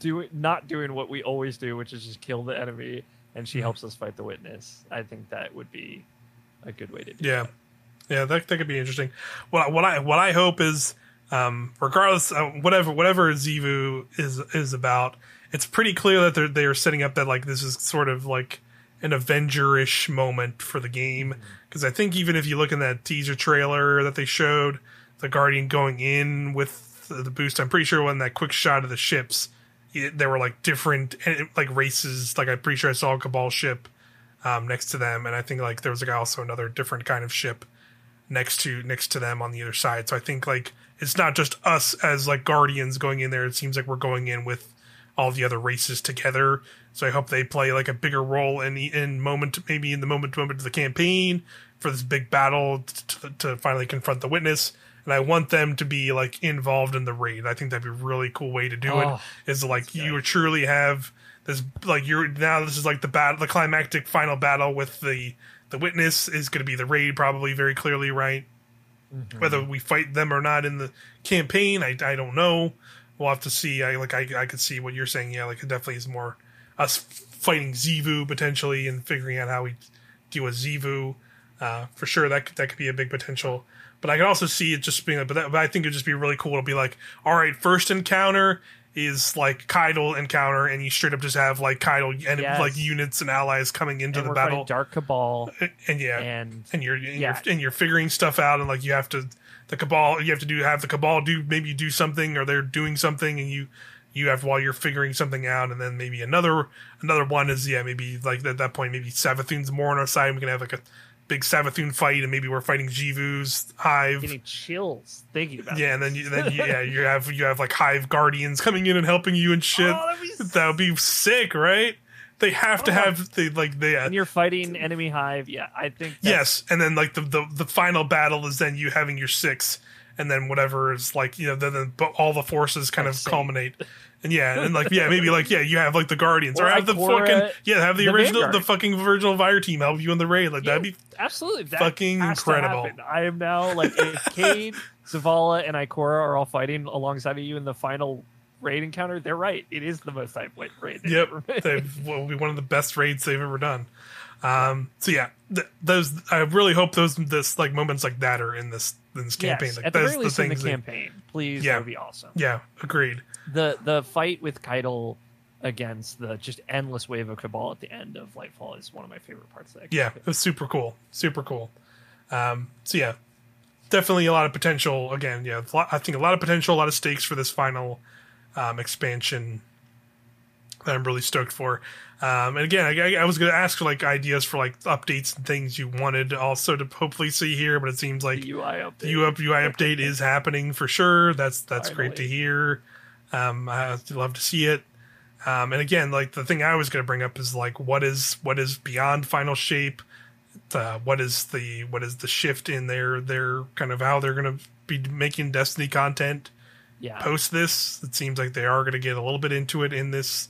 do not doing what we always do, which is just kill the enemy, and she Mhm. helps us fight the witness. I think that would be a good way to do. Yeah, yeah, that that could be interesting. What what I what I hope is, um, regardless of whatever whatever Xivu is is about, it's pretty clear that they're they are setting up that like this is sort of like an Avenger-ish moment for the game because I think even if you look in that teaser trailer that they showed, the Guardian going in with the, the boost, I'm pretty sure when that quick shot of the ships, it, there were like different eh, like races. Like I'm pretty sure I saw a Cabal ship um, next to them, and I think like there was like also another different kind of ship next to next to them on the other side. So I think like it's not just us as like guardians going in there. It seems like we're going in with all the other races together. So I hope they play like a bigger role in the in moment maybe in the moment to moment of the campaign for this big battle to, to finally confront the witness. And I want them to be like involved in the raid. I think that'd be a really cool way to do Oh, it. Is like you truly have this like you're now this is like the battle the climactic final battle with the the witness is going to be the raid probably very clearly right mm-hmm. whether we fight them or not in the campaign I, I don't know we'll have to see i like I, I could see what you're saying yeah like it definitely is more us fighting Xivu potentially and figuring out how we deal with Xivu uh, for sure that could, that could be a big potential but i can also see it just being but, that, but i think it'd just be really cool to be like all right first encounter is like Caiatl encounter, and you straight up just have like Caiatl and Yes. like units and allies coming into and the battle, Dark Cabal, and, and yeah, and, and you're and, Yeah. you're and you're figuring stuff out, and like you have to the cabal, you have to do have the cabal do maybe do something, or they're doing something, and you you have while you're figuring something out, and then maybe another another one is yeah maybe like at that point maybe Savathun's more on our side, we can have like a big Savathun fight, and maybe we're fighting Xivu's hive. getting chills thinking about. Yeah, and then you, then you, yeah, you have you have like hive guardians coming in and helping you and shit. Oh, that'd be that would be sick, right? They have to Oh. have they like they uh, and you're fighting enemy hive. Yeah, I think. Yes, and then like the, the the final battle is then you having your six, and then whatever is like you know then, then all the forces kind of culminate. And yeah, and like yeah, maybe like yeah, you have like the Guardians or, Or have the fucking yeah, have the, the original Vanguard. the fucking original Fire team help you in the raid. Like that'd be absolutely that fucking incredible. I am now like if Cayde, Zavala, and Ikora are all fighting alongside of you in the final raid encounter. They're right. It is the most high point raid. they've Yep, ever made. they will be one of the best raids they've ever done. Um, so yeah, th- those I really hope those this like moments like that are in this in this campaign. Yes, like at the very least in the things that- campaign, please. Yeah. That would be awesome. yeah, agreed. The the fight with Caiatl against the just endless wave of Cabal at the end of Lightfall is one of my favorite parts of that. Yeah, it was super cool, super cool. Um, so yeah, definitely a lot of potential. Again, yeah, I think a lot of potential, a lot of stakes for this final um, expansion that I'm really stoked for. Um, and again, I, I was going to ask for like ideas for like updates and things you wanted also to hopefully see here, but it seems like the UI update. the UI, update is happening for sure. That's that's great to hear. Um, I'd love to see it. Um, and again, like the thing I was going to bring up is like what is what is beyond final shape. Uh, what is the what is the shift in their their kind of how they're going to be making Destiny content yeah. post this? It seems like they are going to get a little bit into it in this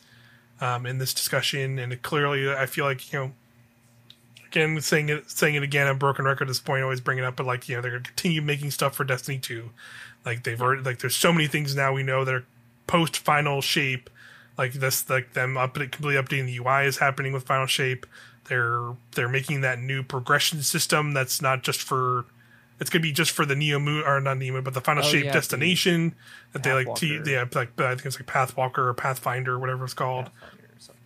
um, in this discussion, and clearly, I feel like you know, again, saying it saying it again, I'm broken record at this point. Always bring it up, but like you know, they're to continue making stuff for Destiny two. Like they've already like there's so many things now we know that are post final shape. Like this, like them up completely updating the UI is happening with final shape. They're they're making that new progression system that's not just for it's gonna be just for the Neomuna or not Neomuna, but the final Oh, shape yeah, the destination that they like to Pathwalker. yeah like I think it's like Pathwalker or Pathfinder or whatever it's called. Pathfinder or something,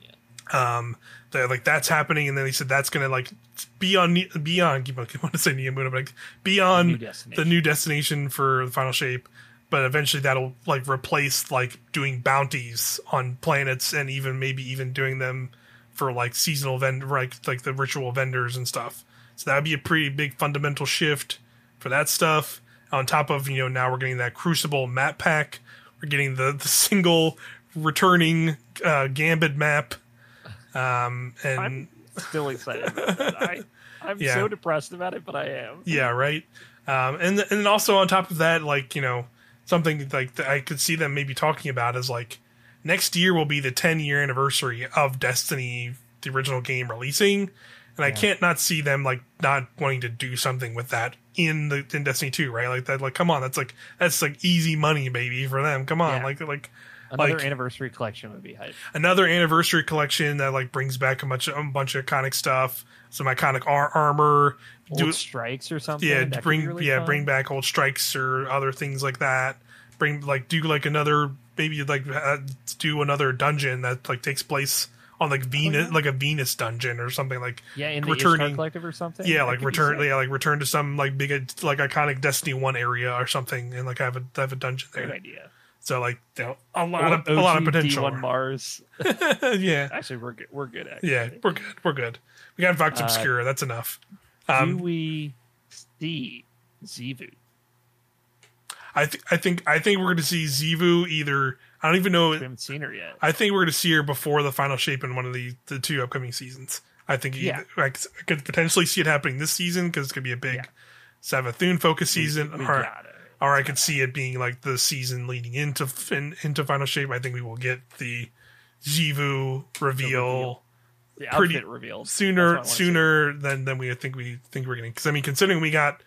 yeah. Um, that like that's happening, and then he said that's gonna like be on beyond. I want to say Neomuna, but like beyond New the new destination for the final shape. But eventually that'll like replace like doing bounties on planets and even maybe even doing them for like seasonal vend like like the ritual vendors and stuff. So that'd be a pretty big fundamental shift for that stuff. On top of you know now we're getting that Crucible map pack. We're getting the the single returning uh, Gambit map. Um and I'm still excited about that. I, I'm Yeah. so depressed about it, but I am. Yeah, right. Um, and and also on top of that, like you know, something like that I could see them maybe talking about is like next year will be the 10 year anniversary of Destiny, the original game releasing, and I can't not see them like not wanting to do something with that in the in Destiny 2, right? Like that, like come on, that's like that's like easy money, baby, for them. Come on, Yeah. like like Another Like- anniversary collection would be hype. another anniversary collection that like brings back a bunch of a bunch of iconic stuff, some iconic ar- armor. Old Do- strikes or something. yeah that bring really yeah fun. bring back old strikes or other things like that bring like do like another maybe like uh, do another dungeon that like takes place on like venus Oh, yeah. like a venus dungeon or something like Yeah, in the returning- Ishtar Collective or something. yeah like return yeah like return to some like big like iconic destiny 1 area or something and like have a have a dungeon there idea. so like you know, a lot of a lot of potential D1 Mars. yeah Actually, we're good. We're good. Actually. yeah we're good we're good we got vox Uh, obscura that's enough Do um we see Xivu? i think i think i think we're going to see Xivu either i don't even know We haven't seen her yet. I think we're going to see her before the final shape in one of the, the two upcoming seasons. I think Yeah. either, I could potentially see it happening this season because it's going to be a big Yeah. Savathun focus season. We or, got it. or I could see it being like the season leading into in, into final shape. I think we will get the Xivu reveal, reveal. The pretty- That's sooner see. sooner than than we think we think we're getting. Because I mean, considering we got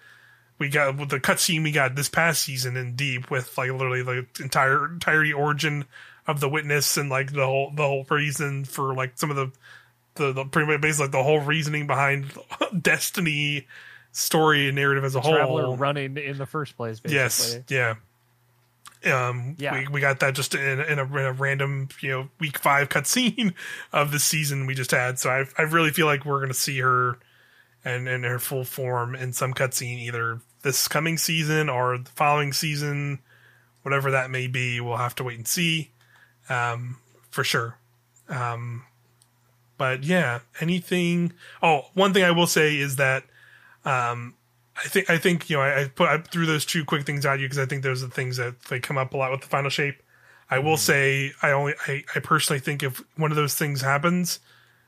we got with the cutscene we got this past season in Deep with like literally the entire entirety origin of the witness and like the whole the whole reason for like some of the the, the pretty much basically like the whole reasoning behind Destiny story and narrative as a Traveler whole. running in the first place. Basically. Yes, yeah. Um, Yeah. We, we got that just in, in, a, in a random, you know, week five cutscene of the season we just had. So I, I really feel like we're going to see her and in her full form in some cutscene either this coming season or the following season, whatever that may be. We'll have to wait and see, um, for sure. Um, but yeah, anything. Oh, one thing I will say is that, um, I think I think you know I, I put I threw those two quick things at you because I think those are the things that they come up a lot with the final shape. I will say I only I, I personally think if one of those things happens,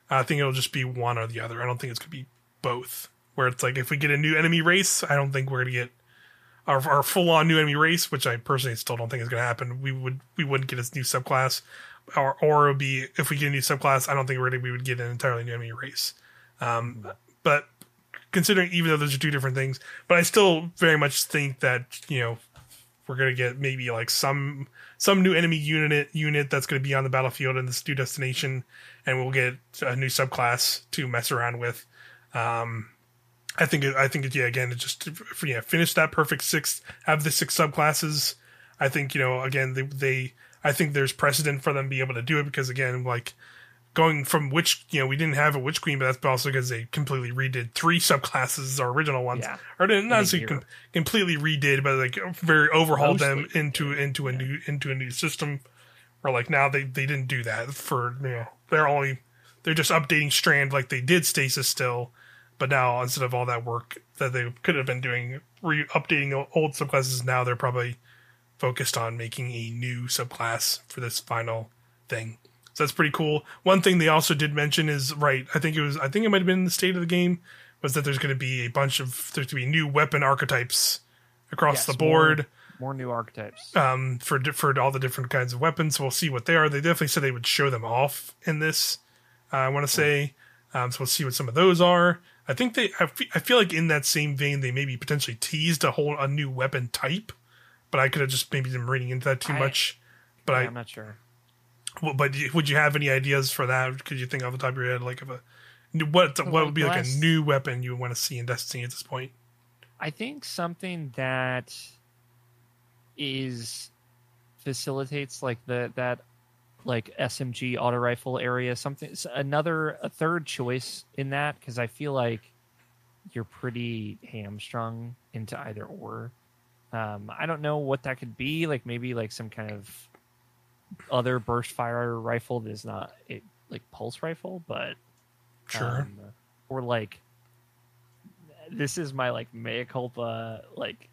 I think it'll just be one or the other. I don't think it's gonna be both. Where it's like if we get a new enemy race, I don't think we're gonna get our, our full on new enemy race, which I personally still don't think is to happen. We would we wouldn't get a new subclass, or or it would be if we get a new subclass. I don't think really we would get an entirely new enemy race. Um, but considering even though those are two different things, but I still very much think that you know we're gonna get maybe like some some new enemy unit unit that's gonna be on the battlefield in this new destination, and we'll get a new subclass to mess around with. Um, I think it, I think it, yeah again it just yeah finish that perfect six have the six subclasses. I think you know again they, they I think there's precedent for them being able to do it because again like going from which you know we didn't have a witch queen, but that's also because they completely redid three subclasses, our original ones, Yeah. or didn't not year. com- completely redid, but like very overhauled them into into a new into a new system. Or like now they they didn't do that for you know they're only they're just updating Strand like they did Stasis still, but now instead of all that work that they could have been doing re updating old subclasses, now they're probably focused on making a new subclass for this final thing. So that's pretty cool. One thing they also did mention is right. I think it was. I think it might have been the state of the game was that there's going to be a bunch of there's going to be new weapon archetypes across Yes, the board More new archetypes. um, for for all the different kinds of weapons. So we'll see what they are. They definitely said they would show them off in this. Uh, I want to say, um, so we'll see what some of those are. I think they. I feel like in that same vein, they maybe potentially teased a whole a new weapon type, but I could have just maybe been reading into that too I- much. But Yeah, I I'm not sure. well, but would you have any ideas for that? Could you think off the top of your head, like of a what what would be like a new weapon you would want to see in Destiny at this point? I think something that is facilitates like the that like SMG auto rifle area something another a third choice in that because I feel like you're pretty hamstrung into either or. Um, I don't know what that could be like maybe like some kind of other burst fire rifle that is not a like pulse rifle, but Sure. um, or like this is my like mea culpa like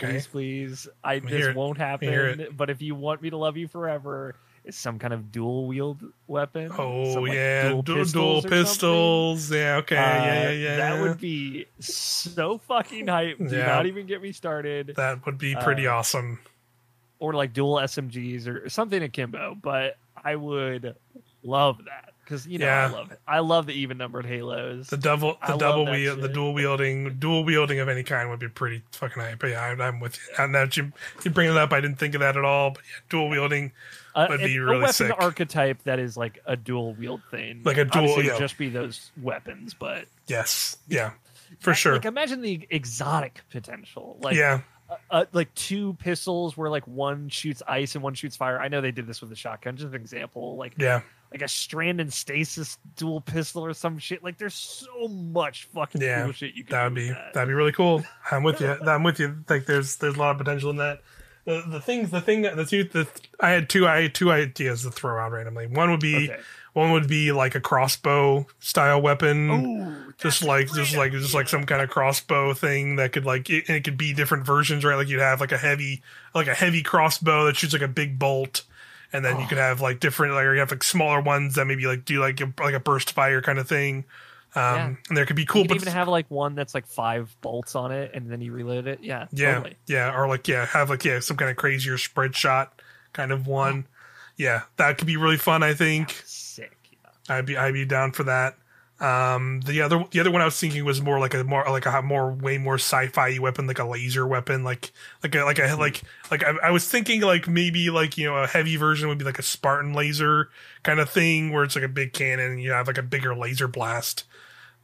Okay. please please i me this won't happen but if you want me to love you forever some kind of dual wield weapon Oh some, like, yeah, dual, dual pistols something. pistols. Yeah, okay, Uh, yeah, yeah, yeah. that would be so fucking hype do Yeah. not even get me started That would be pretty uh, awesome. or like dual smgs or something akimbo but i would love that because you know i love it i love the even numbered halos The double, the love double wheel, the dual wielding, dual wielding of any kind would be pretty fucking hype. But yeah, I, I'm with you. And that you you bring it up, I didn't think of that at all. But yeah, dual wielding, Uh, be it- really a weapon sick. archetype that is like a dual wield thing, Like a dual- Obviously, would yeah. just be those weapons, but yes, yeah, for sure. Like imagine the exotic potential, like yeah, uh, uh, like two pistols where like one shoots ice and one shoots fire. I know they did this with the shotgun, just an example. Like yeah, like a strand and stasis dual pistol or some shit. Like there's so much fucking Yeah, cool shit you can that would do be with that. that'd be really cool. I'm with you. I'm with you. Like there's there's a lot of potential in that. The, the things the thing that the two the I had two I had two ideas to throw out randomly. One would be Okay. one would be like a crossbow style weapon. Ooh, just like just like just like some kind of crossbow thing that could like it, and it could be different versions right like you'd have like a heavy like a heavy crossbow that shoots like a big bolt and then you Oh. could have like different like or you have like smaller ones that maybe like do like a, like a burst fire kind of thing um Yeah. and there could be cool You but even have like one that's like five bolts on it, and then you reload it. Yeah, yeah totally. yeah or like yeah have like yeah some kind of crazier spread shot kind of one yeah that could be really fun i think Sick. Yeah. I'd be I'd be down for that. Um, the other the other one I was thinking was more like a more like a more way more sci-fi weapon, like a laser weapon, like like a like a like like I, I was thinking like maybe like you know a heavy version would be like a Spartan laser kind of thing where it's like a big cannon and you have like a bigger laser blast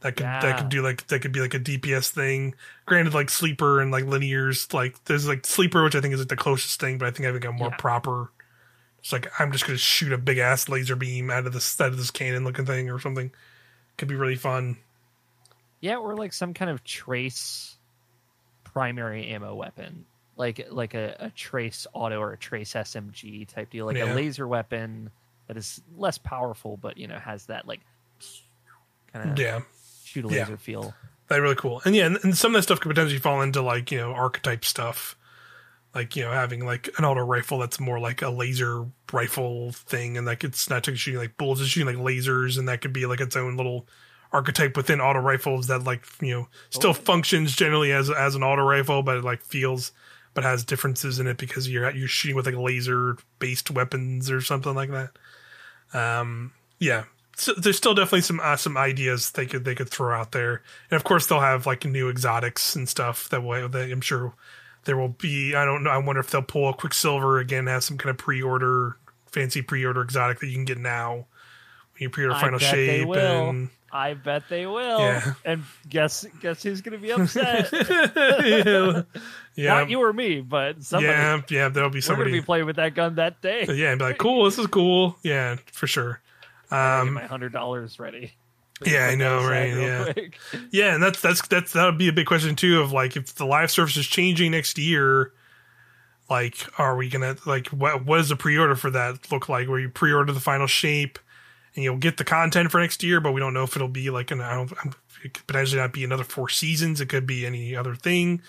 that could that could do like that could be like a DPS thing. Granted, like sleeper and like linears, like there's like sleeper, which I think is like the closest thing, but I think I think a more Yeah. proper. It's like I'm just gonna shoot a big ass laser beam out of this out of this cannon looking thing or something. Could be really fun. Yeah, or like some kind of trace primary ammo weapon, like like a, a trace auto or a trace SMG type deal, like Yeah. a laser weapon that is less powerful, but you know has that like kind of Yeah, shoot a Yeah. laser feel. that'd be really cool. And yeah, and, and some of that stuff could potentially fall into like you know archetype stuff, like you know having like an auto rifle that's more like a laser rifle thing, and like it's not just shooting like bullets, it's shooting like lasers, and that could be like its own little archetype within auto rifles that like you know still Oh. functions generally as as an auto rifle, but it like feels but has differences in it because you're you're shooting with like laser based weapons or something like that. Um, yeah, so there's still definitely some uh, some ideas they could they could throw out there, and of course they'll have like new exotics and stuff that way. That I'm sure there will be. I don't know. I wonder if they'll pull a Quicksilver again, have some kind of pre-order fancy pre-order exotic that you can get now when you pre-order I Final bet they Shape will. and I bet they will. Yeah. And guess guess who's gonna be upset? yeah, yeah, Not you or me, but somebody. yeah, yeah. There'll be We're somebody. gonna be playing with that gun that day. yeah, and be like, cool, this is cool. Yeah, for sure. Um, my hundred dollars ready. Yeah, I know, right, yeah. quick. Yeah, and that's that's that's that would be a big question too. Of like, if the live service is changing next year, like, are we gonna like what what does the pre-order for that look like? Where you pre-order the final shape, and you'll get the content for next year, but we don't know if it'll be like an I don't it could potentially not be another four seasons. It could be any other thing.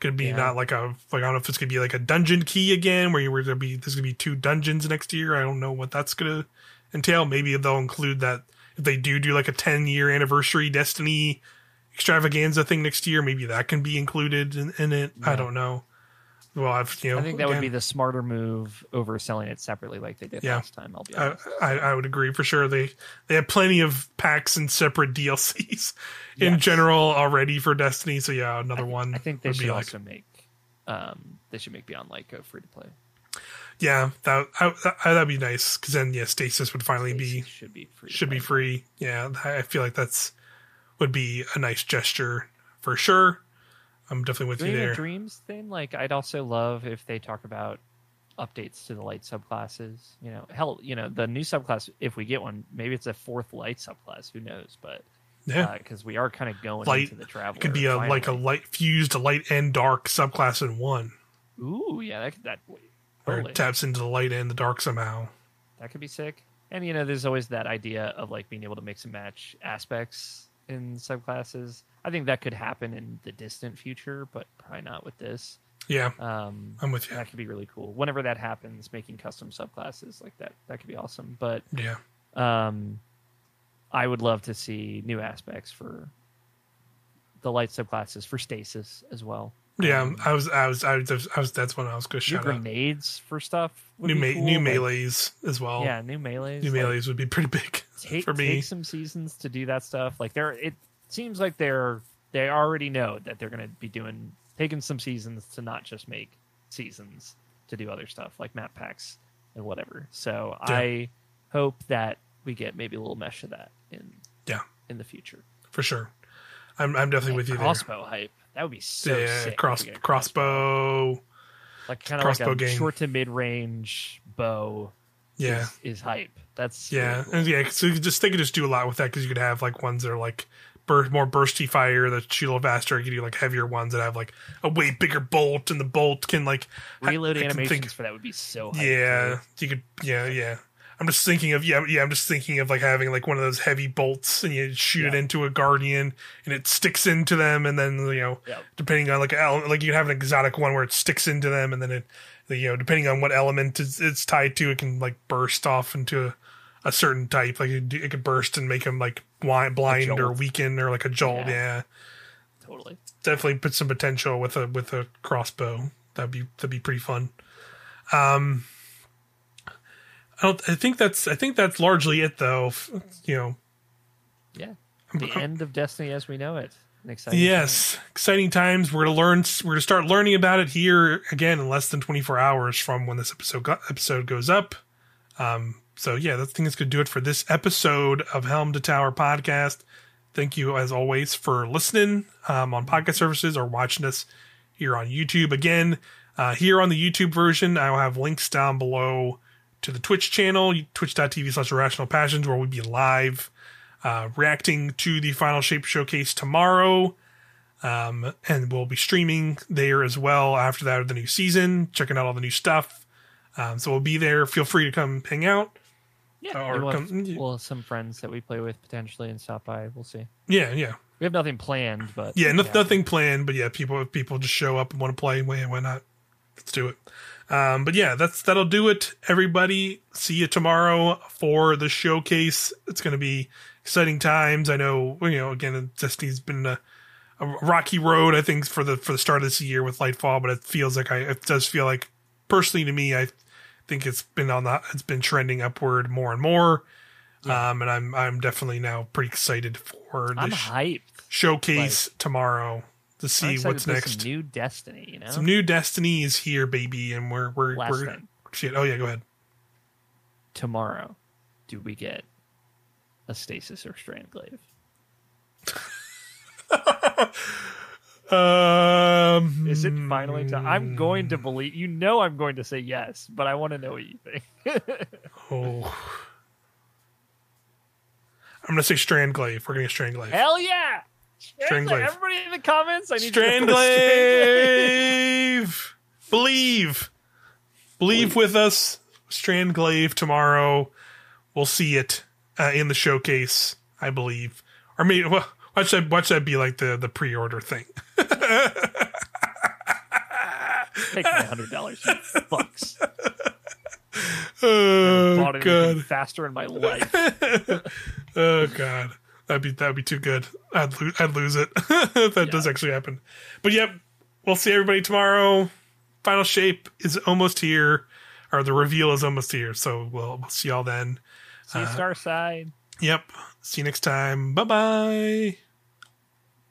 Could be Yeah. not like a like I don't know if it's gonna be like a dungeon key again, where you were gonna be there's gonna be two dungeons next year. I don't know what that's gonna entail. Maybe they'll include that if they do do like a 10 year anniversary Destiny extravaganza thing next year. Maybe that can be included in, in it. I don't know. Well, I've you know, I think that would be the smarter move over selling it separately like they did Yeah. last time. I'll be I, honest. I, I would agree for sure. They they have plenty of packs and separate DLCs in Yes. general already for Destiny. So yeah, another one. I think they would should be like, also make um, they should make Beyond Light go free to play. Yeah, that I, that, that'd be nice because then yeah, Stasis would finally be should be free. should be free. Yeah, I I feel like that's would be a nice gesture for sure. I'm definitely with you there. dreams thing, like I'd also love if they talk about updates to the light subclasses. You know, hell, you know, the new subclass. If we get one, maybe it's a fourth light subclass. Who knows? But Yeah, uh, because we are kind of going Light- into the travel, it could be a like a light fused light and dark subclass in one, ooh, yeah, that that it taps into the light and the dark somehow. that could be sick. And you know, there's always that idea of like being able to mix and match aspects in subclasses. I think that could happen in the distant future, but probably not with this. Yeah, Um, I'm with you. that could be really cool. Whenever that happens, making custom subclasses like that, that could be awesome. But Yeah, um, I would love to see new aspects for the light subclasses for stasis as well. Yeah. I was, I was, I was, I was. That's when I was going to shout out. grenades for stuff. New, me- cool, new like- melees as well. Yeah, new melees. new like, melees would be pretty big take, for me. take some seasons to do that stuff. Like they're it seems like they're they already know that they're going to be doing taking some seasons to not just make seasons to do other stuff like map packs and whatever. So Yeah. I hope that we get maybe a little mesh of that in Yeah. in the future. for sure. I'm, I'm definitely with you there. crossbow hype that would be so yeah, sick. cross a crossbow. like kind of like crossbow a game. short to mid range bow. Yeah, is, is hype. That's yeah, really cool. and yeah. So you could just they could just do a lot with that because you could have like ones that are like bur- more bursty fire that shoot a little faster. You could do like heavier ones that have like a way bigger bolt, and the bolt can like reload I can animations think- for that would be so hype. yeah, too. you could. Yeah, yeah. I'm just thinking of yeah, yeah. I'm just thinking of like having like one of those heavy bolts, and you shoot it into a guardian, and it sticks into them, and then you know, Yeah. depending on like like you have an exotic one where it sticks into them, and then it, you know, depending on what element it's, it's tied to, it can like burst off into a, a certain type. Like it, it could burst and make them like blind, blind or weaken or like a jolt. Yeah. Yeah. totally. definitely put some potential with a with a crossbow. That'd be that'd be pretty fun. Um, I don't. I think that's. I think that's largely it, though. You know. Yeah. The end of Destiny as we know it. An exciting Yes, exciting times. We're gonna learn. We're gonna start learning about it here again in less than 24 hours from when this episode go, episode goes up. Um, so yeah, that thing is gonna do it for this episode of Helm to Tower podcast. Thank you as always for listening um, on podcast services or watching us here on YouTube. Again, uh, here on the YouTube version, I will have links down below to the Twitch channel, twitch.tv slash irrational passions, where we'll be live uh, reacting to the Final Shape Showcase tomorrow. Um, and we'll be streaming there as well after that of the new season, checking out all the new stuff. Um, so we'll be there. Feel free to come hang out. Yeah, Or we'll, come- have, we'll have some friends that we play with potentially and stop by. We'll see. Yeah, yeah, We have nothing planned, but yeah. No, Nothing planned, but yeah, people if people just show up and want to play. Why, why not? Let's do it. Um, but yeah, that's that'll do it. Everybody, see you tomorrow for the showcase. It's going to be exciting times. I know you know again Destiny's been a, a rocky road. I think for the for the start of this year with Lightfall, but it feels like I it does feel like personally to me I think it's been on the it's been trending upward more and more. Um, and I'm I'm definitely now pretty excited for hyped. showcase tomorrow to see what's next. Some new Destiny, you know. Some new Destiny is here, baby, and we're we're Last we're thing. shit. Oh yeah, go ahead. Tomorrow, do we get a stasis or strandglaive? Um, Is it finally time? I'm going to believe. You know, I'm going to say yes, but I want to know what you think. Oh. I'm gonna say strand Strandglaive. We're gonna get Strandglaive. Hell yeah! Strandglaive. Everybody in the comments, I need you to put. Believe. Believe with us. Strandglaive tomorrow. We'll see it uh, in the showcase, I believe. Or maybe well, watch that watch that be like the the pre-order thing. Take my hundred dollars, you fucks. Oh Bought anything god. faster in my life. Oh god. That'd be that'd be too good. I'd lose I'd lose it. if that does actually happen. But yep, we'll see everybody tomorrow. Final shape is almost here, or the reveal is almost here. So we'll we'll see y'all then. See you, uh, Starside. Yep. See you next time. Bye bye.